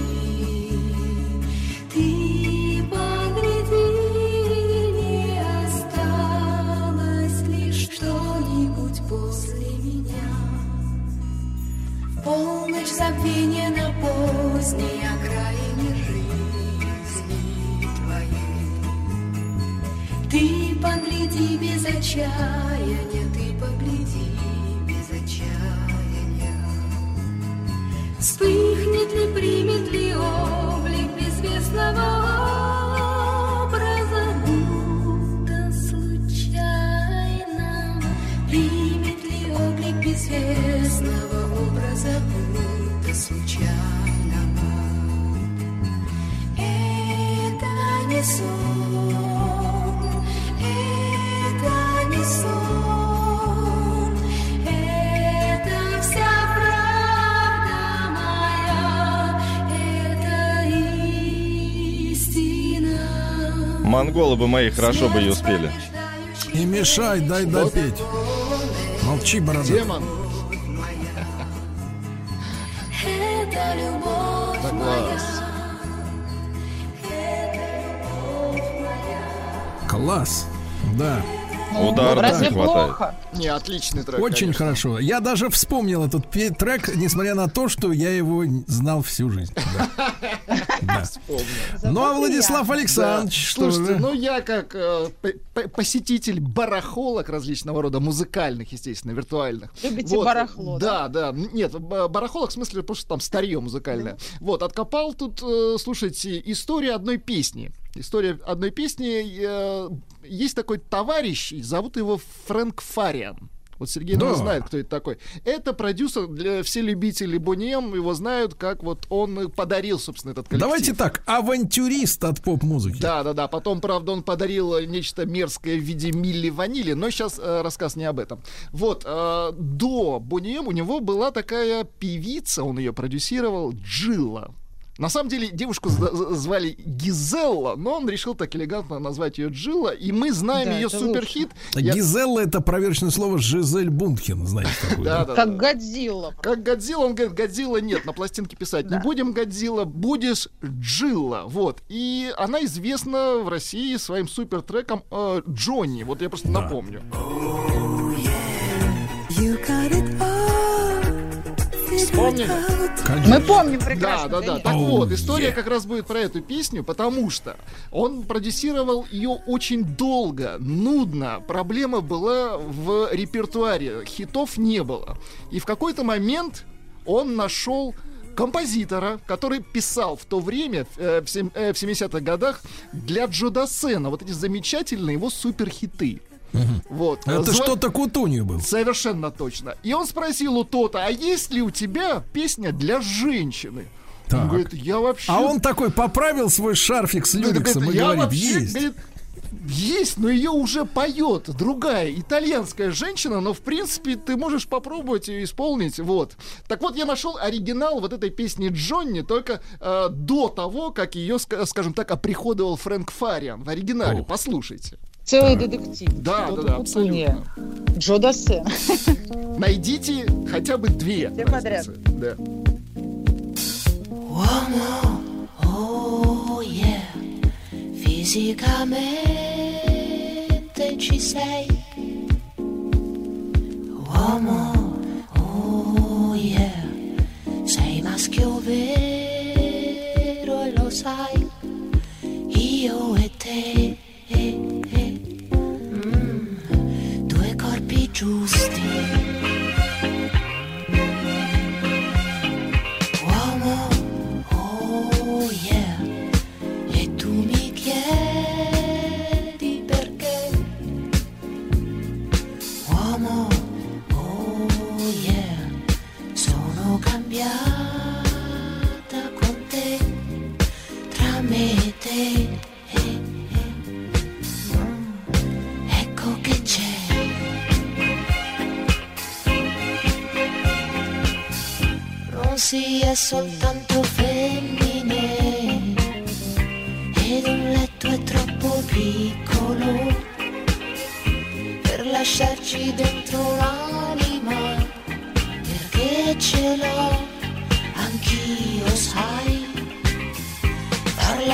ты погляди, не осталось лишь что-нибудь после меня. Полночь забвения на поздней окраине жизни твоей. Ты погляди без отчаяния, ты погляди без отчаяния. Вспыхнет ли, примет ли облик безвестного образа, будто случайно? Примет ли облик безвестного образа, будто случайно? Это не сон, Монголы бы мои хорошо бы ее спели. Не мешай, дай допеть. Молчи, борода. Демон. Это любовь Да класс. Класс. Да. Удар Разве не хватает. плохо? Не, отличный трек. Очень конечно. хорошо. Я даже вспомнил этот трек, несмотря на то, что я его знал всю жизнь. Да. Да. Ну а Владислав. Александрович, что Слушайте, же? ну я как э, посетитель барахолок различного рода, музыкальных, естественно, виртуальных. Любите барахло, Да, да. Нет, барахолок в смысле, потому что там старье музыкальное. Вот, откопал тут, э, слушайте, история одной песни. История одной песни. э, есть такой товарищ, зовут его Фрэнк Фариан. Вот Сергей Да. знает, кто это такой. Это продюсер, для все любители Бонием его знают, как вот он подарил, собственно, этот коллектив. Давайте так, авантюрист от поп-музыки. Да, да, да. Потом, правда, он подарил э, нечто мерзкое в виде Милли Ванили, но сейчас рассказ не об этом. Вот, э, до Бонием у него была такая певица, он ее продюсировал, Джилла. На самом деле девушку звали Гизелла, но он решил так элегантно назвать ее Джилла, и мы знаем Да, ее суперхит. Я- Гизелла это проверочное слово Жизель Бунтхен, знаете такое. Да, да? да, Как да. Годзилла. Как Годзилла, он говорит, Годзилла нет, на пластинке писать не будем Годзилла, будешь Джилла, вот. И она известна в России своим супер треком э, Джонни, вот я просто напомню. Вспомнили? Мы помним Да, прекрасно. да, да. конечно. Так вот, история yeah. как раз будет про эту песню, потому что он продюсировал ее очень долго, нудно. Проблема была в репертуаре, хитов не было. И в какой-то момент он нашел композитора, который писал в то время, э, в сем- э, в 70-х годах, для Джо Дассена вот эти замечательные его суперхиты. Вот. Это Зва- что-то Кутунью был. Совершенно точно. И он спросил у Тота, а есть ли у тебя песня для женщины? Он Так. говорит, я вообще... А он такой поправил свой шарфик с Ну, люрексом говорит, и говорит, вообще, есть. говорит, Есть, но ее уже поет другая итальянская женщина, но в принципе ты можешь попробовать ее исполнить. Вот. Так вот, я нашел оригинал вот этой песни Джонни только э, до того, как ее, ска- скажем так, оприходовал Фрэнк Фариан в оригинале. Послушайте. Целый детектив. Да, да, да, путунья? Джо Дассен. Найдите хотя бы две. Все подряд. Да. Fisicamente ci sei. Uomo, oh yeah, sei maschio vero e lo sai. Io e te, giusti. Uomo, oh yeah, e tu mi chiedi perché. Uomo, oh yeah, sono cambiata con te, tra me e te. Si è soltanto femmine. Ed un letto è troppo piccolo per lasciarci dentro l'anima. Perché ce l'ho? Anch'io sai. Far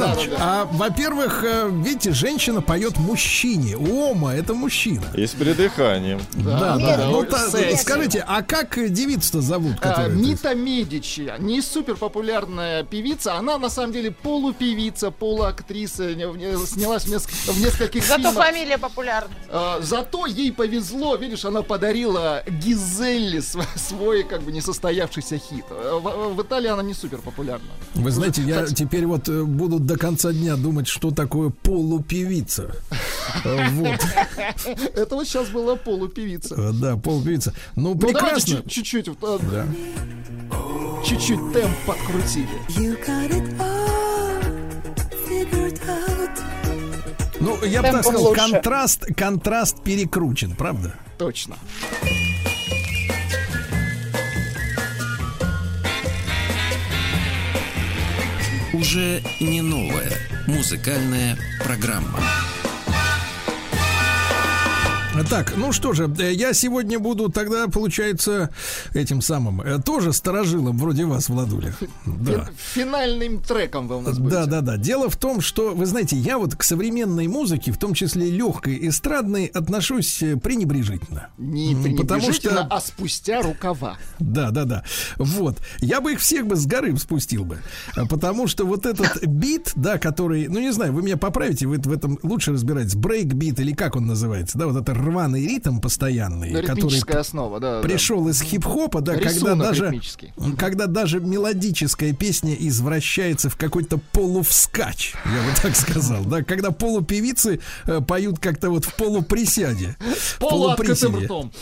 Александрович, Да, да, да. а, во-первых, э, видите, женщина поет мужчине. Ома это мужчина. И с придыханием. Да, да, да. Ну, Ой, та- скажите, а как девицу-то зовут? А, Мита Медичи, не супер популярная певица, она на самом деле полупевица, полуактриса, не- снялась в, неск- в нескольких Зато фильмах. фамилия популярна. А, Зато ей повезло, видишь, она подарила Гизелле св- свой как бы несостоявшийся хит. А, В, в Италии она не супер популярна. Вы знаете, я теперь вот э, до конца дня думать, что такое полупевица. Э, Вот. Это вот сейчас была полупевица. Э, Да, полупевица. Ну, Ну прекрасно. чуть- чуть-чуть, Да. чуть-чуть темп подкрутили. You got it all figured out. Ну, я бы так сказал, лучше. контраст, контраст перекручен, правда? Точно. Уже не новая музыкальная программа. Так, ну что же, э, я сегодня буду тогда, получается, этим самым, э, тоже сторожилом вроде вас, Владуля. Да. Фин- Финальным треком вы у нас будете. Да, да, да. Дело в том, что, вы знаете, я вот к современной музыке, в том числе легкой эстрадной, отношусь э, пренебрежительно. Не М, потому пренебрежительно, что- а спустя рукава. Да, да, да. Вот. Я бы их всех бы с горы спустил бы. А Потому что вот этот бит, да, который, ну не знаю, вы меня поправите, вы в этом лучше разбираетесь, брейк-бит или как он называется, да, вот это рваный ритм постоянный, Да, который ритмическая основа, да. да. пришел из хип-хопа, да, когда Рисунок даже, ритмический. когда даже мелодическая песня извращается в какой-то полувскач, я бы так сказал, да, когда полупевицы э, поют как-то вот в полуприсяде, Полуоткрытым ртом.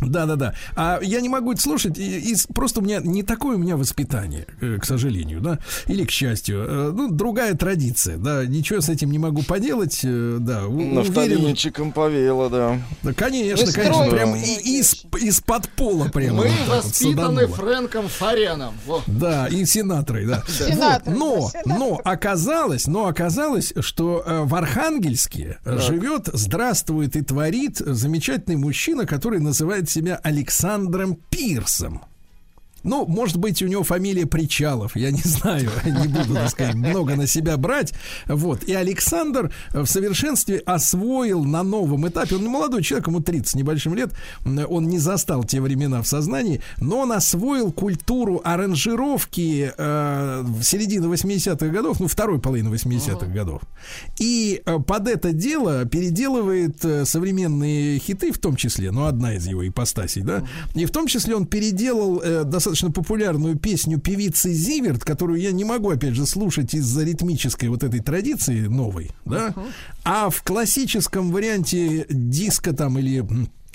Да, да, да. А я не могу это слушать. И, и просто у меня не такое у меня воспитание, э, к сожалению, да, или к счастью. Э, Ну, другая традиция, да. Ничего с этим не могу поделать, э, да. Нафталинчиком повеяло, да. Да, конечно, конечно, прям и- из из-под пола прямо. Мы вот вот воспитаны садануло. Фрэнком Фареном. Во. Да, и сенаторы, да. Вот. да, Но, но оказалось, но оказалось, что в Архангельске живет, здравствует и творит замечательный мужчина, который называет себя Александром Пирсом. Ну, может быть, у него фамилия Причалов, я не знаю, не буду, так сказать, много на себя брать. Вот. И Александр в совершенстве освоил на новом этапе, он молодой человек, ему 30 с небольшим лет, он не застал те времена в сознании, но он освоил культуру аранжировки э, в середине 80-х годов, ну, второй половины 80-х годов. И э, под это дело переделывает э, современные хиты, в том числе, ну, одна из его ипостасей, да, и в том числе он переделал э, достаточно популярную песню певицы Зиверт, которую я не могу, опять же, слушать из-за ритмической вот этой традиции новой, да, а в классическом варианте диска там или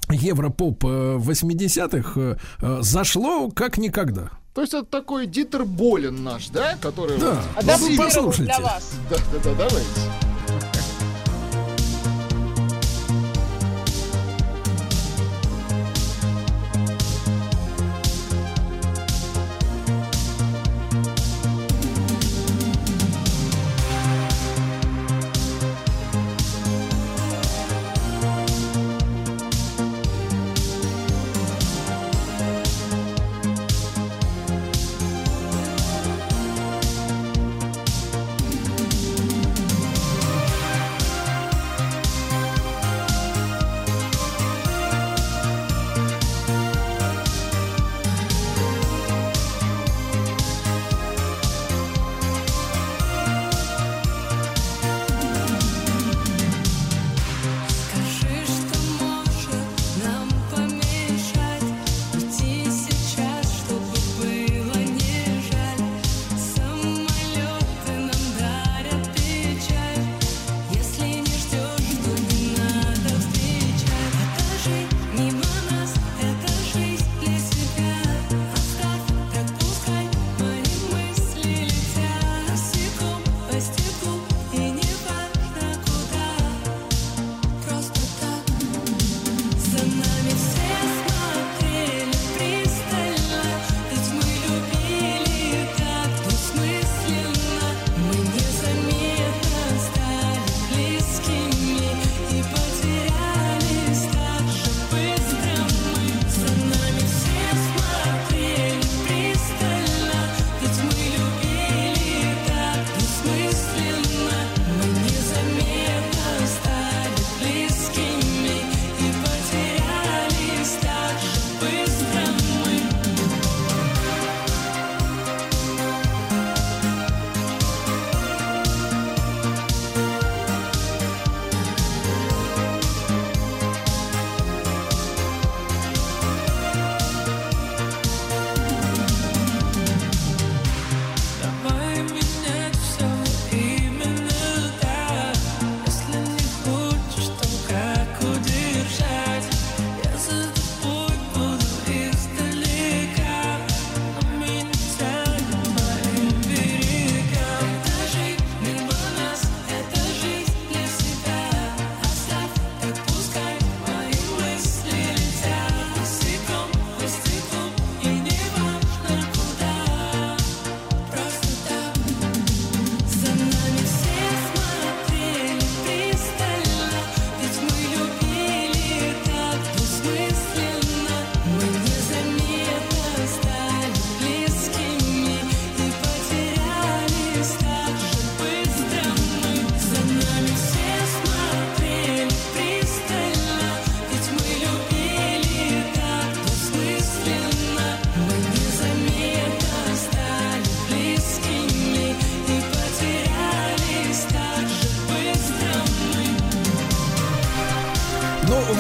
Европоп э, 80-х э, э, зашло как никогда. То есть это такой Дитер Болин наш, да? Который... Да. вот- Ну, Адаптировал послушайте. для вас. Да, да, да, давайте.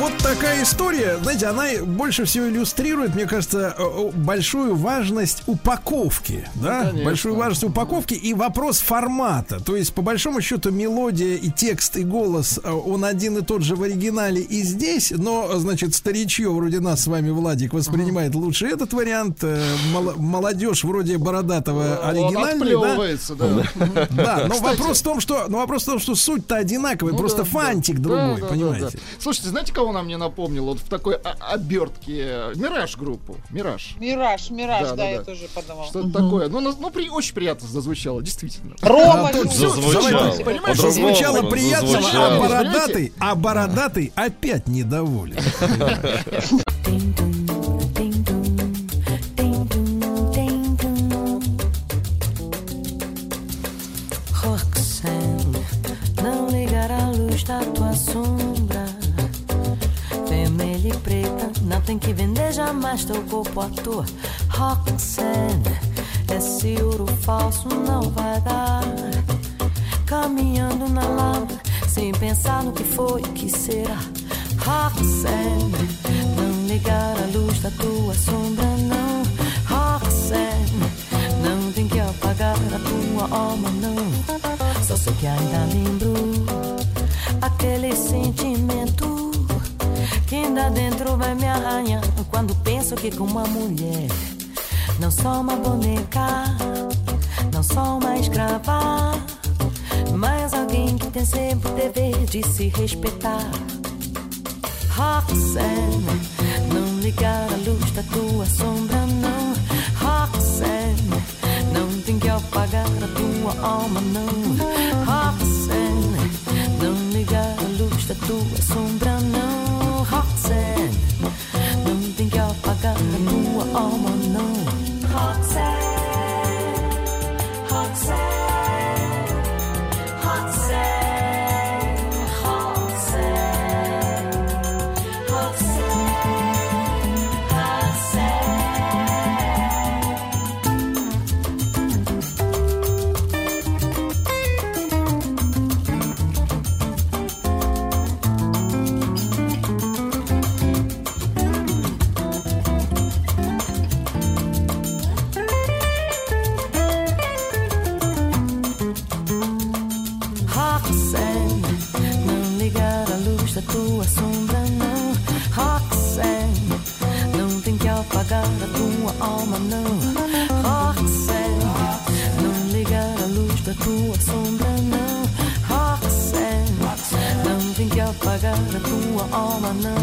вот эта история, знаете, она больше всего иллюстрирует, мне кажется, большую важность упаковки, да, Конечно. большую важность упаковки и вопрос формата. То есть, по большому счету, мелодия и текст и голос, э, он один и тот же в оригинале и здесь, но, значит, старичье вроде нас с вами, Владик, воспринимает лучше этот вариант, э, мол- молодежь вроде бородатого оригинальный, да? да. Да, но Кстати, вопрос в том, что, но вопрос в том, что суть-то одинаковая, Ну просто да, фантик да. другой, Да, понимаете? да, да. Слушайте, знаете, кого нам мне напомнил? Вот в такой обертке Мираж группу. Мираж. Мираж, мираж, Да, да, да, я тоже подумала. Что-то такое. Ну, на- ну, при, очень приятно зазвучало, действительно. Рома, А, тут. Зазвучало. Понимаешь, По-другому Звучало приятно, а зазвучало. бородатый, а бородатый опять недоволен. Da tua sombra. Tem que vender jamais teu corpo à toa. Roxane, esse ouro falso não vai dar. Caminhando na lama, sem pensar no que foi e que será. Roxane, não ligar a luz da tua sombra, não. Roxane, não tem que apagar a tua alma, não. Só sei que ainda lembro aquele sentimento que ainda dentro vai me arranhar quando penso que com uma mulher não sou uma boneca, não sou uma escrava, mas alguém que tem sempre o dever de se respeitar. Roxanne, não ligar a luz da tua sombra, não. Roxanne, não tem que apagar a tua alma, não. Roxanne, não ligar a luz da tua sombra, não. heart sand. Don't think you're forgotten who I'm on. A tua alma, não.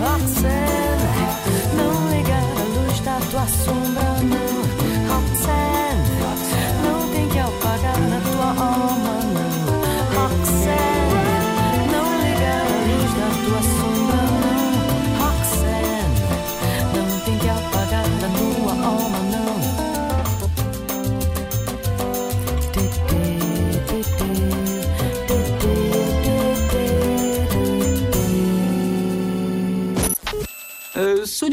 Roxanne, não ligar a luz da tua sombra,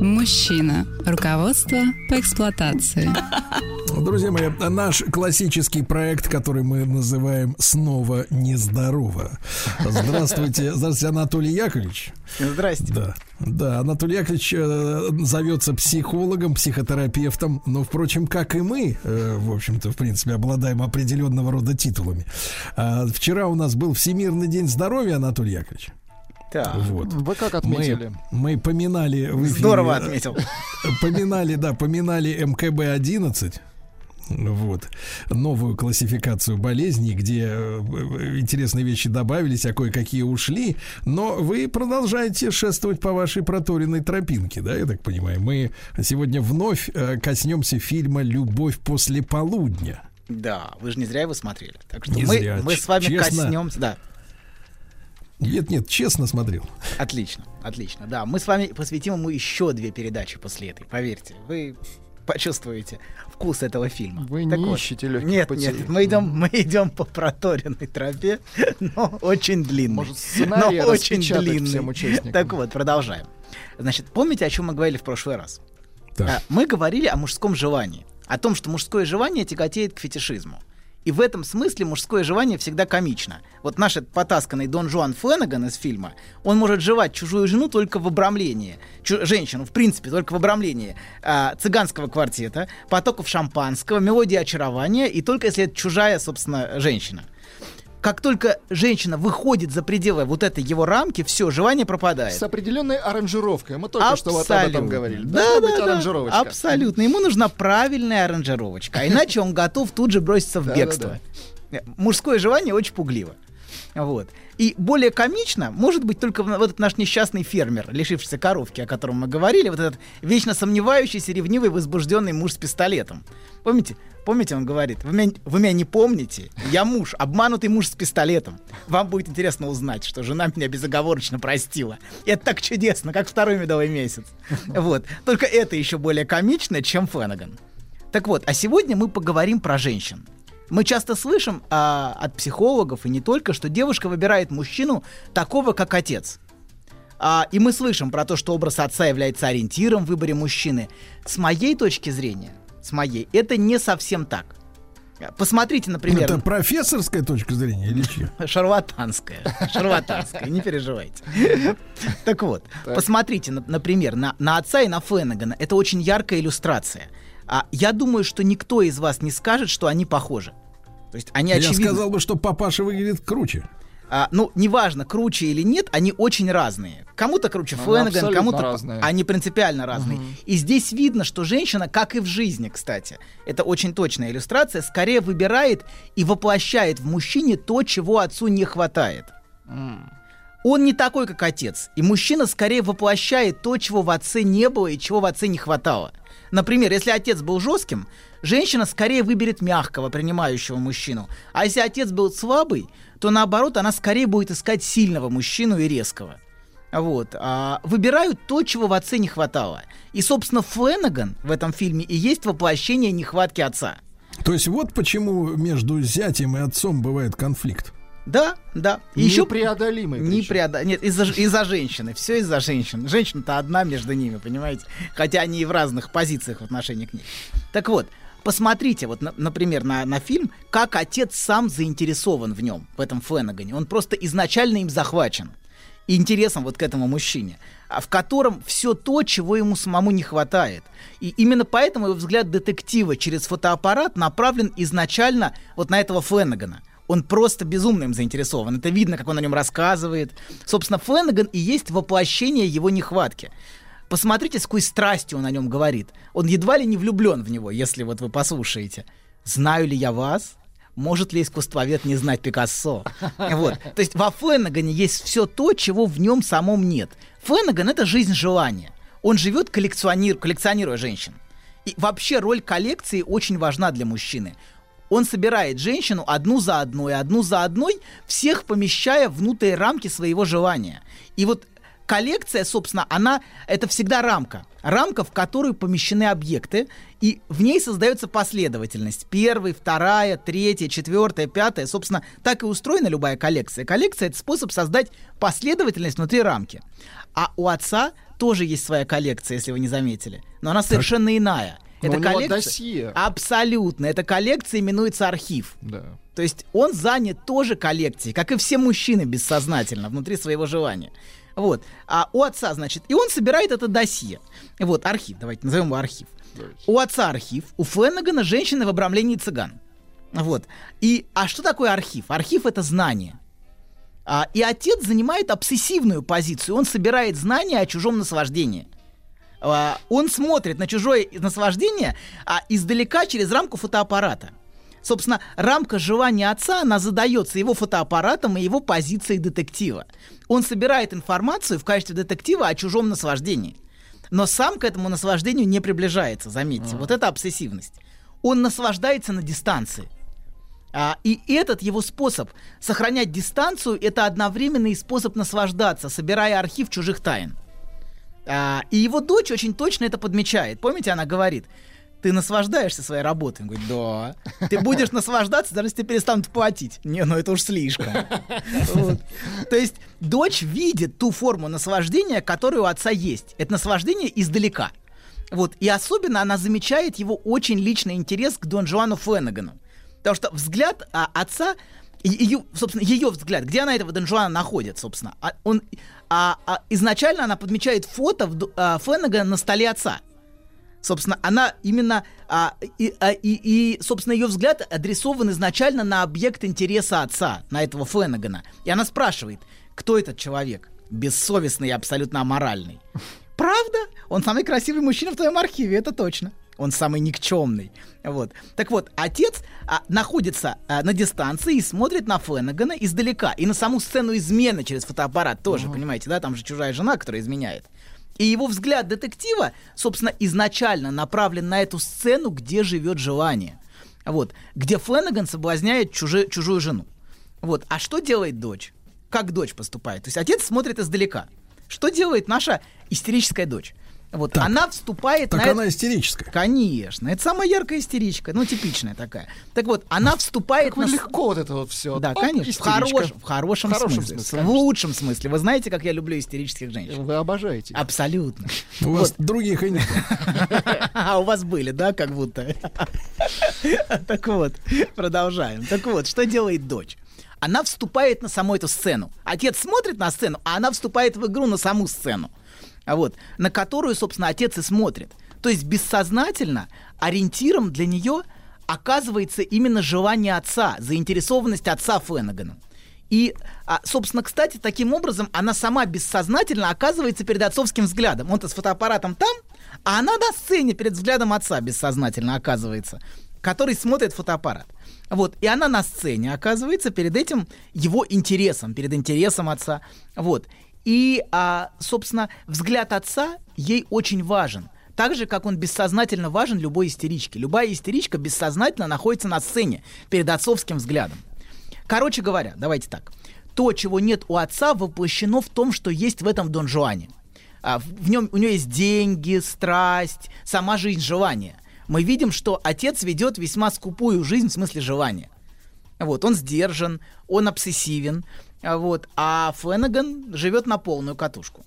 Мужчина. Руководство по эксплуатации. Друзья мои, наш классический проект, который мы называем «Снова нездорово». Здравствуйте, здравствуйте, Анатолий Яковлевич. Здрасте. Да, да, Анатолий Яковлевич э, зовется психологом, психотерапевтом, но, впрочем, как и мы, э, в общем-то, в принципе, обладаем определенного рода титулами. А, вчера у нас был Всемирный день здоровья, Анатолий Яковлевич. Так. Вот. Вы как отметили? Мы, мы поминали в эфире- Здорово отметил. Поминали, да, поминали МКБ-11. Вот. Новую классификацию болезней, где э, интересные вещи добавились, а кое-какие ушли. Но вы продолжаете шествовать по вашей проторенной тропинке, да, я так понимаю. Мы сегодня вновь э, коснемся фильма «Любовь после полудня». Да, вы же не зря его смотрели. Так что Не мы, зря. мы с вами Честно. коснемся. Да, Нет, нет, честно смотрел. отлично, отлично. Да, мы с вами посвятим ему еще две передачи после этой. Поверьте, вы почувствуете вкус этого фильма. Вы Так не вот. ищете легких Нет, путей. нет, мы идем, мы идем по проторенной тропе, но очень длинной. Может, но очень длинный. всем участникам. Так вот, продолжаем. Значит, помните, о чем мы говорили в прошлый раз? Так. А, Мы говорили о мужском желании, о том, что мужское желание тяготеет к фетишизму. И в этом смысле мужское желание всегда комично. Вот наш этот потасканный Дон Жуан Фленаган из фильма, он может жевать чужую жену только в обрамлении. Чу- женщину, в принципе, только в обрамлении а, цыганского квартета, потоков шампанского, мелодии очарования, и только если это чужая, собственно, женщина. Как только женщина выходит за пределы вот этой его рамки, все, желание пропадает. С определенной аранжировкой. Мы только что вот об этом Абсолютно. говорили. Да, да, быть да, аранжировочка. Абсолютно. Ему нужна правильная аранжировочка. А иначе он готов тут же броситься в бегство. Мужское желание очень пугливо. Вот. И более комично может быть только вот этот наш несчастный фермер, лишившийся коровки, о котором мы говорили, вот этот вечно сомневающийся, ревнивый, возбужденный муж с пистолетом. Помните? Помните, он говорит, вы меня, вы меня не помните? Я муж, обманутый муж с пистолетом. Вам будет интересно узнать, что жена меня безоговорочно простила. И это так чудесно, как второй медовый месяц. Вот. Только это еще более комично, чем Феннеган. Так вот, а сегодня мы поговорим про женщин. Мы часто слышим а, от психологов и не только, что девушка выбирает мужчину такого, как отец. А, и мы слышим про то, что образ отца является ориентиром в выборе мужчины. С моей точки зрения, с моей, это не совсем так. Посмотрите, например... Это профессорская точка зрения или чья? Шарлатанская. Шарлатанская, не переживайте. Так вот, посмотрите, на- например, на, отца и на Феннегана. Это очень яркая иллюстрация. А я думаю, что никто из вас не скажет, что они похожи. То есть они Я очевидно... сказал бы, что папаша выглядит круче. А, ну, неважно, круче или нет, они очень разные. Кому-то круче Феннеган, абсолютно кому-то... разные. Они принципиально разные. И здесь видно, что женщина, как и в жизни, кстати, это очень точная иллюстрация, скорее выбирает и воплощает в мужчине то, чего отцу не хватает. Он не такой, как отец. И мужчина скорее воплощает то, чего в отце не было и чего в отце не хватало. Например, если отец был жестким, женщина скорее выберет мягкого, принимающего мужчину. А если отец был слабый, то наоборот, она скорее будет искать сильного мужчину и резкого. Вот. А выбирают то, чего в отце не хватало. И, собственно, Фленаган в этом фильме и есть воплощение нехватки отца. То есть вот почему между зятем и отцом бывает конфликт. Да, да. И еще Непреодолимый. Не преодо... Нет, из-за из-за женщины. Все из-за женщин. Женщина-то одна между ними, понимаете? Хотя они и в разных позициях в отношении к ней. Так вот, посмотрите, вот, на- например, на, на фильм, как отец сам заинтересован в нем, в этом Фленагане. Он просто изначально им захвачен. Интересом вот к этому мужчине, а в котором все то, чего ему самому не хватает. И именно поэтому его взгляд детектива через фотоаппарат направлен изначально вот на этого Фленагана. Он просто безумно им заинтересован. Это видно, как он о нем рассказывает. Собственно, Фленаган и есть воплощение его нехватки. Посмотрите, с какой страстью он о нем говорит. Он едва ли не влюблен в него, если вот вы послушаете. «Знаю ли я вас? Может ли искусствовед не знать Пикассо?» Вот. То есть во Фленагане есть все то, чего в нем самом нет. Фленаган — это жизнь желания. Он живет коллекционер, коллекционируя женщин. И вообще роль коллекции очень важна для мужчины. Он собирает женщину одну за одной, одну за одной, всех помещая внутрь рамки своего желания. И вот коллекция, собственно, она это всегда рамка. Рамка, в которую помещены объекты, и в ней создается последовательность. Первая, вторая, третья, четвертая, пятая. Собственно, так и устроена любая коллекция. Коллекция это способ создать последовательность внутри рамки. А у отца тоже есть своя коллекция, если вы не заметили. Но она совершенно иная. Но Эта у него коллекция... Абсолютно. Эта коллекция именуется архив. Да. То есть он занят тоже коллекцией, как и все мужчины бессознательно, внутри своего желания. Вот. А у отца, значит, и он собирает это досье. Вот, архив, давайте назовем его архив. У отца архив, у Фленнегана женщины в обрамлении цыган. Вот. И, а что такое архив? Архив — это знание. А, и отец занимает обсессивную позицию. Он собирает знания о чужом наслаждении. А, он смотрит на чужое наслаждение а, издалека через рамку фотоаппарата. Собственно, рамка желания отца, она задается его фотоаппаратом и его позицией детектива. Он собирает информацию в качестве детектива о чужом наслаждении. Но сам к этому наслаждению не приближается, заметьте. Вот это обсессивность. Он наслаждается на дистанции. А, и этот его способ сохранять дистанцию, это одновременный способ наслаждаться, собирая архив чужих тайн. А, и его дочь очень точно это подмечает. Помните, она говорит, ты наслаждаешься своей работой? Он говорит, да. Ты будешь наслаждаться, даже если тебе перестанут платить. Не, ну это уж слишком. То есть дочь видит ту форму наслаждения, которая у отца есть. Это наслаждение издалека. Вот. И особенно она замечает его очень личный интерес к Дон Жуану Фленагану. Потому что взгляд а, отца, ее, собственно, ее взгляд, где она этого Дон Жуана находит, собственно, а, он, а, а изначально она подмечает фото в, а, Фленагана на столе отца. Собственно, она именно а, и, а, и, и, собственно, ее взгляд адресован изначально на объект интереса отца, на этого Фленагана. И она спрашивает, кто этот человек? Бессовестный и абсолютно аморальный. Правда? Он самый красивый мужчина в твоем архиве, это точно. Он самый никчемный. Вот. Так вот, отец а, находится а, на дистанции и смотрит на Фленагана издалека. И на саму сцену измены через фотоаппарат тоже, понимаете, да? Там же чужая жена, которая изменяет. И его взгляд детектива, собственно, изначально направлен на эту сцену, где живет желание. Вот. Где Фленаган соблазняет чужи- чужую жену. Вот. А что делает дочь? Как дочь поступает? То есть отец смотрит издалека. Что делает наша истерическая дочь? Вот, она вступает Так на она это- истерическая. Конечно, это самая яркая истеричка, ну типичная такая. Так вот, она вступает Как на... легко вот это вот все. Да, конечно, в, хорош- в хорошем, В хорошем смысле, смысле, в лучшем смысле. Вы знаете, как я люблю истерических женщин? Вы обожаете. Абсолютно. У вас других и нет. А у вас были, да, как будто? Так вот, продолжаем. Так вот, что делает дочь? Она вступает на саму эту сцену. Отец смотрит на сцену, а она вступает в игру на саму сцену. А вот, на которую, собственно, отец и смотрит. То есть бессознательно ориентиром для нее оказывается именно желание отца, заинтересованность отца Фленагана. И, а, собственно, кстати, таким образом она сама бессознательно оказывается перед отцовским взглядом. Он-то с фотоаппаратом там, а она на сцене перед взглядом отца бессознательно оказывается, который смотрит фотоаппарат. Вот, и она на сцене оказывается перед этим его интересом, перед интересом отца. Вот. И, а, собственно, взгляд отца ей очень важен. Так же, как он бессознательно важен любой истеричке. Любая истеричка бессознательно находится на сцене перед отцовским взглядом. Короче говоря, давайте так. То, чего нет у отца, воплощено в том, что есть в этом Дон Жуане. А, в нем у него есть деньги, страсть, сама жизнь желания. Мы видим, что отец ведет весьма скупую жизнь в смысле желания. Вот, он сдержан, он обсессивен, вот, а Фленаган живет на полную катушку.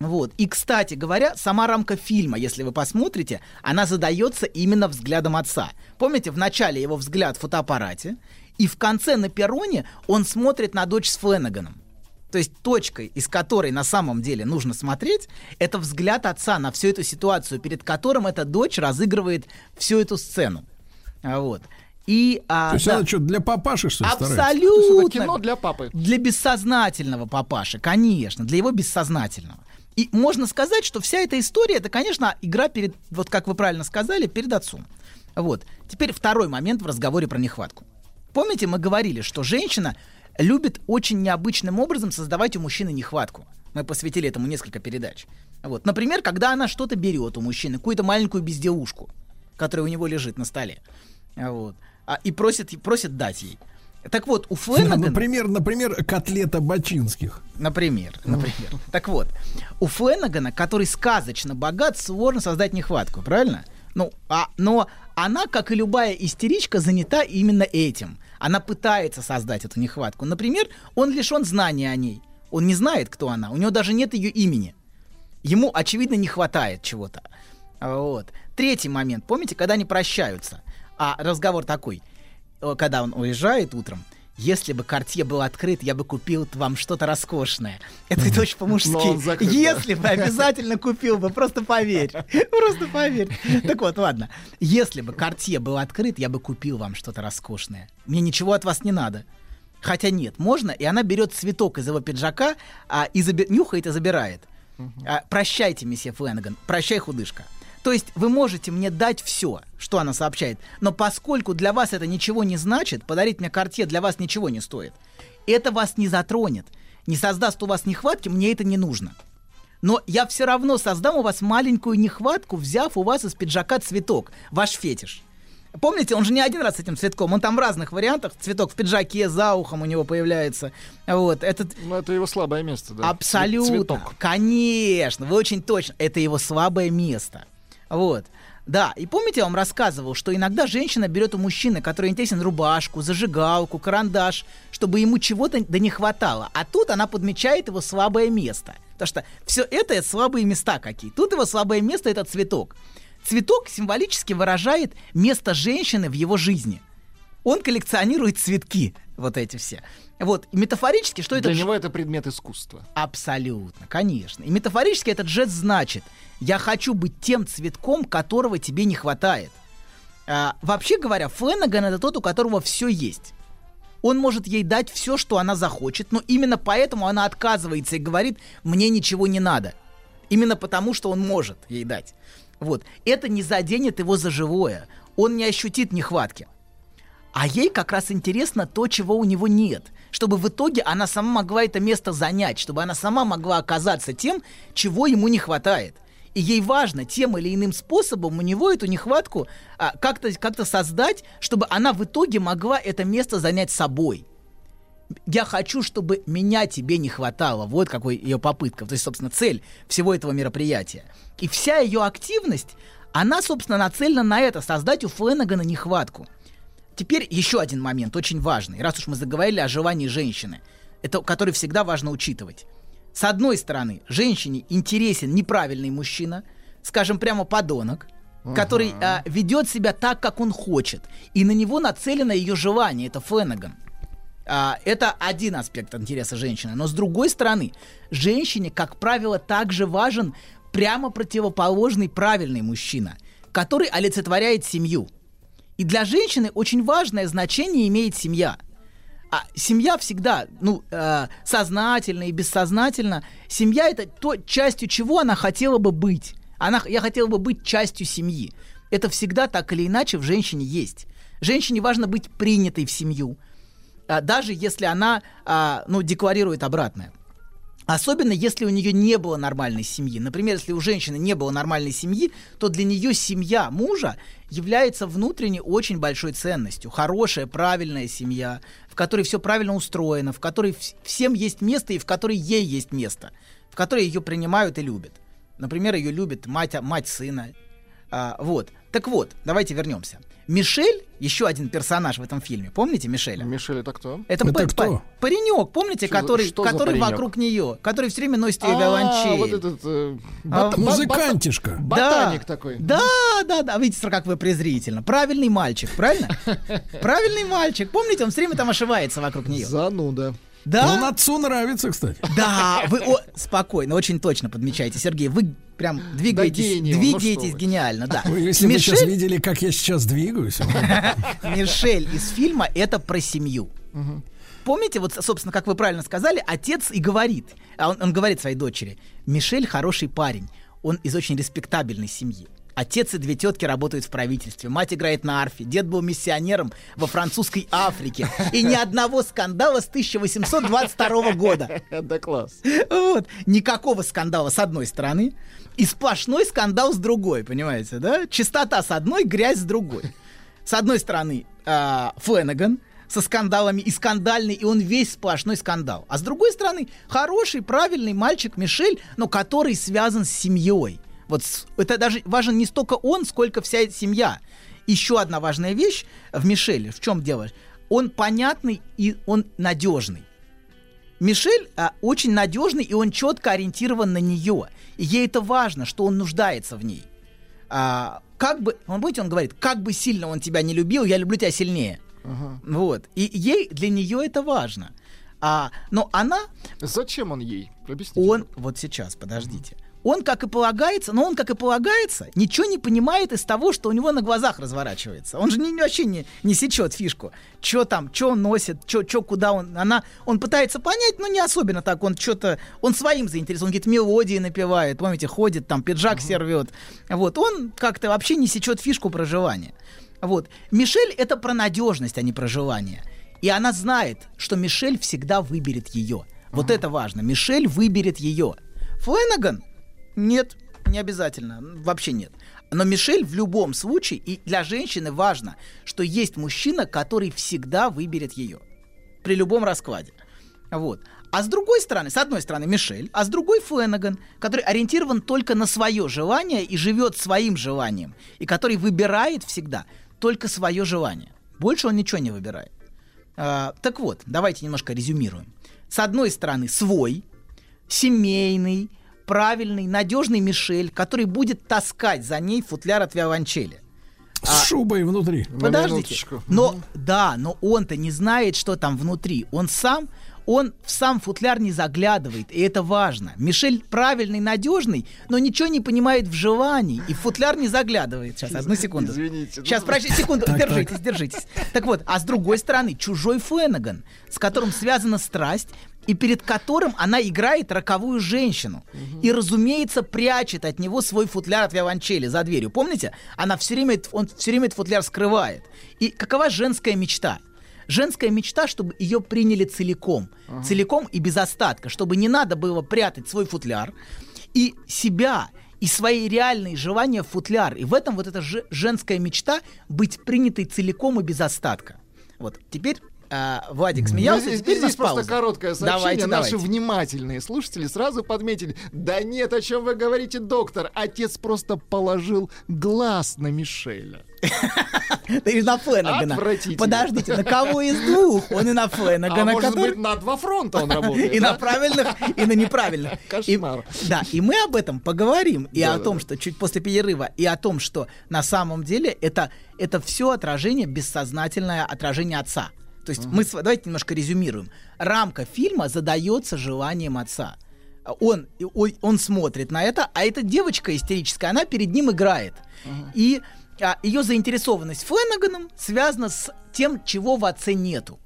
Вот. И, кстати говоря, сама рамка фильма, если вы посмотрите, она задается именно взглядом отца. Помните, в начале его взгляд в фотоаппарате, и в конце на перроне он смотрит на дочь с Фленаганом. То есть точкой, из которой на самом деле нужно смотреть, это взгляд отца на всю эту ситуацию, перед которым эта дочь разыгрывает всю эту сцену. А, Вот. И, а, То есть да. она что, для папаши, что ли? Абсолютно. кино для папы. Для бессознательного папаши, конечно, для его бессознательного. И можно сказать, что вся эта история, это, конечно, игра перед, вот как вы правильно сказали, перед отцом. Вот. Теперь второй момент в разговоре про нехватку. Помните, мы говорили, что женщина любит очень необычным образом создавать у мужчины нехватку. Мы посвятили этому несколько передач. Вот. Например, когда она что-то берет у мужчины, какую-то маленькую безделушку, которая у него лежит на столе, вот, а, и просит, просит дать ей. Так вот, у Фленагана... Например, например, котлета бочинских. Например, например. Так вот, у Фленагана, который сказочно богат, сложно создать нехватку, правильно? Ну, а, но она, как и любая истеричка, занята именно этим. Она пытается создать эту нехватку. Например, он лишен знания о ней. Он не знает, кто она. У него даже нет ее имени. Ему, очевидно, не хватает чего-то. Вот. Третий момент. Помните, когда они прощаются? А разговор такой. Когда он уезжает утром, если бы Картье был открыт, я бы купил вам что-то роскошное. Это очень по-мужски. Если бы обязательно купил бы, просто поверь. Просто поверь. Так вот, ладно. Если бы Картье был открыт, я бы купил вам что-то роскошное. Мне ничего от вас не надо. Хотя нет, можно, и она берет цветок из его пиджака, а, и заби- нюхает и забирает. А, прощайте, месье Фленаган, прощай, худышка. То есть вы можете мне дать все, что она сообщает, но поскольку для вас это ничего не значит, подарить мне картье для вас ничего не стоит. Это вас не затронет, не создаст у вас нехватки, мне это не нужно. Но я все равно создам у вас маленькую нехватку, взяв у вас из пиджака цветок, ваш фетиш. Помните, он же не один раз с этим цветком, он там в разных вариантах. Цветок в пиджаке, за ухом у него появляется. Вот, этот... Ну, это его слабое место, да. Абсолютно. Цветок. Конечно, вы очень точно. Это его слабое место. Вот. Да, и помните, я вам рассказывал, что иногда женщина берет у мужчины, который интересен, рубашку, зажигалку, карандаш, чтобы ему чего-то да не хватало. А тут она подмечает его слабое место. Потому что все это слабые места какие. Тут его слабое место это цветок. Цветок символически выражает место женщины в его жизни. Он коллекционирует цветки, вот эти все. Вот, и метафорически, что это... Для него это предмет искусства. Абсолютно, конечно. И метафорически этот жест значит, я хочу быть тем цветком, которого тебе не хватает. А, вообще говоря, Фленаган это тот, у которого все есть. Он может ей дать все, что она захочет, но именно поэтому она отказывается и говорит, мне ничего не надо. Именно потому, что он может ей дать. Вот. Это не заденет его за живое. Он не ощутит нехватки. А ей как раз интересно то, чего у него нет. Чтобы в итоге она сама могла это место занять, чтобы она сама могла оказаться тем, чего ему не хватает. И ей важно тем или иным способом у него эту нехватку а, как-то как создать, чтобы она в итоге могла это место занять собой. Я хочу, чтобы меня тебе не хватало. Вот какой ее попытка. То есть, собственно, цель всего этого мероприятия. И вся ее активность, она, собственно, нацелена на это, создать у Фленагана нехватку. Теперь еще один момент, очень важный, раз уж мы заговорили о желании женщины, это, который всегда важно учитывать. С одной стороны, женщине интересен неправильный мужчина, скажем, прямо подонок, который а, ведет себя так, как он хочет, и на него нацелено ее желание, это Фленаган. А, это один аспект интереса женщины. Но с другой стороны, женщине, как правило, также важен прямо противоположный правильный мужчина, который олицетворяет семью. И для женщины очень важное значение имеет семья. А семья всегда, ну, э, сознательно и бессознательно, семья это то, частью чего она хотела бы быть. Она, я хотела бы быть частью семьи. Это всегда так или иначе в женщине есть. Женщине важно быть принятой в семью, а, даже если она, а, ну, декларирует обратное. Особенно если у нее не было нормальной семьи. Например, если у женщины не было нормальной семьи, то для нее семья мужа является внутренне очень большой ценностью. Хорошая, правильная семья, в которой все правильно устроено, в которой вс- всем есть место и в которой ей есть место, в которой ее принимают и любят. Например, ее любит мать, мать сына. А, вот. Так вот, давайте вернемся. Мишель, еще один персонаж в этом фильме. Помните Мишеля? Мишель это кто? Это, Это кто? паренек, помните, Что за- который, что который вокруг нее, который все время носит ее А, виолончель. вот этот, э, А, бот- Музыкантишка. бот- Ботаник такой. Да, да, да. Видите, как вы презрительно. Правильный мальчик, правильно? Правильный мальчик. Помните, он все время там ошивается вокруг нее. Зануда. Да? Он отцу нравится, кстати. Да, вы о, спокойно, очень точно подмечаете, Сергей. Вы прям двигаетесь, гений он, ну двигаетесь вы. гениально, да. Вы, если бы сейчас Мишель, видели, как я сейчас двигаюсь. Мишель из фильма это про семью. Помните, вот, собственно, как вы правильно сказали, отец и говорит, а он, он говорит своей дочери, Мишель хороший парень, он из очень респектабельной семьи. Отец и две тетки работают в правительстве, мать играет на арфе, дед был миссионером во французской Африке, и ни одного скандала с 1822 года. Да класс. Вот. Никакого скандала с одной стороны, и сплошной скандал с другой, понимаете, да? Чистота с одной, грязь с другой. С одной стороны, а, Фленаган со скандалами и скандальный, и он весь сплошной скандал. А с другой стороны, хороший, правильный мальчик Мишель, но который связан с семьей. Вот это даже важен не столько он, сколько вся семья. Еще одна важная вещь в Мишеле. В чем дело? Он понятный и он надежный. Мишель а, очень надежный, и он четко ориентирован на нее. И ей это важно, что он нуждается в ней. А, как бы, он помните, он говорит, как бы сильно он тебя не любил, я люблю тебя сильнее. Вот. И ей, для нее это важно. А, но она... Зачем он ей? Объясните. Он, вот сейчас, подождите. Он, как и полагается, но он, как и полагается, ничего не понимает из того, что у него на глазах разворачивается. Он же не, вообще не, не сечет фишку. Что там, что он носит, что куда он... Она, он пытается понять, но не особенно так. Он что-то... Он своим заинтересован. Он какие-то мелодии напевает. Помните, ходит, там, пиджак сервет. Вот. Он как-то вообще не сечет фишку проживания. Вот. Мишель — это про надежность, а не про желание. И она знает, что Мишель всегда выберет ее. Вот это важно. Мишель выберет ее. Фленаган? Нет, не обязательно. Вообще нет. Но Мишель в любом случае, и для женщины важно, что есть мужчина, который всегда выберет ее. При любом раскладе. Вот. А с другой стороны, с одной стороны Мишель, а с другой Фленаган, который ориентирован только на свое желание и живет своим желанием, и который выбирает всегда только свое желание. Больше он ничего не выбирает. А, так вот, давайте немножко резюмируем. С одной стороны, свой, семейный, правильный, надежный Мишель, который будет таскать за ней футляр от виолончели. С шубой внутри. Подождите. Но да, но он-то не знает, что там внутри. Он сам, он в сам футляр не заглядывает, и это важно. Мишель правильный, надежный, но ничего не понимает в желании, и в футляр не заглядывает. Сейчас, одну секунду. Извините. Сейчас, прощай, секунду, держитесь, держитесь. Так вот, а с другой стороны, чужой Фленаган, с которым связана страсть, и перед которым она играет роковую женщину. И, разумеется, прячет от него свой футляр от виолончели за дверью. Помните? Она все время, он все время этот футляр скрывает. И какова женская мечта? Женская мечта, чтобы ее приняли целиком. Целиком и без остатка. Чтобы не надо было прятать свой футляр. И себя, и свои реальные желания в футляр. И в этом вот эта же- женская мечта быть принятой целиком и без остатка. Вот, теперь а, Владик смеялся, здесь, теперь здесь просто пауза. короткое сообщение. Давайте, Наши давайте. внимательные слушатели сразу подметили. Да нет, о чем вы говорите, доктор. Отец просто положил глаз на Мишеля. Да и на Фленагана. Подождите, на кого из двух? Он и на А Фленагана, может который- быть, на два фронта он работает. И на правильных, и на неправильных. Кошмар. Да, и мы об этом поговорим. И о том, что чуть после перерыва, и о том, что на самом деле это, это все отражение, бессознательное отражение отца. То есть мы, с- давайте немножко резюмируем. Рамка фильма задается желанием отца. Он, и- ой, он смотрит на это, а эта девочка истерическая, она перед ним играет. И а, ее заинтересованность Фленаганом связана с тем, чего в отце нету.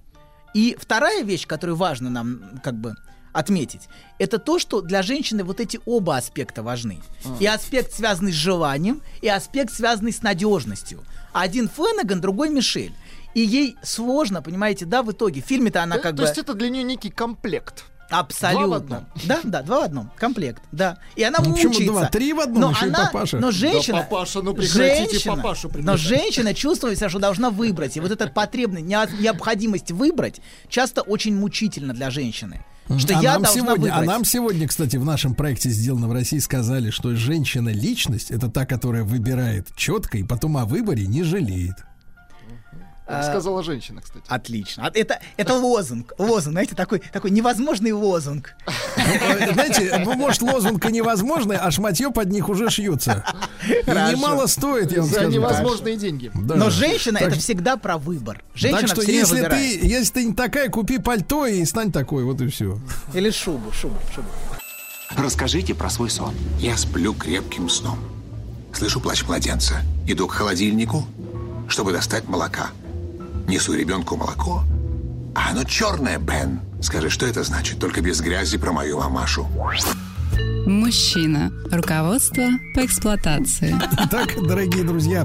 И вторая вещь, которую важно нам как бы отметить, это то, что для женщины вот эти оба аспекта важны. И аспект, связанный с желанием, и аспект, связанный с надежностью. Один Фленаган, другой Мишель. И ей сложно, понимаете, да, в итоге. В фильме-то она То- как то бы... есть это для нее некий комплект. Абсолютно. Два в одном. Да, да, два в одном. Комплект, да. И она Ну, почему мучается. два? Три в одном, но еще и она, папаша. Но Да, женщина... папаша, ну прекратите женщина- папашу Но женщина чувствует себя, что должна выбрать. И вот эта потребность, нео- необходимость выбрать часто очень мучительно для женщины. Что а я нам должна сегодня, выбрать. А нам сегодня, кстати, в нашем проекте «Сделано в России» сказали, что женщина-личность — это та, которая выбирает четко и потом о выборе не жалеет. А, Сказала женщина, кстати. Отлично. А Это, это лозунг. Лозунг, знаете, такой, такой невозможный лозунг. Знаете, ну, может, лозунг и невозможный, а шматье под них уже шьется. И немало стоит, я вам За невозможные деньги. Но женщина это всегда про выбор. Женщина Так что если ты, если ты не такая, купи пальто и стань такой, вот и все. Или шубу, шубу, шубу. Расскажите про свой сон. Я сплю крепким сном. Слышу плач младенца. Иду к холодильнику, чтобы достать молока. Несу ребенку молоко. А оно черное, Бен. Скажи, что это значит? Только без грязи про мою мамашу. Мужчина. Руководство по эксплуатации. Итак, дорогие друзья,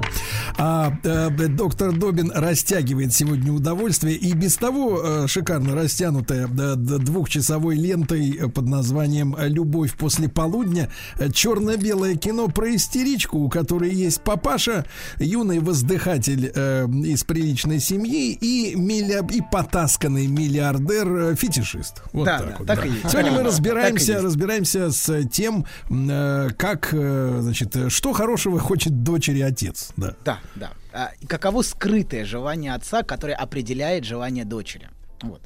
а, э, доктор Добин растягивает сегодня удовольствие и без того э, шикарно растянутая э, д- двухчасовой лентой под названием «Любовь после полудня» черно-белое кино про истеричку, у которой есть папаша, юный воздыхатель э, из приличной семьи и, милля- и потасканный миллиардер-фетишист. Вот Да, так да, вот. так да. и есть. Сегодня мы Так разбираемся, разбираемся с тем, э, как, э, значит, э, что хорошего хочет дочери отец. Да. Да, да. А, каково скрытое желание отца, которое определяет желание дочери. Вот.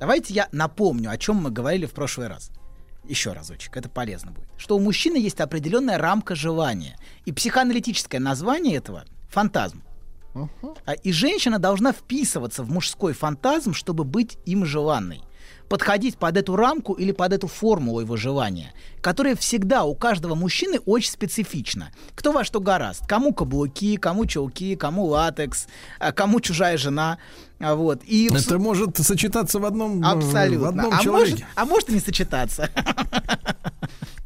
Давайте я напомню, о чем мы говорили в прошлый раз. Еще разочек, это полезно будет. Что у мужчины есть определенная рамка желания. И психоаналитическое название этого — фантазм. А, И женщина должна вписываться в мужской фантазм, чтобы быть им желанной. Подходить под эту рамку или под эту формулу его желания, которая всегда у каждого мужчины очень специфична. Кто во что гораст. Кому каблуки, кому чулки, кому латекс, а кому чужая жена. А Вот. И в Это может сочетаться в одном, э, Абсолютно. в одном а, человеке. может, а может и не сочетаться.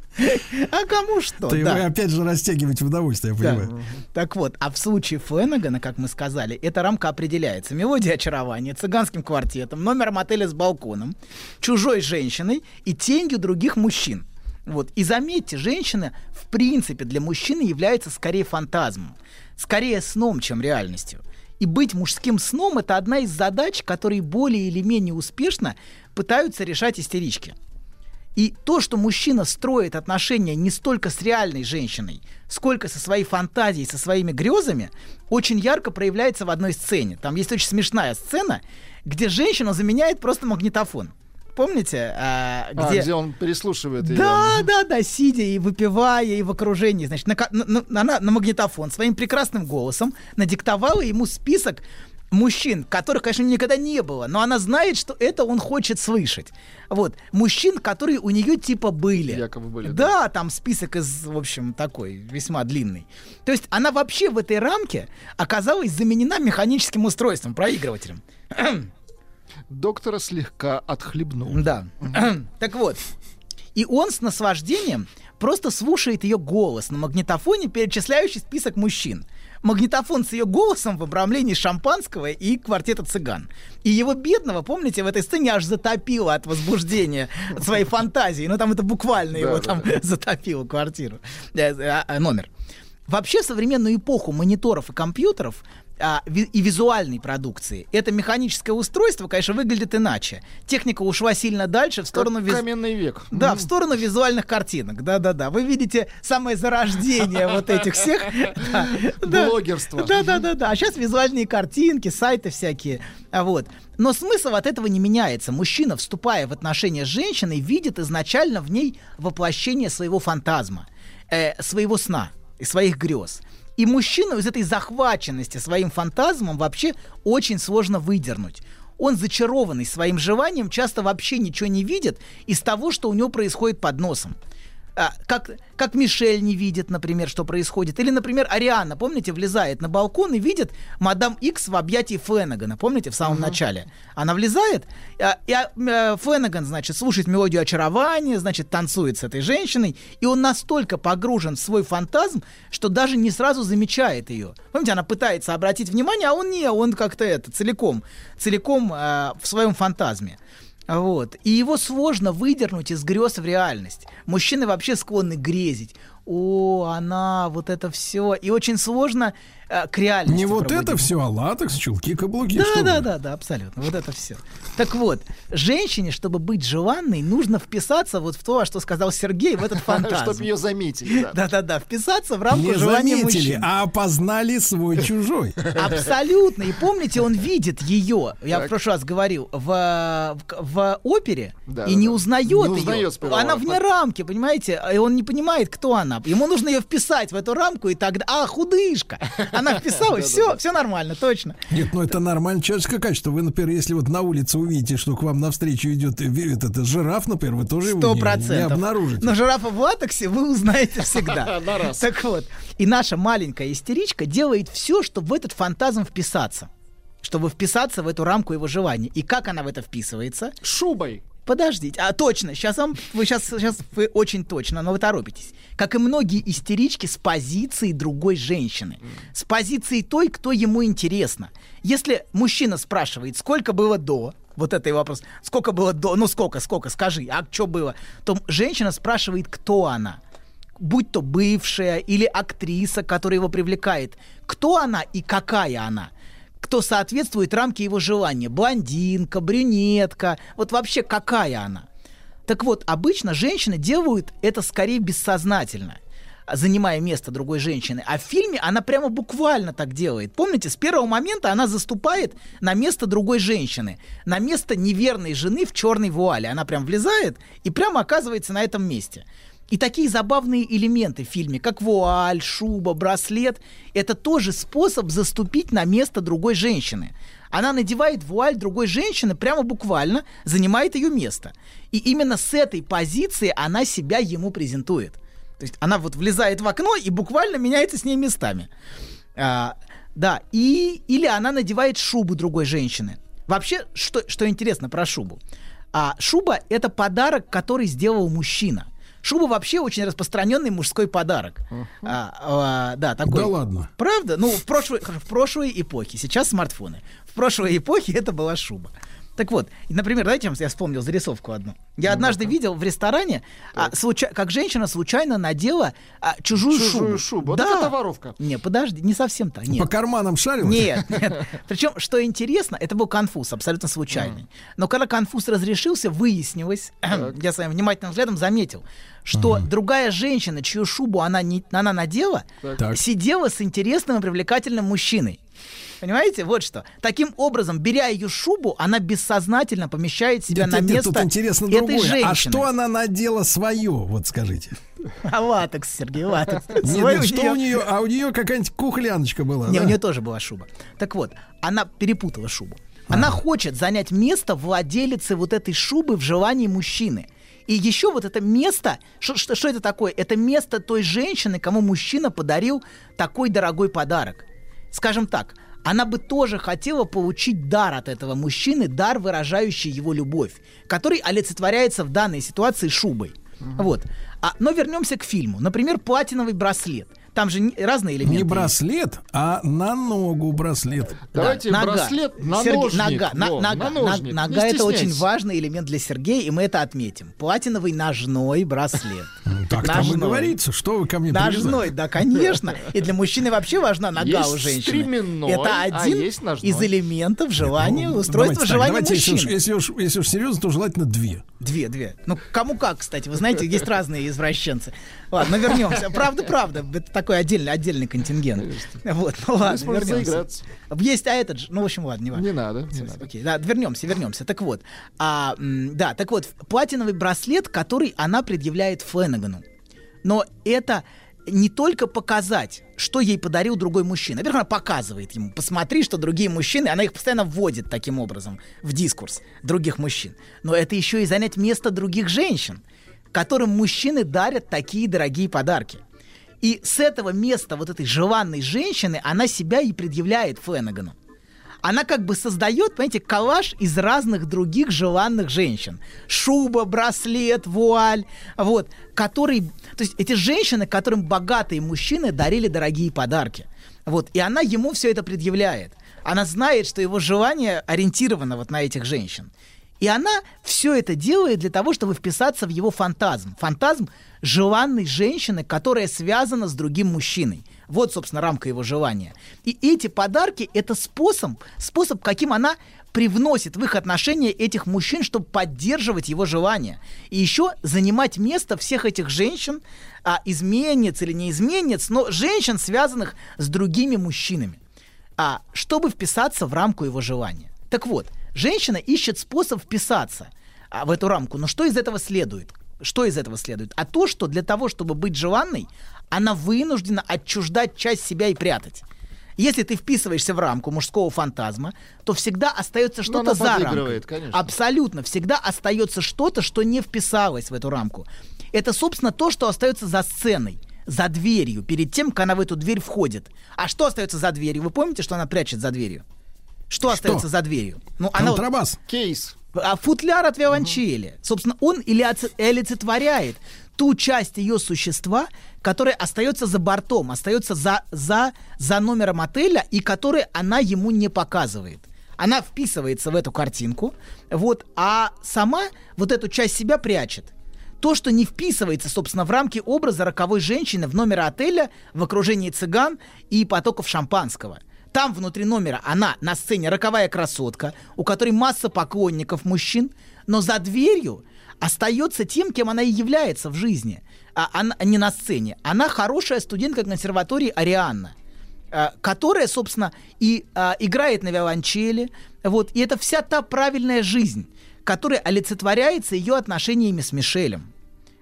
А кому что? Ты да. вы опять же растягиваете в удовольствие, я Да. понимаю. Так вот, а в случае Фленагана, как мы сказали, эта рамка определяется мелодией очарования, цыганским квартетом, номером отеля с балконом, чужой женщиной и тенью других мужчин. Вот. И заметьте, женщина в принципе для мужчины является скорее фантазмом, скорее сном, чем реальностью. И быть мужским сном это одна из задач, которые более или менее успешно пытаются решать истерички. И то, что мужчина строит отношения не столько с реальной женщиной, сколько со своей фантазией, со своими грезами, очень ярко проявляется в одной сцене. Там есть очень смешная сцена, где женщину заменяет просто магнитофон. Помните? а, А, где... где он переслушивает ее. Да, да, да, сидя и выпивая, и в окружении, значит, на, на- на- она на магнитофон своим прекрасным голосом надиктовала ему список мужчин, которых, конечно, никогда не было, но она знает, что это он хочет слышать. Вот, мужчин, которые у нее типа были. Якобы были. Да, там список из, в общем, такой, весьма длинный. То есть она вообще в этой рамке оказалась заменена механическим устройством, проигрывателем. Доктора слегка отхлебнул. Да. так вот. И он с наслаждением просто слушает ее голос на магнитофоне, перечисляющий список мужчин. Магнитофон с ее голосом в обрамлении шампанского и квартета цыган. И его бедного, помните, в этой сцене аж затопило от возбуждения от своей фантазии. Ну там это буквально его там затопило квартиру, Э, э, э, номер. Вообще, современную эпоху мониторов и компьютеров а, ви- и визуальной продукции это механическое устройство, конечно, выглядит иначе. Техника ушла сильно дальше в сторону виз- Каменный век. Да, в сторону визуальных картинок. Да-да-да. Вы видите самое зарождение вот этих всех. Да, да. Блогерство. Да-да-да. А сейчас визуальные картинки, сайты всякие. А Вот. Но смысл от этого не меняется. Мужчина, вступая в отношения с женщиной, видит изначально в ней воплощение своего фантазма, э, своего сна и своих грез. И мужчину из этой захваченности своим фантазмом вообще очень сложно выдернуть. Он, зачарованный своим желанием, часто вообще ничего не видит из того, что у него происходит под носом. А, как, как Мишель не видит, например, что происходит. Или, например, Ариана, помните, влезает на балкон и видит мадам Икс в объятии Фленагана, помните, в самом начале. Она влезает, а, и а, э, Фленаган, значит, слушает мелодию очарования, значит, танцует с этой женщиной, и он настолько погружен в свой фантазм, что даже не сразу замечает ее. Помните, она пытается обратить внимание, а он не, он как-то это, целиком, целиком э, в своем фантазме. Вот. И его сложно выдернуть из грез в реальность. Мужчины вообще склонны грезить. О, она, вот это все. И очень сложно э, к реальности. Не вот это все, а латекс, чулки, каблуки. Да, что да, да, да, абсолютно. Вот это все. Так вот, женщине, чтобы быть желанной, нужно вписаться вот в то, что сказал Сергей, в этот фантазм. Чтоб ее заметили. да. Да-да-да, вписаться в рамку Не желания заметили, мужчин. а опознали свой чужой. Абсолютно. И помните, он видит ее, я в прошлый раз говорил, в, в, в опере Да, и да, не да. узнает ее. Она вне рамки, понимаете? И он не понимает, кто она. Ему нужно ее вписать в эту рамку, и тогда... А, худышка! Она вписалась, все, все нормально, точно. Нет, ну это нормально человеческое качество. Вы, например, если вот на улице увидите, что к вам навстречу идет э, этот, э, жираф, например, вы тоже его Сто не, обнаружите. Но жирафа в латексе вы узнаете всегда. На раз. Так вот, и наша маленькая истеричка делает все, чтобы в этот фантазм вписаться. Чтобы вписаться в эту рамку его желаний. И как она в это вписывается? Шубой. Подождите, а точно, сейчас вам, вы сейчас, сейчас вы очень точно, но вы торопитесь. Как и многие истерички с позиции другой женщины, с позиции той, кто ему интересно. Если мужчина спрашивает, сколько было до, вот это и вопрос, сколько было до, ну сколько, сколько, скажи, а что было, то женщина спрашивает, кто она. Будь то бывшая или актриса, которая его привлекает. Кто она и какая она? Кто соответствует рамке его желания. Блондинка, брюнетка, вот вообще какая она. Так вот, обычно женщины делают это скорее бессознательно занимая место другой женщины. А в фильме она прямо буквально так делает. Помните, с первого момента она заступает на место другой женщины, на место неверной жены в черной вуале. Она прям влезает и прямо оказывается на этом месте. И такие забавные элементы в фильме, как вуаль, шуба, браслет, это тоже способ заступить на место другой женщины. Она надевает вуаль другой женщины, прямо буквально занимает ее место. И именно с этой позиции она себя ему презентует. То есть она вот влезает в окно и буквально меняется с ней местами. А, да, и, или она надевает шубу другой женщины. Вообще, что, что интересно про шубу? А, шуба — это подарок, который сделал мужчина. Шуба вообще очень распространенный мужской подарок. А, а, да, такой. Да ладно. Правда? Ну, в прошлой, в прошлой эпохе. Сейчас смартфоны. В прошлой эпохе это была шуба. Так вот, например, знаете, я вспомнил зарисовку одну. Я однажды видел в ресторане, а, случа- как женщина случайно надела а, чужую, Чужую шубу. шубу. Вот Да. это воровка. Не, подожди, не совсем так. Нет. По карманам шарил? Нет, нет. Причем, что интересно, это был конфуз, абсолютно случайный. Но когда конфуз разрешился, выяснилось, я своим внимательным взглядом заметил, что другая женщина, чью шубу она, не, она надела, Так. сидела с интересным и привлекательным мужчиной. Понимаете, вот что. Таким образом, беря ее шубу, она бессознательно помещает себя Нет, на нет, нет, место тут интересно этой другое. женщины. А что она надела свое, вот скажите? А латекс, Сергей, латекс. Нет, нет, что у нее? А у нее какая-нибудь кухляночка была, Не, да? у нее тоже была шуба. Так вот, она перепутала шубу. Она хочет занять место владелицы вот этой шубы в желании мужчины. И еще вот это место, что, что, что это такое? Это место той женщины, кому мужчина подарил такой дорогой подарок. Скажем так, она бы тоже хотела получить дар от этого мужчины, дар, выражающий его любовь, который олицетворяется в данной ситуации шубой. Вот. А, но вернемся к фильму. Например, платиновый браслет. Там же разные элементы. Не браслет, а на ногу браслет. Давайте нога. браслет на Сергей, ножник. Нога, на- Во, нога, на- ножник. нога это очень важный элемент для Сергея, и мы это отметим. Платиновый ножной браслет. Так там и говорится, что вы ко мне Ножной, да, конечно. И для мужчины вообще важна нога у женщины. это а один из элементов желания, Ну, устройства желания мужчины. если, уж, если уж серьезно, то желательно две. Две, две. Ну, кому как, кстати. Вы знаете, есть разные извращенцы. Ладно, вернемся. Правда, правда. Это такой отдельный, отдельный контингент. Вот, ну ладно, вернемся. заиграться. Есть, а этот же, ну, в общем, ладно, не важно. Не надо, не надо. Окей, да, вернемся, вернемся. Так вот, а, да, так вот, платиновый браслет, который она предъявляет Фленагану. Но это не только показать, что ей подарил другой мужчина. Во-первых, она показывает ему, посмотри, что другие мужчины, она их постоянно вводит таким образом в дискурс других мужчин. Но это еще и занять место других женщин, которым мужчины дарят такие дорогие подарки. И с этого места вот этой желанной женщины она себя и предъявляет Фленагану она как бы создает, понимаете, коллаж из разных других желанных женщин. Шуба, браслет, вуаль, вот, который, то есть эти женщины, которым богатые мужчины дарили дорогие подарки. Вот, и она ему все это предъявляет. Она знает, что его желание ориентировано вот на этих женщин. И она все это делает для того, чтобы вписаться в его фантазм. Фантазм желанной женщины, которая связана с другим мужчиной. Вот, собственно, рамка его желания. И эти подарки — это способ, способ, каким она привносит в их отношения этих мужчин, чтобы поддерживать его желание. И еще занимать место всех этих женщин, а, изменниц или не изменниц, но женщин, связанных с другими мужчинами, а, чтобы вписаться в рамку его желания. Так вот, женщина ищет способ вписаться а, в эту рамку. Но что из этого следует? Что из этого следует? А то, что для того, чтобы быть желанной, она вынуждена отчуждать часть себя и прятать. Если ты вписываешься в рамку мужского фантазма, то всегда остается что-то за рамкой. конечно. Абсолютно. Всегда остается что-то, что не вписалось в эту рамку. Это, собственно, то, что остается за сценой, за дверью, перед тем, как она в эту дверь входит. А что остается за дверью? Вы помните, что она прячет за дверью? Что, остается за дверью? Ну, она вот- Контрабас. Кейс. а футляр от виолончели. Собственно, он или оце- олицетворяет ту часть ее существа, которая остается за бортом, остается за, за, за номером отеля, и которую она ему не показывает. Она вписывается в эту картинку, вот, а сама вот эту часть себя прячет. То, что не вписывается, собственно, в рамки образа роковой женщины в номере отеля в окружении цыган и потоков шампанского. Там внутри номера она на сцене роковая красотка, у которой масса поклонников мужчин, но за дверью остается тем, кем она и является в жизни, а она не на сцене. Она хорошая студентка консерватории Арианна, а, которая, собственно, и а, играет на виолончели. Вот, и это вся та правильная жизнь, которая олицетворяется ее отношениями с Мишелем.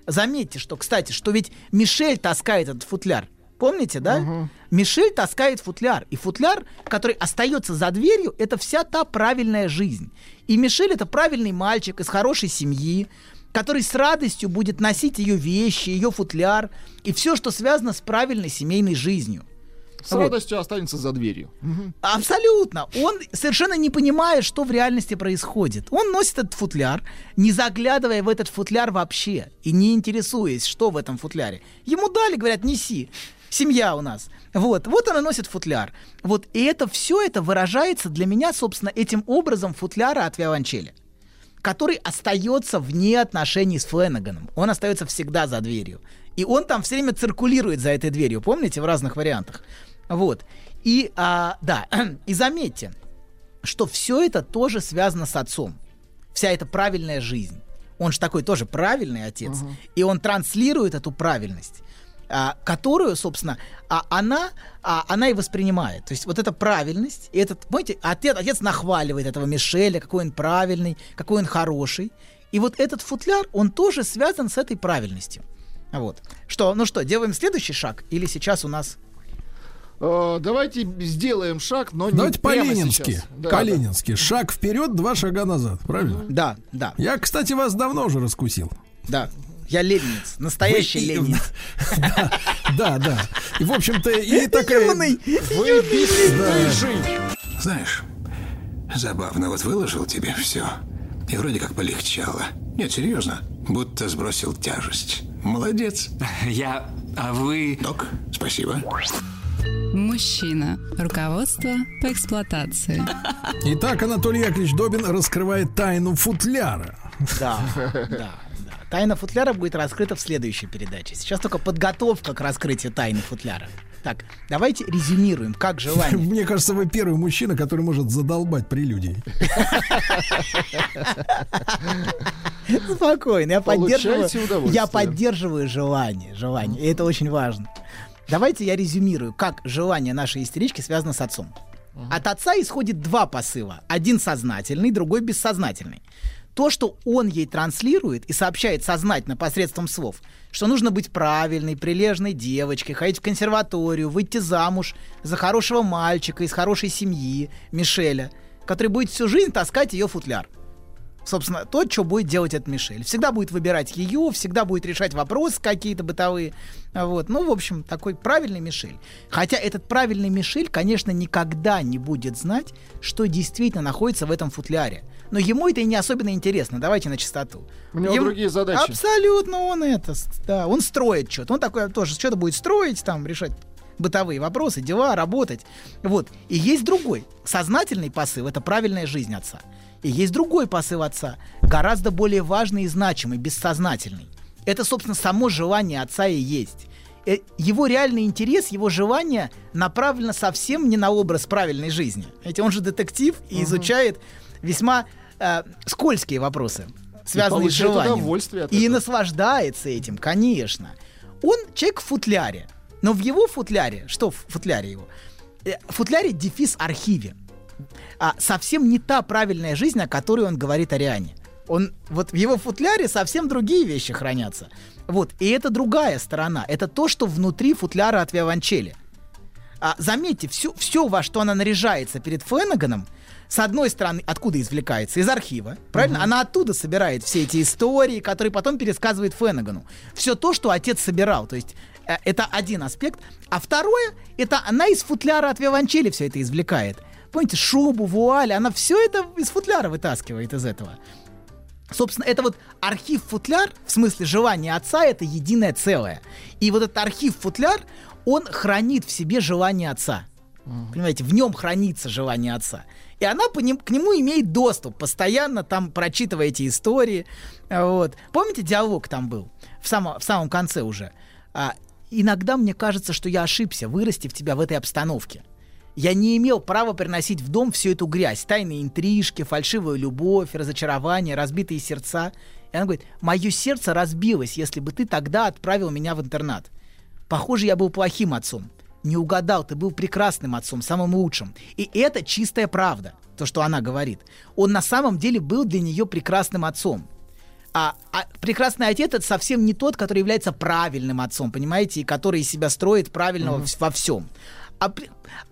Заметьте, что, кстати, что ведь Мишель таскает этот футляр. Помните, да? Мишель таскает футляр. И футляр, который остается за дверью, это вся та правильная жизнь. И Мишель это правильный мальчик из хорошей семьи, который с радостью будет носить ее вещи, ее футляр и все, что связано с правильной семейной жизнью. С Вот. радостью останется за дверью. Абсолютно. Он совершенно не понимает, что в реальности происходит. Он носит этот футляр, не заглядывая в этот футляр вообще и не интересуясь, что в этом футляре. Ему дали, говорят, неси. Семья у нас. Вот, вот она носит футляр. Вот, и это все это выражается для меня, собственно, этим образом футляра от виолончели который остается вне отношений с Фленаганом. Он остается всегда за дверью. И он там все время циркулирует за этой дверью, помните, в разных вариантах. Вот. И, а, да, и заметьте, что все это тоже связано с отцом. Вся эта правильная жизнь. Он же такой тоже правильный отец. Мгм. И он транслирует эту правильность, которую, собственно, а, она, а, она и воспринимает. То есть вот эта правильность, и этот, понимаете, отец, отец нахваливает этого Мишеля, какой он правильный, какой он хороший. И вот этот футляр, он тоже связан с этой правильностью. Вот. Что, ну что, делаем следующий шаг? Или сейчас у нас... Э, Давайте сделаем шаг, но не Давайте по-ленински. Да, По-ленински. Шаг вперед, два шага назад. Правильно? Да, да. Я, кстати, вас давно уже раскусил. Да. Я ленинец, настоящий Вы ленинец. Да, да. И, в общем-то, и такая... Юный. Знаешь, забавно, вот выложил тебе все. И вроде как полегчало. Нет, серьезно, будто сбросил тяжесть. Молодец. Я... А вы... Док, спасибо. Мужчина. Руководство по эксплуатации. Итак, Анатолий Яковлевич Добин раскрывает тайну футляра. Да, да. Тайна футляра будет раскрыта в следующей передаче. Сейчас только подготовка к раскрытию тайны футляра. Так, давайте резюмируем, как желание. Мне кажется, вы первый мужчина, который может задолбать прелюдией. Спокойно, я поддерживаю, я поддерживаю желание, желание, и это очень важно. Давайте я резюмирую, как желание нашей истерички связано с отцом. От отца исходит два посыла. Один сознательный, другой бессознательный. То, что он ей транслирует и сообщает сознательно посредством слов, что нужно быть правильной, прилежной девочкой, ходить в консерваторию, выйти замуж за хорошего мальчика из хорошей семьи, Мишеля, который будет всю жизнь таскать ее футляр собственно, то, что будет делать этот Мишель. Всегда будет выбирать ее, всегда будет решать вопросы какие-то бытовые. Вот. Ну, в общем, такой правильный Мишель. Хотя этот правильный Мишель, конечно, никогда не будет знать, что действительно находится в этом футляре. Но ему это и не особенно интересно. Давайте на чистоту. У него другие задачи. Абсолютно он это, да, он строит что-то. Он такой тоже что-то будет строить, там, решать бытовые вопросы, дела, работать. Вот. И есть другой, сознательный посыл, это правильная жизнь отца. И есть другой посыл отца, гораздо более важный и значимый, бессознательный. Это, собственно, само желание отца и есть. Э, Его реальный интерес, его желание направлено совсем не на образ правильной жизни. Ведь он же детектив и Мгм. изучает весьма э, скользкие вопросы, связанные с желанием. И этого. наслаждается этим, конечно. Он человек в футляре. Но в его футляре, что в футляре его? Э, В футляре дефис архиве. А, совсем не та правильная жизнь, о которой он говорит Ариане. Он, вот в его футляре совсем другие вещи хранятся. Вот, и это другая сторона. Это то, что внутри футляра от виолончели. А, заметьте, все, все, во что она наряжается перед Фленаганом, с одной стороны, откуда извлекается? Из архива, правильно? Она оттуда собирает все эти истории, которые потом пересказывает Фленагану. Все то, что отец собирал. То есть э, это один аспект. А второе, это она из футляра от виолончели все это извлекает. Помните, шубу, вуаль, она все это из футляра вытаскивает из этого. Собственно, это вот архив-футляр, в смысле желание отца, это единое целое. И вот этот архив-футляр, он хранит в себе желание отца. Понимаете, в нем хранится желание отца. И она по ним, к нему имеет доступ, постоянно там прочитывая эти истории. Вот. Помните, диалог там был в, само, в самом конце уже? А, иногда мне кажется, что я ошибся, вырастив тебя в этой обстановке. Я не имел права приносить в дом всю эту грязь, тайные интрижки, фальшивую любовь, разочарование, разбитые сердца. И она говорит, мое сердце разбилось, если бы ты тогда отправил меня в интернат. Похоже, я был плохим отцом. Не угадал, ты был прекрасным отцом, самым лучшим. И это чистая правда, то, что она говорит. Он на самом деле был для нее прекрасным отцом. А, а прекрасный отец это совсем не тот, который является правильным отцом, понимаете, и который из себя строит правильного вс- во всем. А,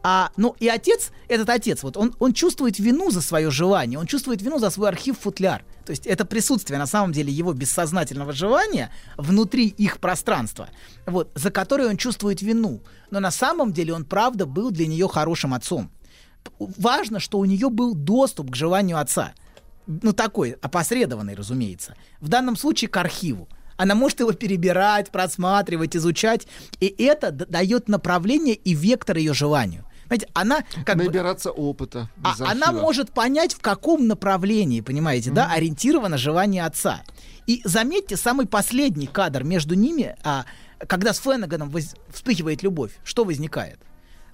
а, ну и отец, этот отец, вот он, он чувствует вину за свое желание, он чувствует вину за свой архив-футляр. То есть это присутствие на самом деле его бессознательного желания внутри их пространства, вот, за которое он чувствует вину. Но на самом деле он правда был для нее хорошим отцом. Важно, что у нее был доступ к желанию отца. Ну, такой, опосредованный, разумеется. В данном случае к архиву. Она может его перебирать, просматривать, изучать. И это дает направление и вектор ее желанию. Понимаете, она как бы... Набираться опыта. А она может понять, в каком направлении, понимаете, да, ориентировано желание отца. И заметьте, самый последний кадр между ними, а, когда с Фленаганом воз- вспыхивает любовь, что возникает?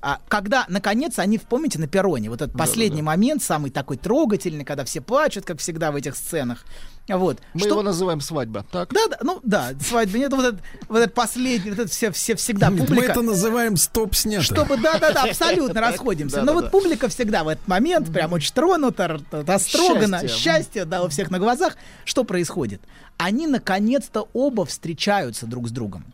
А, когда, наконец, они, помните, на перроне, вот этот последний момент, самый такой трогательный, когда все плачут, как всегда в этих сценах. Вот. Мы Что- его называем свадьба. Так? Да, да, ну да, свадьба нет, вот этот, вот этот последний, вот это все, все всегда Мы публика. это называем стоп снято. Чтобы, да-да-да, абсолютно расходимся. Но вот публика всегда в этот момент прям очень тронута, растрогана, Счастье. счастье, да, у всех на глазах. Что происходит? Они наконец-то оба встречаются друг с другом.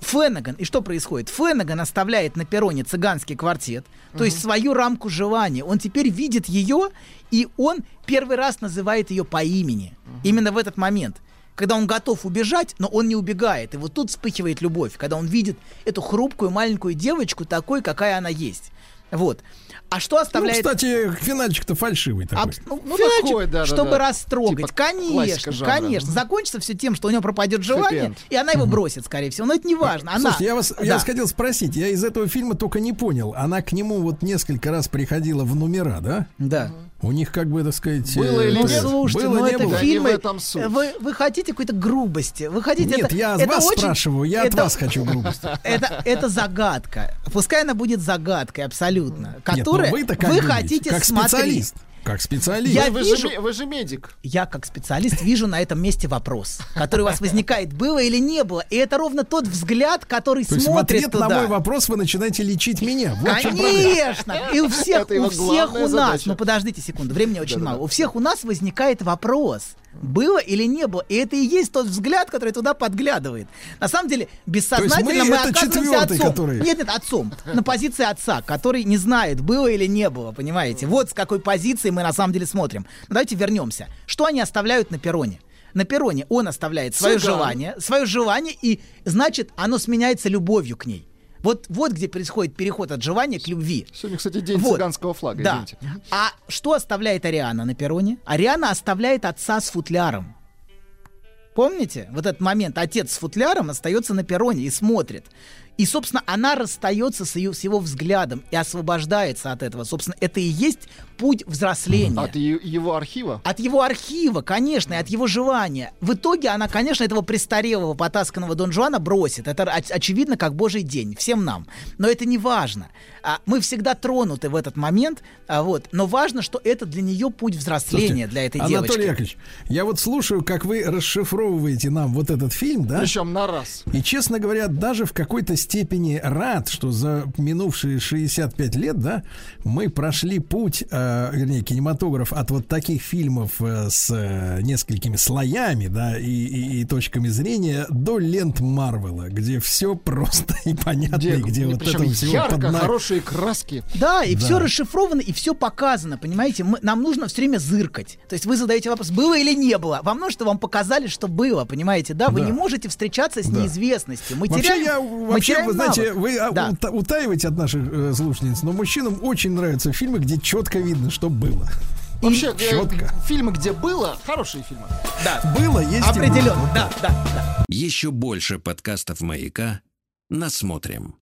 Фленаган, и что происходит? Фленаган оставляет на перроне цыганский квартет, то есть свою рамку желания. Он теперь видит ее, и он первый раз называет ее по имени. Именно в этот момент. Когда он готов убежать, но он не убегает. И вот тут вспыхивает любовь, когда он видит эту хрупкую маленькую девочку такой, какая она есть. Вот. А что Ну, оставляет... кстати, финальчик-то фальшивый такой. Абс- ну, Ну, финальчик, такой, да, да, чтобы да. растрогать. Типа конечно, конечно. Закончится все тем, что у него пропадет желание, и она его бросит, скорее всего. Но это не важно. Она... Слушайте, я вас, я Да. вас хотел спросить, я из этого фильма только не понял. Она к нему вот несколько раз приходила в номера, да? Да. У них как бы, так сказать... Было э, или Ну, нет? слушайте, было, ну не это было? Да не фильмы. в этом суть. Вы, вы хотите какой-то грубости? Вы хотите Нет, это, я это вас очень- спрашиваю, я от это- вас хочу грубости. Это, это загадка. Пускай она будет загадкой абсолютно. Нет, Которая ну вы-то как вы думаете? хотите как смотреть. специалист. Как специалист. Я вы, вижу- же, вы же медик. Я, как специалист, вижу на этом месте вопрос, который у вас возникает, было или не было. И это ровно тот взгляд, который То есть в смотрит ответ туда. на мой вопрос вы начинаете лечить меня. Вот. Конечно! И у всех, у всех у нас, задача. ну подождите секунду, времени очень мало. У всех у нас возникает вопрос. Было или не было? И это и есть тот взгляд, который туда подглядывает. На самом деле, бессознательно мы мы, оказываемся отцом. который- Нет, нет, отцом. На позиции отца, который не знает, было или не было, понимаете? Вот с какой позиции мы на самом деле смотрим. Но давайте вернемся. Что они оставляют на перроне? На перроне он оставляет свое Цыган. желание, свое желание, и значит, оно сменяется любовью к ней. Вот, вот где происходит переход от желания к любви. Сегодня, кстати, день Вот. цыганского флага, Да. извините. А что оставляет Ариана на перроне? Ариана оставляет отца с футляром. Помните? Вот этот момент. Отец с футляром остается на перроне и смотрит. И, собственно, она расстается с, ее, с его взглядом и освобождается от этого. Собственно, это и есть путь взросления. От е- его архива? От его архива, конечно, и от его желания. В итоге она, конечно, этого престарелого, потасканного Дон Жуана бросит. Это оч- очевидно, как божий день, всем нам. Но это не важно. А, мы всегда тронуты в этот момент, а, вот. но важно, что это для нее путь взросления, Слушайте, для этой Анатолий девочки. Яковлевич, я вот слушаю, как вы расшифровываете нам вот этот фильм, да? Причем на раз. И, честно говоря, даже в какой-то степени рад, что за минувшие 65 лет, да, мы прошли путь, э, вернее, кинематограф от вот таких фильмов э, с э, несколькими слоями, да, и, и- и точками зрения до лент Марвела, где все просто и понятно, и где и вот причем этого всего ярко, подна- хорошие краски. Да, и Да. все расшифровано, и все показано, понимаете? Мы- нам нужно все время зыркать. То есть вы задаете вопрос, было или не было. Вам нужно, чтобы вам показали, что было, понимаете? Да, вы Да. не можете встречаться с Да. неизвестностью. Мы Вообще, теряем, я, вообще, теряем вы знаете, навык. вы Да. ута- утаиваете от наших э, слушательниц, но мужчинам очень нравятся фильмы, где четко видно, что было. Вообще, э, четко. фильмы, где было, хорошие фильмы. Было, есть и Определенно, было. да, да, да. Еще больше подкастов «Маяка» насмотрим.